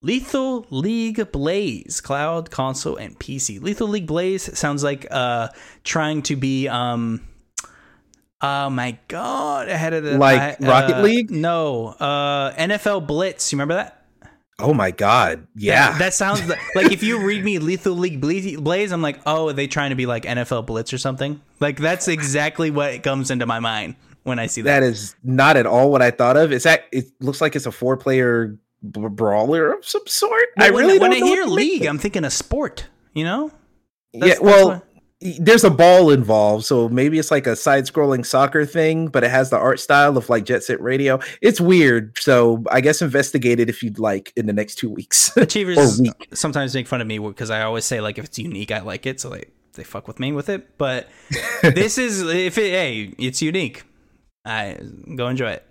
Lethal League Blaze, Cloud Console and PC. Lethal League Blaze sounds like uh trying to be um Oh my god, ahead of the Like I- Rocket uh, League? No, uh NFL Blitz. You remember that? Oh my god. Yeah. That, that sounds like, like if you read me Lethal League Blaze, I'm like, oh, are they trying to be like NFL Blitz or something? Like that's exactly what comes into my mind when I see that. That is not at all what I thought of. Is that it looks like it's a four player brawler of some sort. Well, I really when don't I hear league, I'm thinking a sport. You know? That's- yeah, well, that's there's a ball involved, so maybe it's like a side-scrolling soccer thing, but it has the art style of like Jet Set Radio. It's weird, so I guess investigate it if you'd like in the next two weeks. Achievers week. sometimes make fun of me because I always say like if it's unique, I like it, so they they fuck with me with it. But this is if it hey, it's unique. I go enjoy it.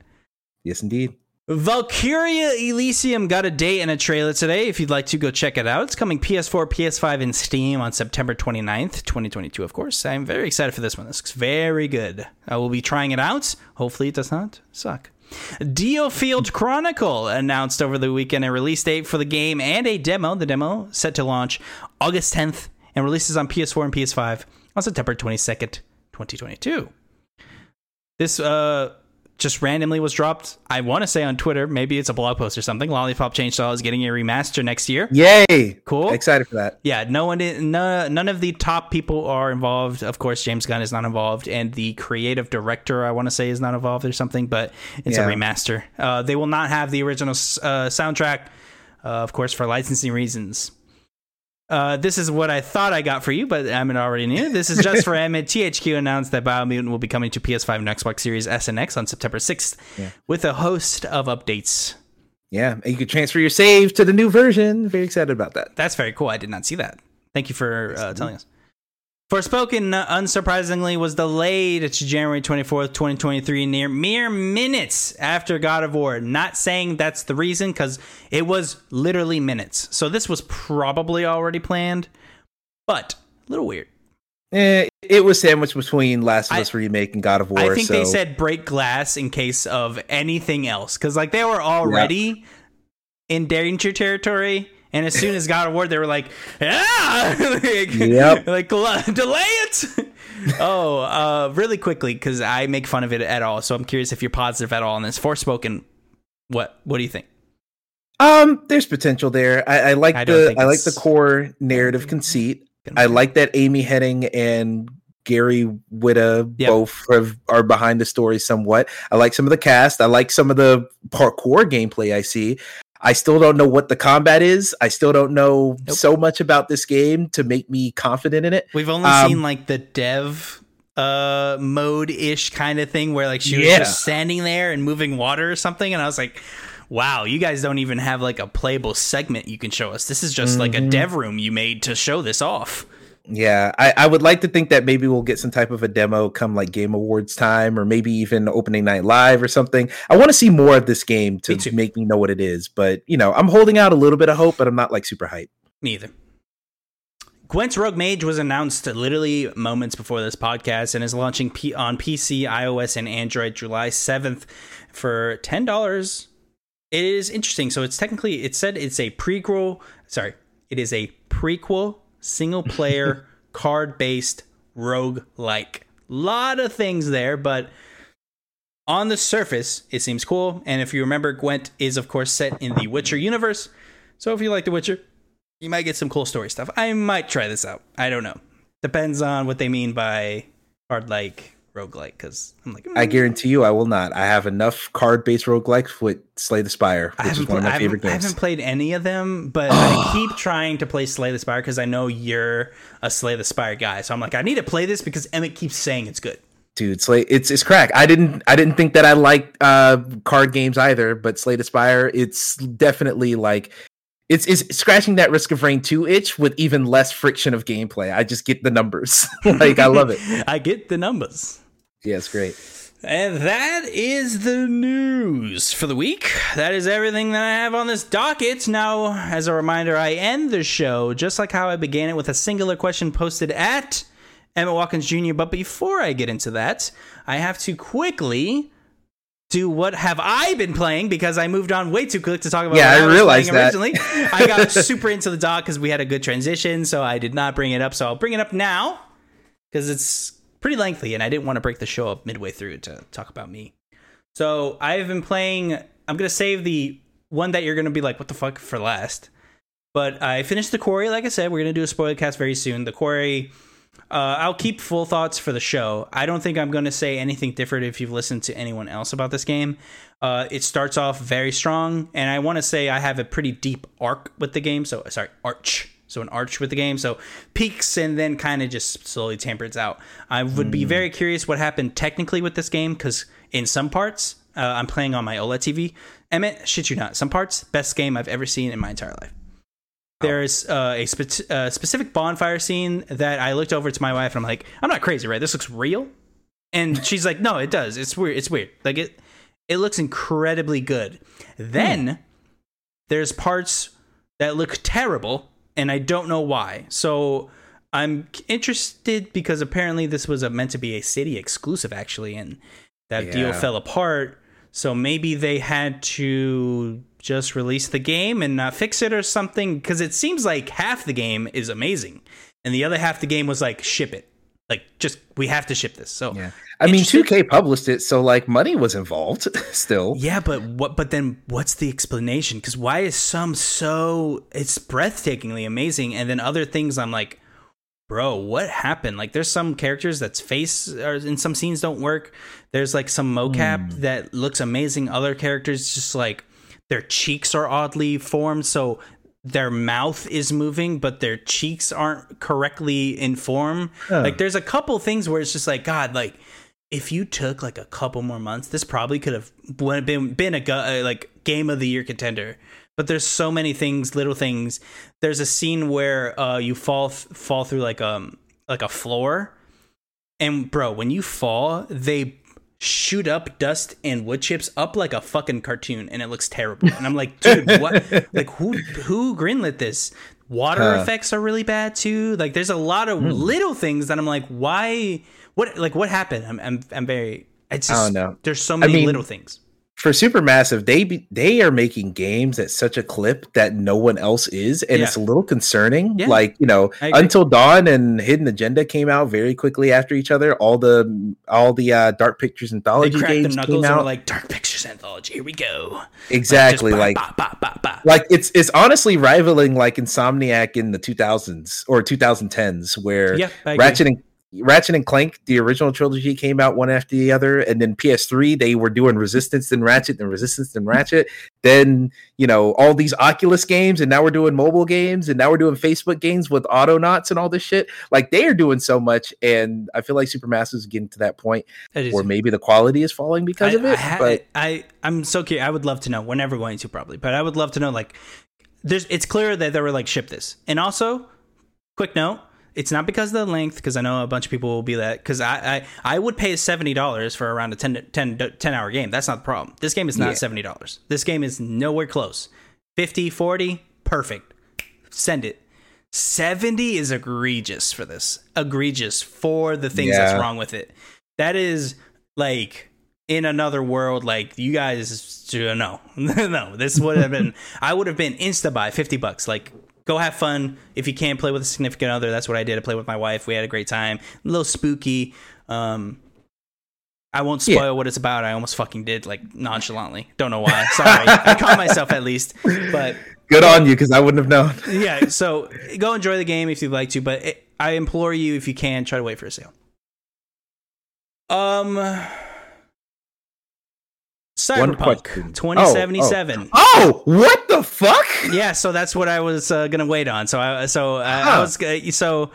yes, indeed. Valkyria Elysium got a date and a trailer today. If you'd like to go check it out, it's coming PS4, PS5, and Steam on September 29th, 2022, of course. I'm very excited for this one. This looks very good. I will be trying it out. Hopefully, it does not suck. Dio Field Chronicle announced over the weekend a release date for the game and a demo. The demo set to launch August 10th and releases on PS4 and PS5 on September 22nd, 2022. This uh just randomly was dropped. I want to say on Twitter, maybe it's a blog post or something. Lollipop Chainsaw is getting a remaster next year. Yay! Cool. Excited for that. Yeah, no one, no, none of the top people are involved. Of course, James Gunn is not involved, and the creative director, I want to say, is not involved or something. But it's Yeah. a remaster. Uh, they will not have the original uh, soundtrack, uh, of course, for licensing reasons. Uh, this is what I thought I got for you, but Emmett already knew. This is just for Emmett. THQ announced that Biomutant will be coming to PS5 and Xbox Series S and X on September 6th Yeah. with a host of updates. Yeah, and you can transfer your save to the new version. Very excited about that. That's very cool. I did not see that. Thank you for uh, telling us. Forspoken, uh, unsurprisingly, was delayed to January 24th, 2023, near mere minutes after God of War. Not saying that's the reason, because it was literally minutes. So this was probably already planned, but a little weird. Eh, it was sandwiched between Last of I- Us remake and God of War. I think they said break glass in case of anything else, because like they were already in danger territory. And as soon as God of War, they were like, "Yeah, like, Yep. like delay it." oh, uh, really quickly because I make fun of it at all. So I'm curious if you're positive at all on this. Forspoken, what what do you think? Um, there's potential there. I, I like I the I like the core narrative conceit. I like that Amy Hennig and Gary Whitta Yep. both have, are behind the story somewhat. I like some of the cast. I like some of the parkour gameplay I see. I still don't know what the combat is. I still don't know Nope. so much about this game to make me confident in it. We've only Um, seen like the dev uh mode ish kind of thing where like she was Yeah. just standing there and moving water or something and I was like wow you guys don't even have like a playable segment you can show us this is just like a Mhm. dev room you made to show this off Yeah, I, I would like to think that maybe we'll get some type of a demo come like Game Awards time, or maybe even opening night live or something. I want to see more of this game Me to make me know what it is. But you know, I'm holding out a little bit of hope, but I'm not like super hyped. me either Gwent's Rogue Mage was announced literally moments before this podcast and is launching P- on PC, iOS, and Android July 7th for $10. It is interesting. So it's technically, it said it's a prequel. Sorry, it is a prequel, single player, card based rogue like. Lot of things there, but on the surface, it seems cool. And if you remember, Gwent is, of course, set in the Witcher universe. So if you like The Witcher, you might get some cool story stuff. I might try this out. I don't know. Depends on what they mean by hard like roguelike, because I'm like, I mm, guarantee you, I will not. I have enough card-based roguelikes with Slay the Spire, I which is one of my favorite haven't, I haven't played any of them, but I keep trying to play Slay the Spire because I know you're a Slay the Spire guy. So I'm like, I need to play this because Emmett keeps saying it's good. Dude, Slay, it's it's crack. I didn't I didn't think that I liked uh card games either, but Slay the Spire, it's definitely like it's it's scratching that risk of rain 2 itch with even less friction of gameplay. I just get the numbers. like I love it. I get the numbers. Yeah, it's great. And that is the news for the week. That is everything that I have on this docket. Now, as a reminder, I end the show just like how I began it with a singular question posted at Emmett Watkins Jr. But before I get into that, I have to quickly do what have I been playing because I moved on way too quick to talk about Yeah, I was realized that. originally. I got super into the doc because we had a good transition, so I did not bring it up. So I'll bring it up now because it's pretty lengthy and I didn't want to break the show up midway through to talk about me. So I've been playing. I'm gonna save the one that you're gonna be like, what the fuck for last. But I finished the quarry. Like I said, we're gonna do a spoiler cast very soon. The quarry. Uh, I'll keep full thoughts for the show. I don't think I'm going to say anything different if you've listened to anyone else about this game. Uh, it starts off very strong, and I want to say I have a pretty deep arc with the game. So, sorry, arch. So, an arch with the game. So, peaks and then kind of just slowly tampers out. I would be very curious what happened technically with this game because in some parts, uh, I'm playing on my OLED TV. Emmett, shit you not, some parts, best game I've ever seen in my entire life. There's uh, a spe- uh, specific bonfire scene that I looked over to my wife and I'm like, I'm not crazy, right? This looks real. And she's like, No, it does. It's weird. It's weird. Like it, it looks incredibly good. Then there's parts that look terrible, and I don't know why. So I'm interested because apparently this was a, meant to be a Stadia exclusive, actually, and that deal fell apart. So maybe they had to just release the game and fix it or something because it seems like half the game is amazing, and the other half the game was like ship it, like just we have to ship this. So Yeah. I mean, 2K published it, so like money was involved still. Yeah, but what? But then, what's the explanation? Because why is some so it's breathtakingly amazing, and then other things I'm like, bro, what happened? Like, there's some characters that's face or in some scenes don't work. There's like some mocap hmm. that looks amazing. Other characters just like their cheeks are oddly formed, so their mouth is moving, but their cheeks aren't correctly in form. Like, there's a couple things where it's just like, God, like if you took like a couple more months, this probably could have been been a uh, like game of the year contender. But there's so many things, little things. There's a scene where uh, you fall fall through like um like a floor, and bro, when you fall, they shoot up dust and wood chips up like a fucking cartoon, and it looks terrible. And I'm like, dude, what? like who who greenlit this? Water Huh. effects are really bad too. Like there's a lot of hmm. little things that I'm like, why? What like what happened? I'm I'm, I'm very. It's just, I don't know. There's so many mean, little things. For Supermassive, they be, they are making games at such a clip that no one else is, and Yeah. it's a little concerning. Yeah. Like you know, Until Dawn and Hidden Agenda came out very quickly after each other. All the all the uh, Dark Pictures anthology games came knuckles and were out. like, "Dark Pictures anthology, here we go." exactly, like bah, bah, bah. like it's it's honestly rivaling like Insomniac in the 2000s or 2010s, where Yeah, Ratchet and Ratchet and Clank, the original trilogy, came out one after the other, and then PS3 they were doing Resistance and Ratchet and Resistance and Ratchet. Then you know all these Oculus games, and now we're doing mobile games, and now we're doing Facebook games with Outernauts and all this shit. Like they are doing so much, and I feel like Supermassive is getting to that point where maybe the quality is falling because I, of it. I, ha- but I, I, am so curious. I would love to know. We're never going to probably, but I would love to know. Like, there's. It's clear that they were like ship this, and also, quick note. It's not because of the length, because I know a bunch of people will be that. Because I, I, I would pay seventy dollars for around a 10, 10, 10 hour game. That's not the problem. This game is not Yeah. seventy dollars. This game is nowhere close. 50, 40, perfect. Send it. 70 is egregious for this. Egregious for the things that's wrong with it. That is like in another world, like you guys no. no, this would have been I would have been insta buy 50 bucks. Like go have fun. If you can't play with a significant other, that's what I did. I played with my wife. We had a great time. A little spooky. Um I won't spoil Yeah. what it's about. I almost fucking did, like nonchalantly. Don't know why. Sorry. I caught myself at least. But good on you because I wouldn't have known. yeah, so go enjoy the game if you'd like to, but it, I implore you if you can try to wait for a sale. Um, Cyberpunk 2077. Oh, what the fuck? Yeah, so that's what I was uh, gonna wait on. So I so I, I was g- so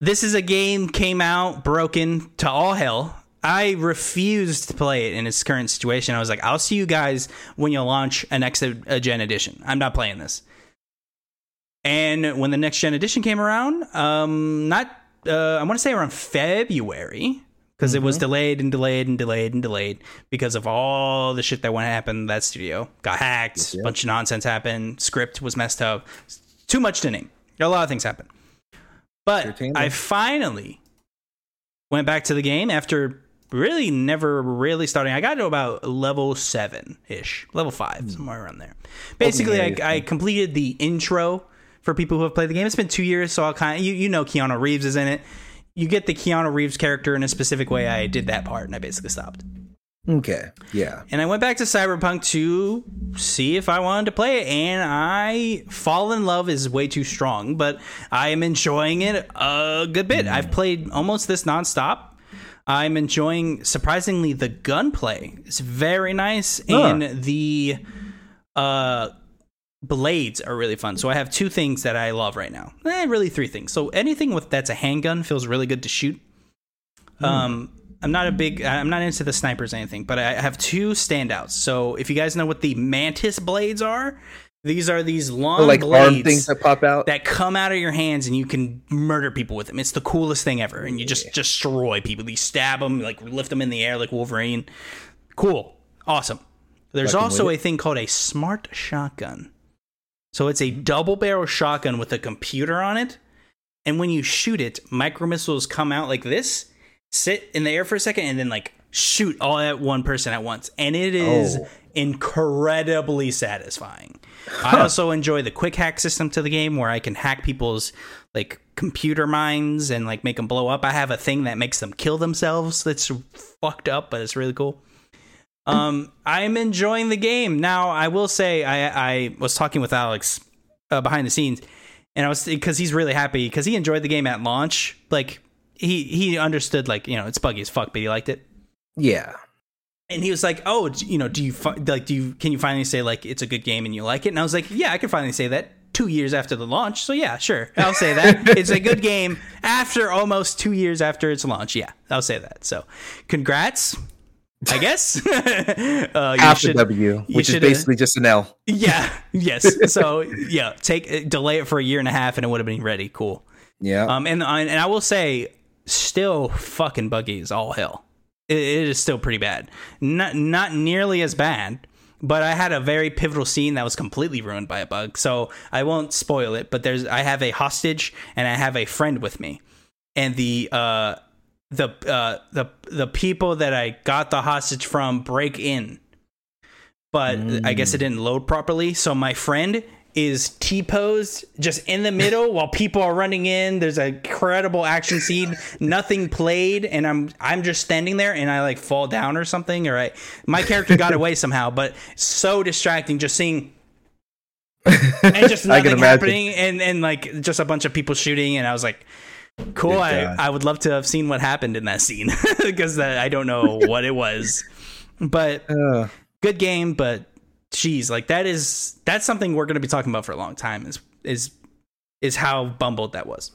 this is a game came out broken to all hell. I refused to play it in its current situation. I was like, I'll see you guys when you launch a next uh, gen edition. I'm not playing this. And when the next gen edition came around, um, not uh, I want to say around February because it was delayed and delayed and delayed and delayed because of all the shit that went happen in that studio. Got hacked, Yeah. bunch of nonsense happened, script was messed up, too much to name. A lot of things happened. But I finally went back to the game after really never really starting. I got to about level seven ish, level five, somewhere around there. Basically, I, I completed the intro for people who have played the game. It's been two years, so I'll kind of you you know Keanu Reeves is in it. You get the Keanu Reeves character in a specific way. I did that part, and I basically stopped. Okay. Yeah. And I went back to Cyberpunk to see if I wanted to play it, and I fall in love is way too strong, but I am enjoying it a good bit. I've played almost this nonstop. I'm enjoying surprisingly the gunplay. It's very nice, and the uh blades are really fun. So I have two things that I love right now. Eh, really three things. So anything with that's a handgun feels really good to shoot. Um, I'm not a big, I'm not into the snipers or anything, but I have two standouts. So if you guys know what the mantis blades are, these are these long Oh, like blades arm things that pop out. that come out of your hands and you can murder people with them. It's the coolest thing ever, and you just destroy people. You stab them, like lift them in the air like Wolverine. Cool, awesome. There's also a thing called a smart shotgun. So it's a double barrel shotgun with a computer on it, and when you shoot it, micro missiles come out like this, sit in the air for a second, and then like shoot all at one person at once, and it is Oh. incredibly satisfying. I also enjoy the quick hack system to the game where I can hack people's like computer minds and like make them blow up. I have a thing that makes them kill themselves. That's fucked up, but it's really cool. Um, I'm enjoying the game. Now, I will say I I was talking with Alex uh, behind the scenes, and I was because he's really happy because he enjoyed the game at launch. Like he he understood like you know it's buggy as fuck, but he liked it yeah. and he was like, "Oh, you know, do you fi- like do you can you finally say like it's a good game and you like it?" And I was like, "Yeah, I can finally say that." 2 years after the launch. So yeah, sure. I'll say that. it's a good game after almost 2 years after its launch. Yeah, I'll say that. So, congrats. I guess. uh, you Half should- W, which is basically just an L. Yeah. Yes. So, yeah, take delay it for a year and a half and it would have been ready. Cool. Yeah. Um, and and I will say, still fucking buggy as all hell. It, it is still pretty bad. Not not nearly as bad, but I had a very pivotal scene that was completely ruined by a bug. So I won't spoil it. But there's I have a hostage and I have a friend with me, and the uh the uh the the people that I got the hostage from break in, but I guess it didn't load properly. So my friend is T posed just in the middle while people are running in. There's a incredible action scene. Nothing played, and I'm I'm just standing there, and I like fall down or something. Or I my character got away somehow, but so distracting just seeing. and just nothing happening, and and like just a bunch of people shooting, and I was like, "Cool." I, I would love to have seen what happened in that scene because I don't know what it was, but Uh, good game, but geez, like that is that's something we're going to be talking about for a long time. Is is is how bumbled that was.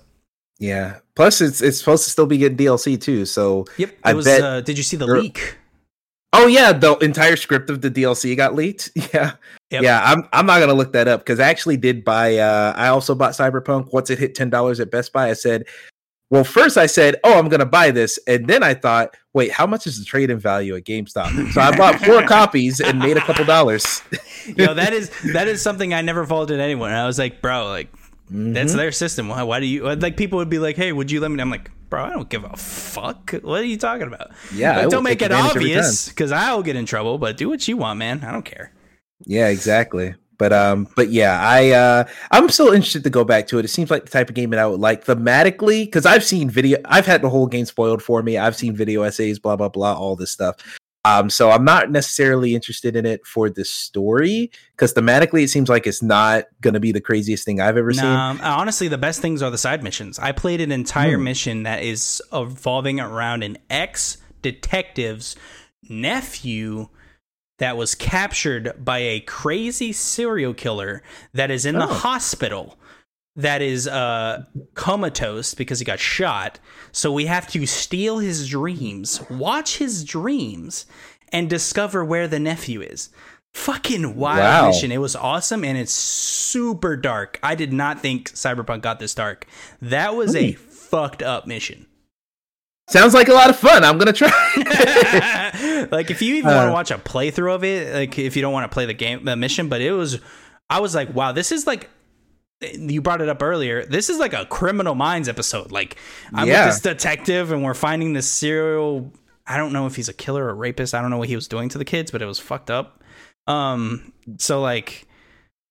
yeah. Plus, it's it's supposed to still be getting DLC too. So, Yep. It I was. bet uh, did you see the there- leak? Oh yeah, the entire script of the DLC got leaked. Yeah. Yep. Yeah. I'm I'm not gonna look that up because I actually did buy. uh I also bought Cyberpunk. Once it hit ten dollars at Best Buy, I said. Well, first I said, "Oh, I'm going to buy this," and then I thought, "Wait, how much is the trade-in value at GameStop?" So I bought four copies and made a couple dollars. Yo, that is that is something I never faulted anyone. I was like, bro, like that's Mm-hmm. their system. Why, why do you like? People would be like, hey, would you let me? I'm like, bro, I don't give a fuck. What are you talking about? Yeah, Like, don't make it obvious because I'll get in trouble. But do what you want, man. I don't care. Yeah, exactly. But um, but yeah, I uh, I'm still interested to go back to it. It seems like the type of game that I would like thematically because I've seen video. I've had the whole game spoiled for me. I've seen video essays, blah blah blah, all this stuff. Um, so I'm not necessarily interested in it for the story because thematically it seems like it's not gonna be the craziest thing I've ever seen. Honestly, the best things are the side missions. I played an entire Hmm. mission that is evolving around an ex detective's nephew that was captured by a crazy serial killer that is in the Oh. hospital that is uh comatose because he got shot so we have to steal his dreams watch his dreams and discover where the nephew is fucking wild Wow. mission it was awesome and it's super dark i did not think cyberpunk got this dark that was a fucked up mission Sounds like a lot of fun. I'm gonna try. like if you even want Uh, to watch a playthrough of it, like if you don't want to play the game, the mission, but it was, I was like, wow, this is like. You brought it up earlier. This is like a Criminal Minds episode. Like I'm Yeah. with this detective, and we're finding this serial. I don't know if he's a killer or a rapist. I don't know what he was doing to the kids, but it was fucked up. Um. So like,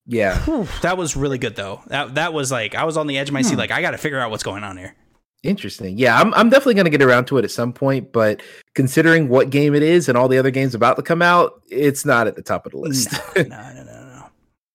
yeah. whew, that was really good though. That that was like I was on the edge of my Hmm. seat. Like I got to figure out what's going on here. Interesting. Yeah, I'm I'm definitely going to get around to it at some point, but considering what game it is and all the other games about to come out, it's not at the top of the list. No, no, no, no, no.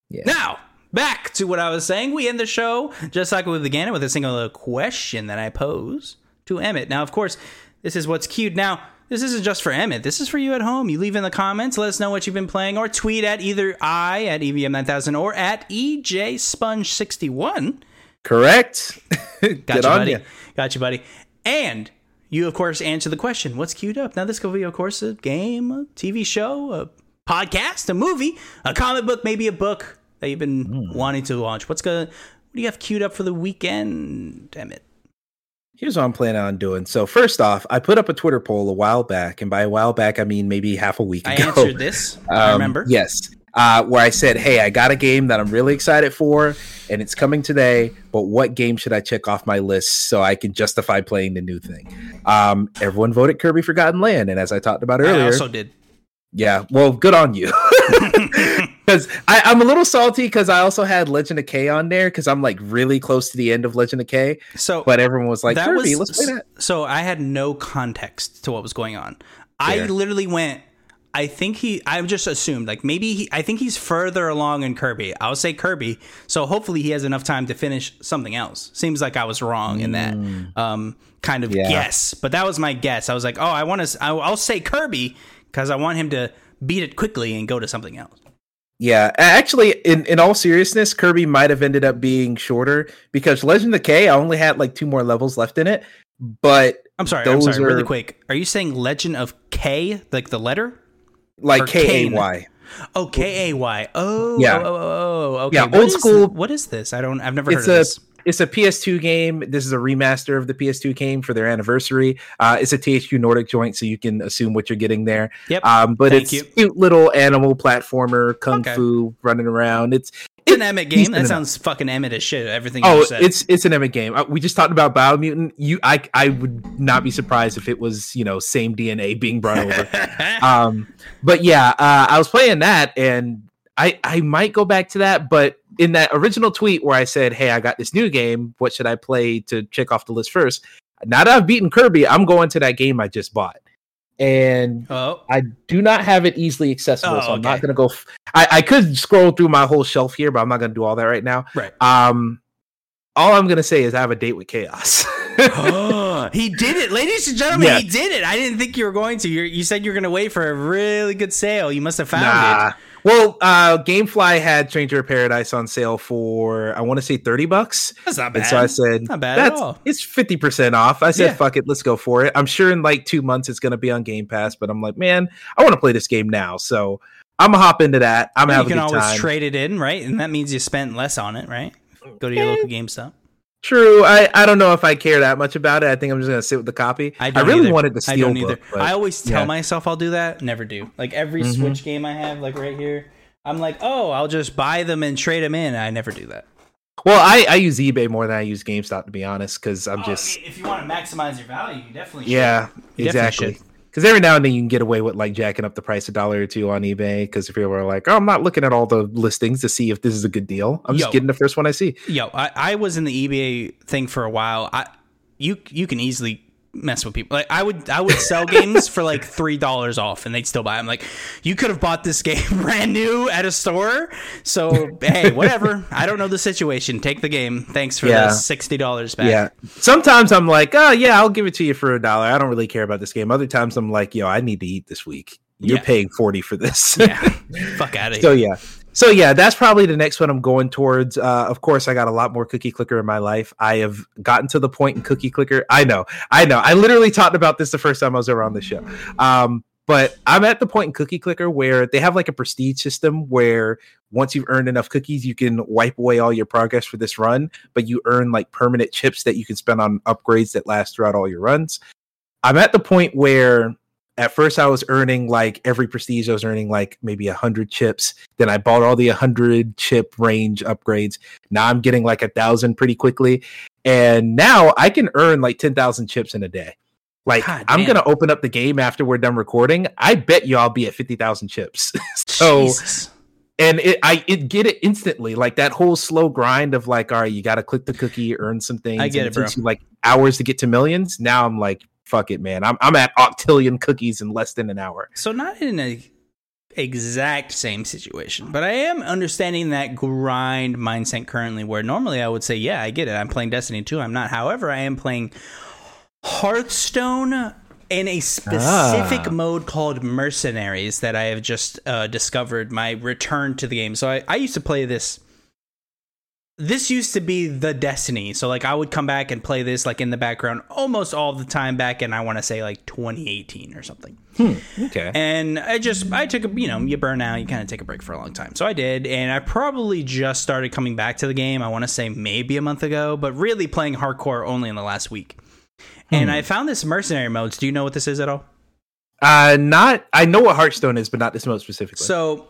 Yeah. Now, back to what I was saying. We end the show just like we began it with a single question that I pose to Emmett. Now, of course, this is what's cute. Now, this isn't just for Emmett. This is for you at home. You leave in the comments, let us know what you've been playing, or tweet at either I at E EVM9000 or at E EJSponge61. Correct. Got Good you, on buddy. ya. Got you, buddy. And you, of course, answer the question what's queued up? Now, this could be, of course, a game, a TV show, a podcast, a movie, a comic book, maybe a book that you've been Hmm. wanting to launch. What's going what do you have queued up for the weekend? Damn it. Here's what I'm planning on doing. So first off, I put up a Twitter poll a while back, and by a while back, I mean maybe half a week ago. I ago. answered this. I Um, remember. Yes. Uh, where I said, "Hey, I got a game that I'm really excited for, and it's coming today. But what game should I check off my list so I can justify playing the new thing?" Um, everyone voted Kirby Forgotten Land, and as I talked about earlier, I also did. yeah, well, good on you. Because I'm a little salty because I also had Legend of Kay on there because I'm like really close to the end of Legend of Kay, So, but everyone was like, that "Kirby, was let's play that." so I had no context to what was going on. I literally went. I think he. I just assumed like maybe he. I think he's further along in Kirby. I'll say Kirby. So hopefully he has enough time to finish something else. Seems like I was wrong in that um, kind of Mm. Yeah. guess, but that was my guess. I was like, oh, I want to. I'll say Kirby because I want him to beat it quickly and go to something else. Yeah, actually, in, in all seriousness, Kirby might have ended up being shorter because Legend of Kay, I only had like two more levels left in it. But I'm sorry. Those I'm sorry. Really quick. Are you saying Legend of K, like the letter? like K A. Y, Oh, K A Y. Oh, Yeah. Oh, oh, oh, oh, okay. Yeah, What old school- what is this? I don't. I've never heard of a- this. It's a PS2 game. This is a remaster of the PS2 game for their anniversary. Uh, it's a THQ Nordic joint, so you can assume what you're getting there. Yep. Um, but Thank it's you. cute little animal platformer, kung Okay. fu, running around. It's it's an Emmett game. That enough. sounds fucking Emmett as shit. Everything you Oh, it's it's an Emmett game. Uh, we just talked about Biomutant. You, I, I would not be surprised if it was you know same DNA being brought over. um but yeah uh i was playing that and i i might go back to that but in that original tweet where i said hey i got this new game what should i play to check off the list first now that i've beaten kirby i'm going to that game i just bought and oh, i do not have it easily accessible Oh, so i'm not gonna go f- I, I could scroll through my whole shelf here but i'm not gonna do all that right now right. um all i'm gonna say is i have a date with chaos he did it, ladies and gentlemen. Yeah. He did it. I didn't think you were going to. You're, you said you were going to wait for a really good sale. You must have found Nah. it. Well, uh, GameFly had Stranger of Paradise on sale for I want to say thirty bucks, That's not bad. and so I said, Not bad at "That's all." it's fifty percent off." I said, Yeah. "Fuck it, let's go for it." I'm sure in like two months it's going to be on Game Pass, but I'm like, man, I want to play this game now, so I'm gonna hop into that. I'm you having can a good always time. trade it in, right? And that means you spent less on it, right? Go to your Eh. local GameStop. True, I I don't know if I care that much about it. I think I'm just gonna sit with the copy. I, I, really either. wanted the I don't steel either. book, but I always tell yeah. myself I'll do that. Never do. Like every Mhm. Switch game I have, like right here, I'm like, oh, I'll just buy them and trade them in. I never do that. well, I I use eBay more than I use GameStop to be honest, because I'm just if you want to maximize your value, you definitely Yeah, You definitely exactly. should. Because every now and then you can get away with like jacking up the price a dollar or two on eBay. Because if people are like, "Oh, I'm not looking at all the listings to see if this is a good deal," I'm just getting the first one I see. Yo, I, I was in the eBay thing for a while. I you you can easily mess with people. Like I would I would sell games for like three dollars off, and they'd still buy them. Like you could have bought this game brand new at a store. So hey, whatever. I don't know the situation. Take the game. Thanks for Yeah. the sixty dollars back. Yeah. Sometimes I'm like, "Oh, yeah, I'll give it to you for a dollar. I don't really care about this game." Other times I'm like, "Yo, I need to eat this week. You're Yeah. paying forty for this." yeah. Fuck out of here. so yeah so yeah that's probably the next one i'm going towards. Uh of course i got a lot more cookie clicker in my life. I have gotten to the point in cookie clicker. I know i know. I literally talked about this the first time i was ever on the show. Um but i'm at the point in cookie clicker where they have like a prestige system where once you've earned enough cookies you can wipe away all your progress for this run but you earn like permanent chips that you can spend on upgrades that last throughout all your runs. I'm at the point where at first I was earning like every prestige, I was earning like maybe a hundred chips. Then I bought all the hundred chip range upgrades. Now I'm getting like a thousand pretty quickly. And now I can earn like 10,000 chips in a day. Like God I'm going to open up the game after we're done recording. I bet you I'll be at 50,000 chips. so Jesus. and it I it get it instantly. Like that whole slow grind of like, all right, you got to click the cookie, earn some things. I get and it, bro. you like hours to get to millions. Now I'm like, fuck it, man. I'm I'm at octillion cookies in less than an hour. So not in a exact same situation, but I am understanding that grind mindset currently. Where normally I would say, yeah, I get it. I'm playing Destiny 2. I'm not. However, I am playing Hearthstone in a specific Ah. mode called Mercenaries that I have just uh, discovered. My return to the game. So I, I used to play this. This used to be the Destiny. So like I would come back and play this like in the background almost all the time back in I want to say like 2018 or something. Okay. And I just I took a you know you burn out you kind of take a break for a long time so I did and I probably just started coming back to the game I want to say maybe a month ago but really playing hardcore only in the last week and I found this mercenary modes do you know what this is at all Uh, not. I know what Hearthstone is, but not this mode specifically. so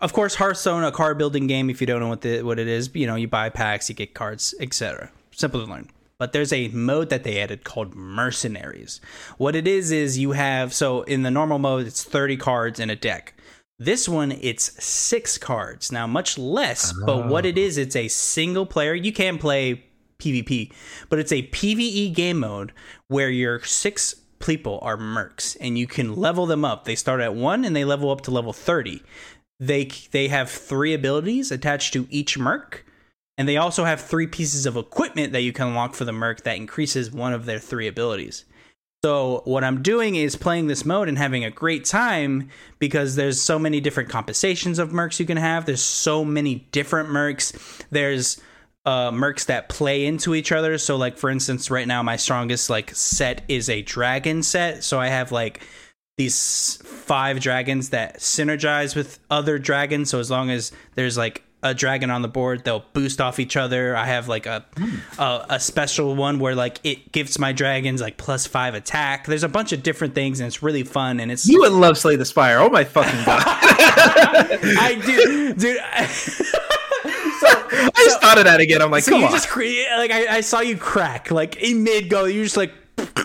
of course Hearthstone a card building game if you don't know what the what it is you know you buy packs you get cards etc simple to learn. But there's a mode that they added called mercenaries. What it is is you have so in the normal mode it's 30 cards in a deck. This one it's six cards. Now much less but what it is it's a single player. You can play pvp but it's a pve game mode where your six people are mercs and you can level them up. They start at one and they level up to level 30 they they have three abilities attached to each merc and they also have three pieces of equipment that you can unlock for the merc that increases one of their three abilities. So what i'm doing is playing this mode and having a great time because there's so many different compensations of mercs you can have. There's so many different mercs. There's uh, mercs that play into each other. So like for instance right now my strongest like set is a dragon set. So i have like these five dragons that synergize with other dragons. So as long as there's like a dragon on the board, they'll boost off each other. I have like a a, a special one where like it gives my dragons like plus five attack. There's a bunch of different things, and it's really fun. And it's you would love Slay the Spire. Oh my fucking god! I do, dude. I, I just thought of that again. I'm like, so come you on. just create like I, I saw you crack like in mid go. You're just like.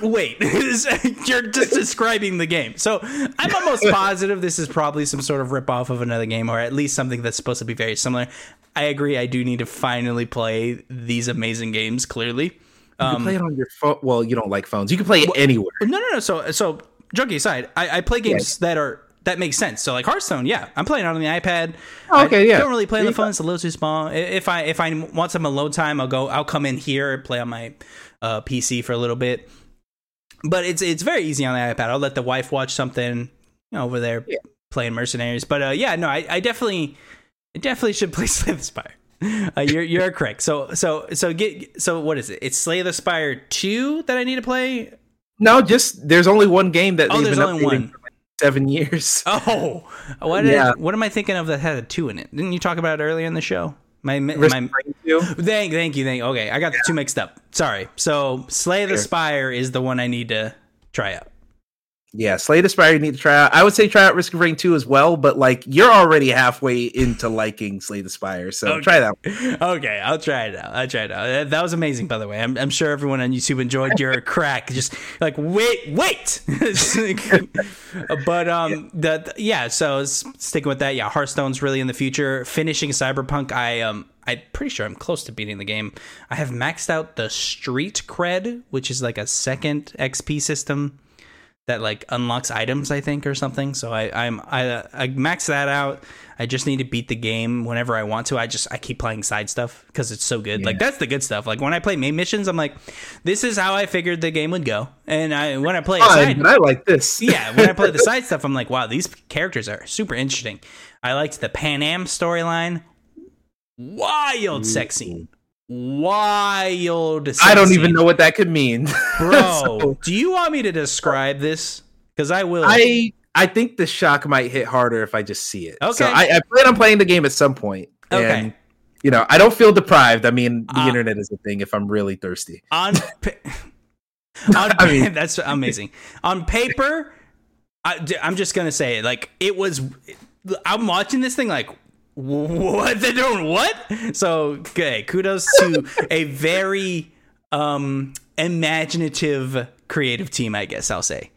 Wait, you're just describing the game. So I'm almost positive this is probably some sort of rip off of another game, or at least something that's supposed to be very similar. I agree. I do need to finally play these amazing games. Clearly, you can um, play it on your phone. Well, you don't like phones. You can play it anywhere. no, no, no. So, so joking aside, I, I play games that are that make sense. So, like Hearthstone, yeah, I'm playing it on the iPad. Oh, okay, I yeah. Don't really play on the phone; it's a little too small. I- If I if I want some alone time, I'll go. I'll come in here and play on my uh, PC for a little bit. But it's it's very easy on the iPad. I'll let the wife watch something you know, over there Yeah. playing Mercenaries. But uh, yeah, no, I, I definitely I definitely should play Slay the Spire. Uh, you're you're correct. So so so get so what is it? It's Slay the Spire two that I need to play. No, just there's only one game that Oh, they've there's been only one. for seven years. Oh, what, did- Yeah. what am I thinking of that had a two in it? Didn't you talk about it earlier in the show? My, my, Risk of Rain 2. thank, thank you, thank you. Okay, I got the two mixed up. Sorry. So, Slay the Spire is the one I need to try out. Yeah, Slay the Spire you need to try out. I would say try out Risk of Rain 2 as well, but like you're already halfway into liking Slay the Spire, so Okay. try that. one. Okay, I'll try it out. I'll try it out. That- was amazing, by the way. I'm, I'm sure everyone on YouTube enjoyed your crack. Just like wait, wait. but um, the- yeah. So sticking with that, yeah. Hearthstone's really in the future. Finishing Cyberpunk, I um, I'm pretty sure I'm close to beating the game. I have maxed out the Street Cred, which is like a second XP system that like unlocks items, I think, or something. So I I'm I I max that out. I just need to beat the game whenever I want to. I just I keep playing side stuff because it's so good. Like that's the good stuff. Like when I play main missions, I'm like, this is how I figured the game would go. And I when I play side, I like this. yeah, when I play the side stuff, I'm like, wow, these characters are super interesting. I liked the Panam storyline. Wild sex scene. Wild. I don't even know what that could mean. bro. So, do you want me to describe this? Because I will. I I think the shock might hit harder if I just see it. So Okay. I, I plan on playing the game at some point. Okay. And you know, I don't feel deprived. I mean, the Uh, internet is a thing if I'm really thirsty. on pa- on I mean- that's amazing on paper I, am just gonna say it like it was i'm watching this thing like what they're doing what so okay kudos to a very um imaginative creative team i guess i'll say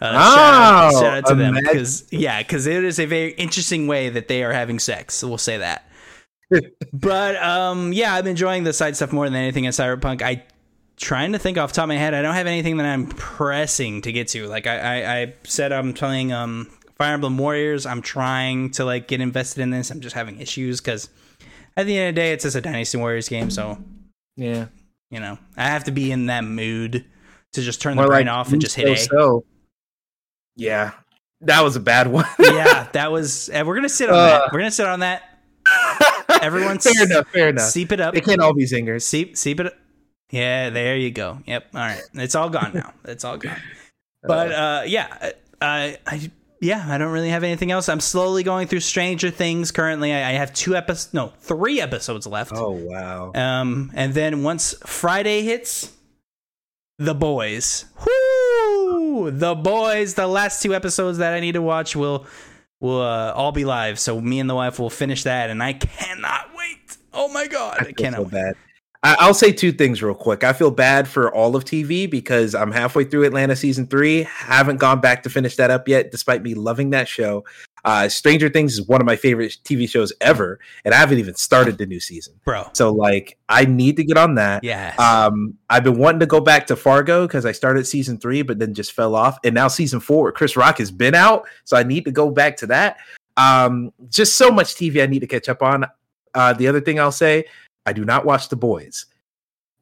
Uh, shout, out, Oh, shout out to them because yeah, because it is a very interesting way that they are having sex. So we'll say that. but um, yeah, I'm enjoying the side stuff more than anything in Cyberpunk. I trying to think off the top of my head. I don't have anything that I'm pressing to get to. Like I, I, I said, I'm playing um Fire Emblem Warriors. I'm trying to like get invested in this. I'm just having issues because at the end of the day, it's just a Dynasty Warriors game. So Yeah. you know, I have to be in that mood to just turn More the brain like off and just hit A. so, so. Yeah. That was a bad one. yeah, that was. And we're gonna sit on Uh. that. We're gonna sit on that. Everyone, fair enough. Fair enough. Seep it up. They can't all be zingers. Seep, seep it. Yeah, there you go. Yep. All right, it's all gone now. It's all gone. But uh, yeah, I, I, yeah, I don't really have anything else. I'm slowly going through Stranger Things. Currently, I, I have two episodes, no, three episodes left. Oh wow. Um, and then once Friday hits, The Boys. Whoo! The Boys. The last two episodes that I need to watch will will uh, all be live. So me and the wife will finish that, and I cannot wait. Oh my god, I, I cannot so wait. bad. I- I'll say two things real quick. I feel bad for all of TV because I'm halfway through Atlanta season three. Haven't gone back to finish that up yet, despite me loving that show. Uh, Stranger Things is one of my favorite TV shows ever, and I haven't even started the new season. bro. So, like, I need to get on that. Yeah. Um, I've been wanting to go back to Fargo because I started season three, but then just fell off. And now season four, Chris Rock has been out, so I need to go back to that. Um, just so much TV I need to catch up on. Uh, the other thing I'll say, I do not watch The Boys.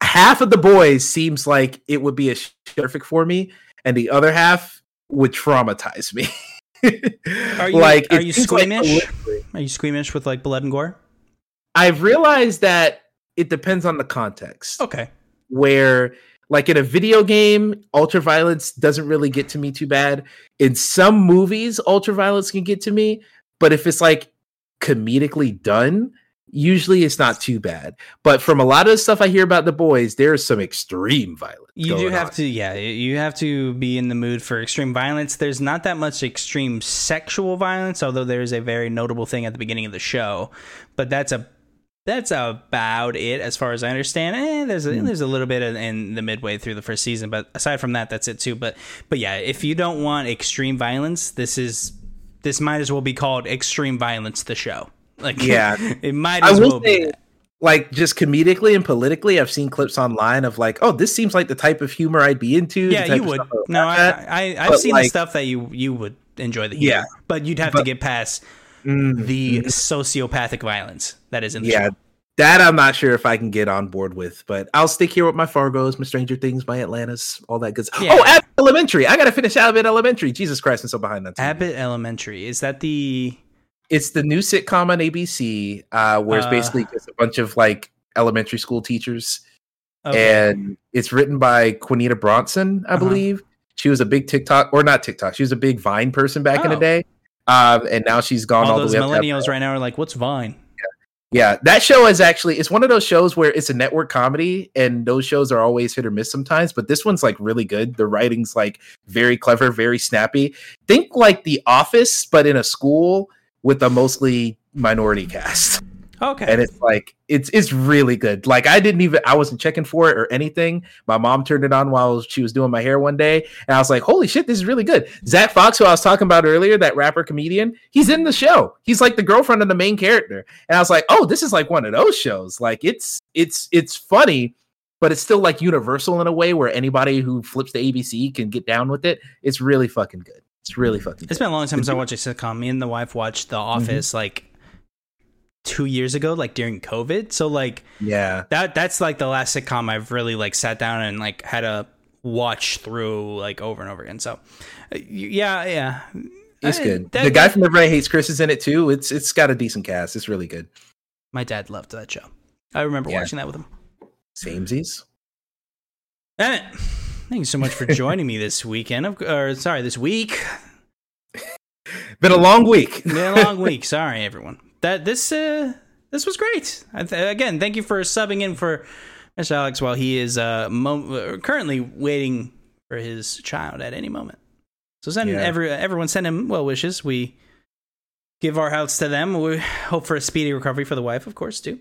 Half of The Boys seems like it would be a perfect for me, and the other half would traumatize me. Are you- like, are you seems like squeamish? Are you squeamish with like blood and gore? I've realized that it depends on the context. Okay. where like in a video game ultraviolence doesn't really get to me too bad in some movies ultraviolence can get to me but if it's like comedically done usually it's not too bad but from a lot of the stuff i hear about the boys there's some extreme violence You do have on. to, yeah, you have to be in the mood for extreme violence. There's not that much extreme sexual violence, although there is a very notable thing at the beginning of the show. But that's a that's about it as far as I understand. Eh, there's a, there's a little bit in, in the midway through the first season, but aside from that, that's it too. But but yeah, if you don't want extreme violence, this is this might as well be called Extreme Violence the show. Like Yeah. it might I will well say, that. like just comedically and politically, I've seen clips online of like, oh, this seems like the type of humor I'd be into. Yeah, you would. would No, laugh I. I I've But, seen the stuff that you you would enjoy the humor. Yeah. but you'd have to get past Mm, the sociopathic violence that is in the yeah, show. that I'm not sure if I can get on board with, but I'll stick here with my Fargos, my Stranger Things, my Atlantas, all that good stuff. Yeah. Oh, Abbott Elementary! I gotta finish Abbott Elementary. Jesus Christ, I'm so behind. TV. Abbott Elementary is that the It's the new sitcom on ABC, uh, where it's Uh. basically just a bunch of like elementary school teachers, okay. and it's written by Quinita Brunson, I Uh-huh. believe. She was a big TikTok or not TikTok. She was a big Vine person back in the Oh. day, um, and now she's gone all, all those the way up. to millennials right now are like, "What's Vine?" Yeah, that show is actually it's one of those shows where it's a network comedy and those shows are always hit or miss sometimes, but this one's like really good. The writing's like very clever, very snappy. Think like The Office but in a school with a mostly minority cast. Okay, And it's like it's it's really good. Like I didn't even I wasn't checking for it or anything. My mom turned it on while she was doing my hair one day and I was like, "Holy shit, this is really good." Zack Fox who I was talking about earlier, that rapper comedian, he's in the show. He's like the girlfriend of the main character. And I was like, "Oh, this is like one of those shows. Like it's it's it's funny, but it's still like universal in a way where anybody who flips the ABC can get down with it. It's really fucking good. It's really fucking it's good. been a long time since I watched a sitcom. Me and the wife watched The Mm-hmm. Office like two years ago, like during COVID. So like Yeah. that that's like the last sitcom I've really like sat down and like had a watch through like over and over again. So uh, yeah, yeah, It's I- good. that- the guy from Everybody Hates Chris is in it too. It's it's got a decent cast. It's really good. My dad loved that show. I remember Yeah. watching that with him. Samesies. Emmett, thank you so much for joining me this weekend. Of, or sorry, this week. Been a long week. Been a long week. Sorry, everyone. That this uh this was great. I th- again, thank you for subbing in for Mr. Alex while he is uh mo- uh, currently waiting for his child at any moment. So send Yeah. every everyone send him well wishes. We give our hearts to them. We hope for a speedy recovery for the wife, of course, too.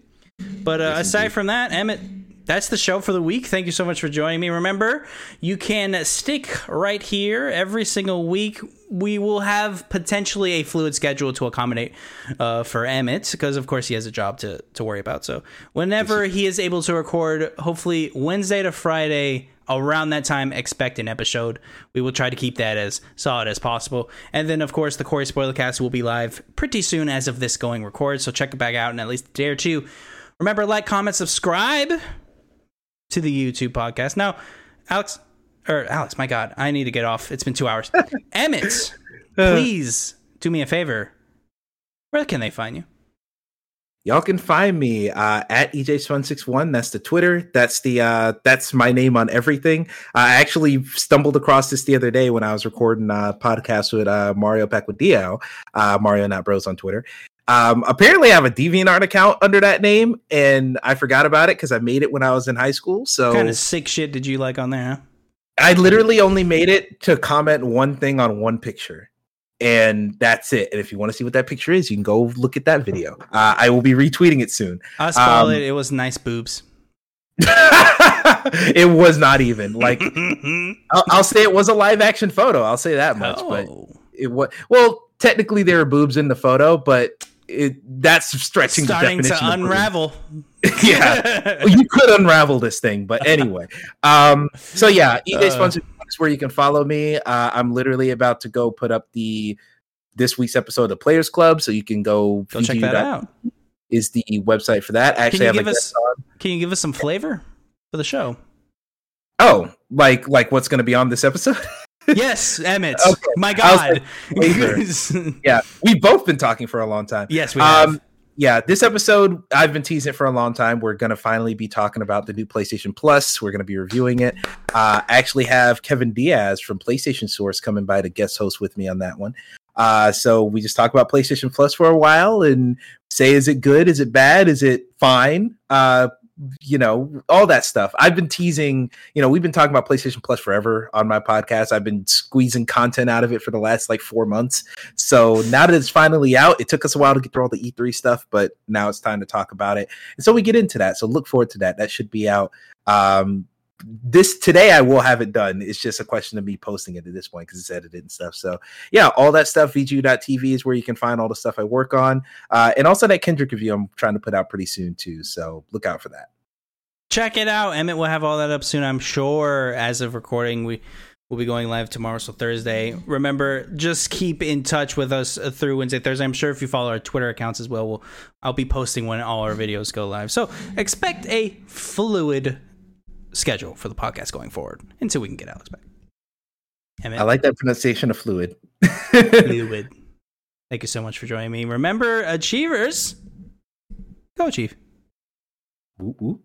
But uh, Yes, aside indeed. from that, Emmett, that's the show for the week. Thank you so much for joining me. Remember, you can stick right here every single week. We will have potentially a fluid schedule to accommodate uh, for Emmett because, of course, he has a job to, to worry about. So, whenever he is able to record, hopefully Wednesday to Friday, around that time, expect an episode. We will try to keep that as solid as possible. And then, of course, the Corey Spoilercast will be live pretty soon as of this going record. So, check it back out in at least a day or two. Remember, like, comment, subscribe to the YouTube podcast. Now, Alex, or Alex, my God, I need to get off. It's been two hours. Emmett, please do me a favor. Where can they find you? Y'all can find me uh, at EJSfun61. That's the Twitter. That's the uh, that's my name on everything. I actually stumbled across this the other day when I was recording a podcast with uh, Mario Pacquiao, uh, Mario Not Bros on Twitter. Um, apparently, I have a DeviantArt account under that name, and I forgot about it because I made it when I was in high school. So, What kind of sick shit did you like on there? Huh? I literally only made it to comment one thing on one picture, and that's it. And if you want to see what that picture is, you can go look at that video. Uh, I will be retweeting it soon. I'll spoil Um, it. It was nice boobs. it was not even like I'll, I'll say it was a live action photo. I'll say that much, but Oh. it was well. Technically, there are boobs in the photo, but it that's stretching starting the to definition of boobs. unravel. yeah, you could unravel this thing, but anyway. Um, so yeah, EJ Uh. Sponsor is where you can follow me. Uh, I'm literally about to go put up the this week's episode of the Players Club, so you can go. Go check that out. Is the website for that? I Can actually you have a give us on. Can you give us some flavor for the show? Oh, like like what's going to be on this episode? yes, Emmett. Okay. My God. flavor. yeah, we've both been talking for a long time. yes, we have. Um, yeah, this episode I've been teasing it for a long time. We're gonna finally be talking about the new PlayStation Plus. We're gonna be reviewing it. Uh, I actually have Kevin Diaz from PlayStation Source coming by to guest host with me on that one. Uh, so we just talk about PlayStation Plus for a while and say, is it good? Is it bad? Is it fine? Uh, you know, all that stuff. I've been teasing, you know, we've been talking about PlayStation Plus forever on my podcast. I've been squeezing content out of it for the last like four months. So now that it's finally out, it took us a while to get through all the E3 stuff, but now it's time to talk about it. And so we get into that. So look forward to that. That should be out. Um, this today I will have it done. It's just a question of me posting it at this point because it's edited and stuff. So yeah, all that stuff. VG.tv is where you can find all the stuff I work on. Uh, and also that Kendrick review I'm trying to put out pretty soon too. So look out for that. Check it out. Emmett will have all that up soon, I'm sure. As of recording, we will be going live tomorrow, so Thursday. Remember, just keep in touch with us uh, through Wednesday, Thursday. I'm sure if you follow our Twitter accounts as well, we'll I'll be posting when all our videos go live. So expect a fluid schedule for the podcast going forward until we can get Alex back. I like that pronunciation of fluid. fluid. Thank you so much for joining me. Remember, achievers, go achieve. Whoop, whoop.